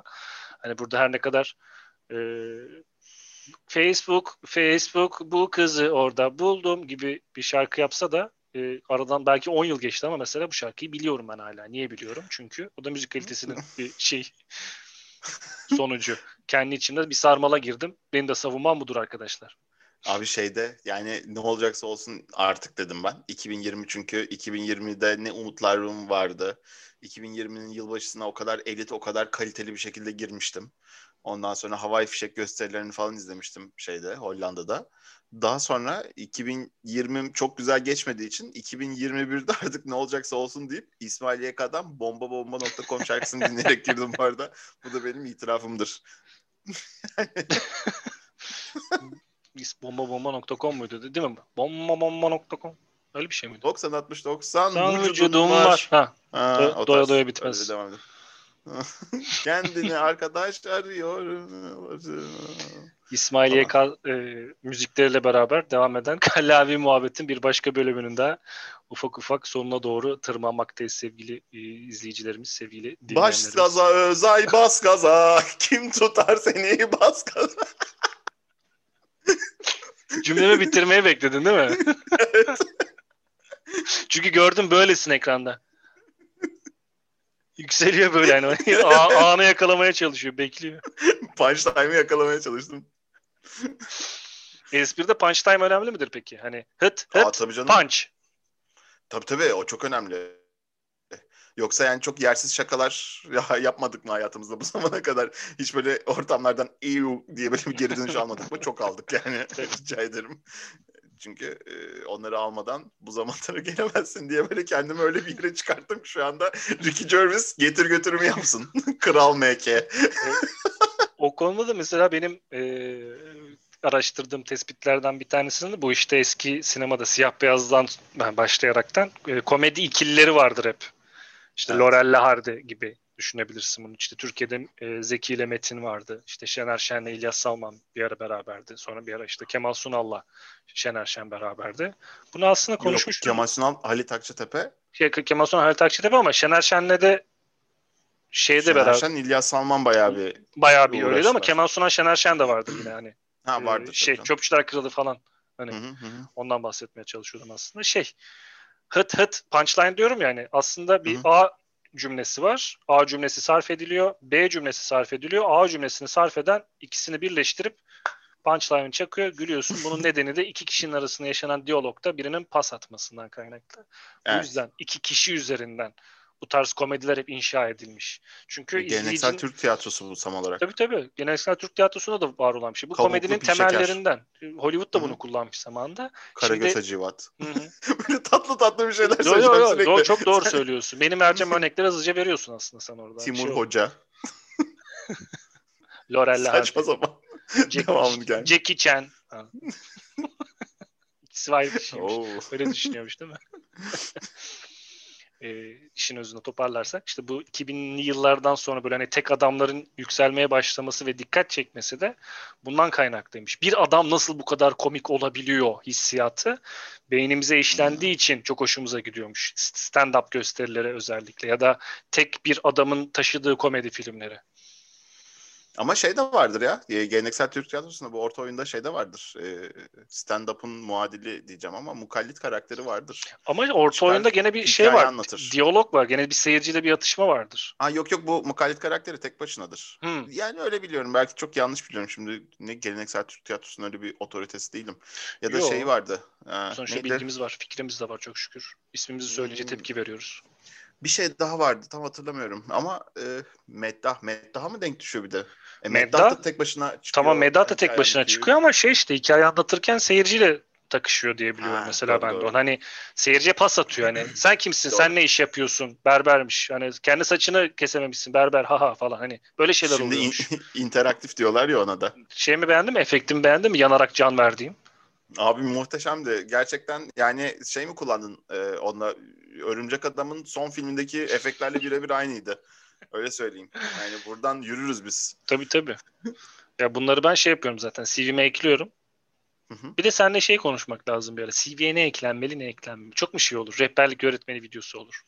Hani burada her ne kadar e, Facebook, Facebook bu kızı orada buldum gibi bir şarkı yapsa da e, aradan belki 10 yıl geçti ama mesela bu şarkıyı biliyorum ben hala. Niye biliyorum? Çünkü o da müzik kalitesinin bir şey sonucu. Kendi içimde bir sarmala girdim. Benim de savunmam budur arkadaşlar. Abi şeyde yani ne olacaksa olsun artık dedim ben. 2020 çünkü 2020'de ne umutlarım vardı. 2020'nin yılbaşısına o kadar elit, o kadar kaliteli bir şekilde girmiştim. Ondan sonra havai fişek gösterilerini falan izlemiştim şeyde Hollanda'da. Daha sonra 2020 çok güzel geçmediği için 2021'de artık ne olacaksa olsun deyip İsmail YK'dan bombabomba.com şarkısını dinleyerek girdim bu arada. Bu da benim itirafımdır. bombabomba.com muydu değil mi? Bombabomba.com Öyle bir şey miydi? 90 60 90 Sen vücudum var. var. Ha. ha Do- doya doya bitmez. Devam Kendini arkadaş arıyor. İsmail YK e, müzikleriyle beraber devam eden Kallavi Muhabbet'in bir başka bölümünde ufak ufak sonuna doğru tırmanmaktayız sevgili e, izleyicilerimiz, sevgili dinleyenlerimiz. Baş gaza Özay bas gaza, kim tutar seni bas gaza. Cümlemi bitirmeyi bekledin değil mi? evet. Çünkü gördüm böylesin ekranda. Yükseliyor böyle hani. A- anı yakalamaya çalışıyor. Bekliyor. Punch time'ı yakalamaya çalıştım. Espride punch time önemli midir peki? Hani hıt hıt Aa, tabii canım. punch. Tabii tabii o çok önemli. Yoksa yani çok yersiz şakalar yapmadık mı hayatımızda bu zamana kadar? Hiç böyle ortamlardan EU diye böyle bir geri dönüş almadık mı? Çok aldık yani. Rica ederim. Çünkü e, onları almadan bu zamanlara gelemezsin diye böyle kendimi öyle bir yere çıkarttım şu anda Ricky Gervais getir götürümü yapsın. Kral MK. o konuda da mesela benim e, araştırdığım tespitlerden bir tanesinin bu işte eski sinemada siyah beyazdan başlayaraktan e, komedi ikilileri vardır hep. İşte evet. Laurel Hardy gibi düşünebilirsin bunu. İşte Türkiye'de e, Zeki ile Metin vardı. İşte Şener Şen'le İlyas Salman bir ara beraberdi. Sonra bir ara işte Kemal Sunal'la Şener Şen beraberdi. Bunu aslında konuşmuştuk. Kemal Sunal, Halit Akçatepe. Şey, Kemal Sunal, Halit Akçatepe ama Şener Şen'le de şeyde Şener beraber. Şen, İlyas Salman bayağı bir bayağı bir öyleydi ama Kemal Sunal, Şener Şen de vardı yine hani. ha vardı. Ee, şey, Çöpçüler Kralı falan. Hani hı hı hı. ondan bahsetmeye çalışıyordum aslında. Şey, hıt hıt punchline diyorum yani aslında bir Hı-hı. A cümlesi var. A cümlesi sarf ediliyor. B cümlesi sarf ediliyor. A cümlesini sarf eden ikisini birleştirip punchline çakıyor. Gülüyorsun. Bunun nedeni de iki kişinin arasında yaşanan diyalogda birinin pas atmasından kaynaklı. Evet. Bu yüzden iki kişi üzerinden bu tarz komediler hep inşa edilmiş. Çünkü Geleneksel izleyicinin... Türk tiyatrosu bu tam olarak. Tabii tabii. Geleneksel Türk tiyatrosunda da var olan bir şey. Bu Kavuklu komedinin temellerinden. Şeker. Hollywood da bunu Hı-hı. kullanmış zamanında. Karagöz Şimdi... Hacivat. Böyle tatlı tatlı bir şeyler söyleyeceğim yo, yo, sürekli. Doğru, çok doğru söylüyorsun. Benim vereceğim örnekleri hızlıca veriyorsun aslında sen orada. Timur şey Hoca. Lorella Saçma sapan. Jack, Devamını gel. Jackie Chan. İkisi var bir şeymiş. Öyle düşünüyormuş değil mi? E, işin özünü toparlarsak işte bu 2000'li yıllardan sonra böyle hani tek adamların yükselmeye başlaması ve dikkat çekmesi de bundan kaynaklıymış. Bir adam nasıl bu kadar komik olabiliyor hissiyatı beynimize işlendiği için çok hoşumuza gidiyormuş. Stand-up gösterileri özellikle ya da tek bir adamın taşıdığı komedi filmleri. Ama şey de vardır ya. E, geleneksel Türk tiyatrosunda bu orta oyunda şey de vardır. E, stand-up'ın muadili diyeceğim ama mukallit karakteri vardır. Ama orta Çıkar, oyunda gene bir şey var. Anlatır. Diyalog var. Gene bir seyirciyle bir atışma vardır. Ha yok yok bu mukallit karakteri tek başınadır. Hmm. Yani öyle biliyorum. Belki çok yanlış biliyorum. Şimdi ne geleneksel Türk tiyatrosunun öyle bir otoritesi değilim. Ya da Yo. şey vardı. E, Sonuçta neydi? bilgimiz var. Fikrimiz de var çok şükür. İsmimizi söyleyince hmm. tepki veriyoruz. Bir şey daha vardı tam hatırlamıyorum ama e, Meddah, Meddah'a mı denk düşüyor bir de? E, Meddah, Meddah da tek başına çıkıyor. Tamam Meddah da tek başına çıkıyor ama şey işte hikaye anlatırken seyirciyle takışıyor diye biliyorum ha, mesela doğru, ben de onu. Hani seyirciye pas atıyor hani sen kimsin sen ne iş yapıyorsun berbermiş hani kendi saçını kesememişsin berber haha falan hani böyle şeyler Şimdi oluyormuş. Şimdi in- interaktif diyorlar ya ona da. Şey mi beğendin mi efektimi beğendin mi yanarak can verdiğim? Abi muhteşemdi. Gerçekten yani şey mi kullandın e, onunla Örümcek Adam'ın son filmindeki efektlerle birebir aynıydı. Öyle söyleyeyim. Yani buradan yürürüz biz. Tabii tabii. ya bunları ben şey yapıyorum zaten. CV'me ekliyorum. Hı hı. Bir de seninle şey konuşmak lazım bir ara. CV'ye ne eklenmeli ne eklenmeli. Çok mu şey olur? Rehberlik öğretmeni videosu olur.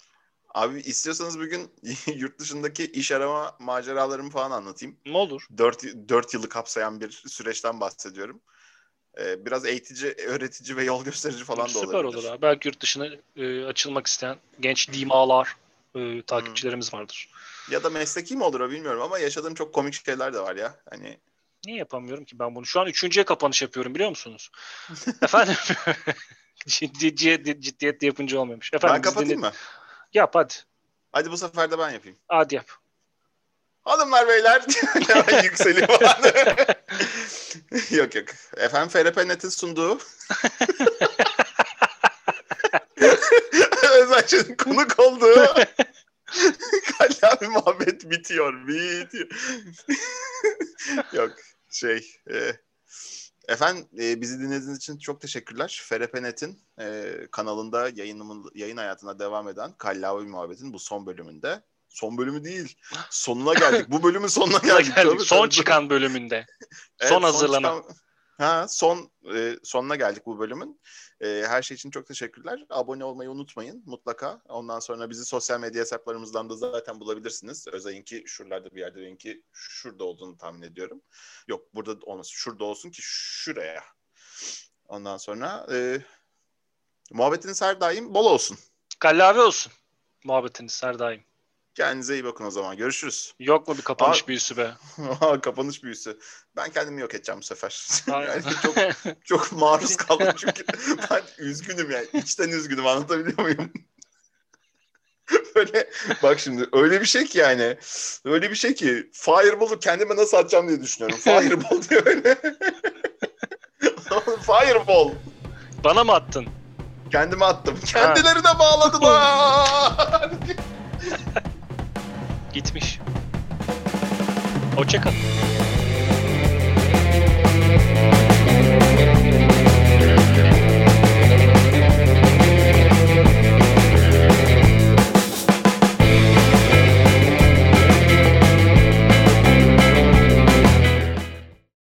Abi istiyorsanız bugün yurt dışındaki iş arama maceralarımı falan anlatayım. Ne olur? 4, 4 yılı kapsayan bir süreçten bahsediyorum. Ee, biraz eğitici, öğretici ve yol gösterici falan Süper da olabilir. Süper olur abi. Belki yurt dışına e, açılmak isteyen genç dimalar e, takipçilerimiz vardır. Ya da mesleki mi olur o bilmiyorum ama yaşadığım çok komik şeyler de var ya. Hani Niye yapamıyorum ki ben bunu? Şu an üçüncüye kapanış yapıyorum biliyor musunuz? Efendim ciddiyet, ciddiyet yapınca olmuyormuş. Efendim, ben kapatayım mı? Yap hadi. Hadi bu sefer de ben yapayım. Hadi yap. Hanımlar beyler yükseliyor. yok yok. Efendim FRP.net'in sunduğu Özelçe'nin konuk olduğu Kallavi muhabbet bitiyor. Bitiyor. yok şey e, Efendim e, bizi dinlediğiniz için çok teşekkürler. FRP.net'in e, kanalında yayınımın, yayın hayatına devam eden Kallavi Muhabbet'in bu son bölümünde Son bölümü değil. Sonuna geldik. Bu bölümün sonuna geldik. geldik. Son çıkan bölümünde. evet, son hazırlanan. Son çıkan, ha, son e, sonuna geldik bu bölümün. E, her şey için çok teşekkürler. Abone olmayı unutmayın mutlaka. Ondan sonra bizi sosyal medya hesaplarımızdan da zaten bulabilirsiniz. Özay'ınki şuralarda bir yerde benimki şurada olduğunu tahmin ediyorum. Yok burada olmasın. Şurada olsun ki şuraya. Ondan sonra e, muhabbetiniz her daim bol olsun. Kallavi olsun. Muhabbetiniz her daim. Kendinize iyi bakın o zaman. Görüşürüz. Yok mu bir kapanış Aa, büyüsü be? kapanış büyüsü. Ben kendimi yok edeceğim bu sefer. yani çok çok maruz kaldım çünkü ben üzgünüm yani. İçten üzgünüm anlatabiliyor muyum? Böyle bak şimdi öyle bir şey ki yani öyle bir şey ki Fireball'u kendime nasıl atacağım diye düşünüyorum. Fireball diyor öyle. Fireball. Bana mı attın? Kendime attım. Kendileri de bağladılar. Gitmiş. Hoşçakalın.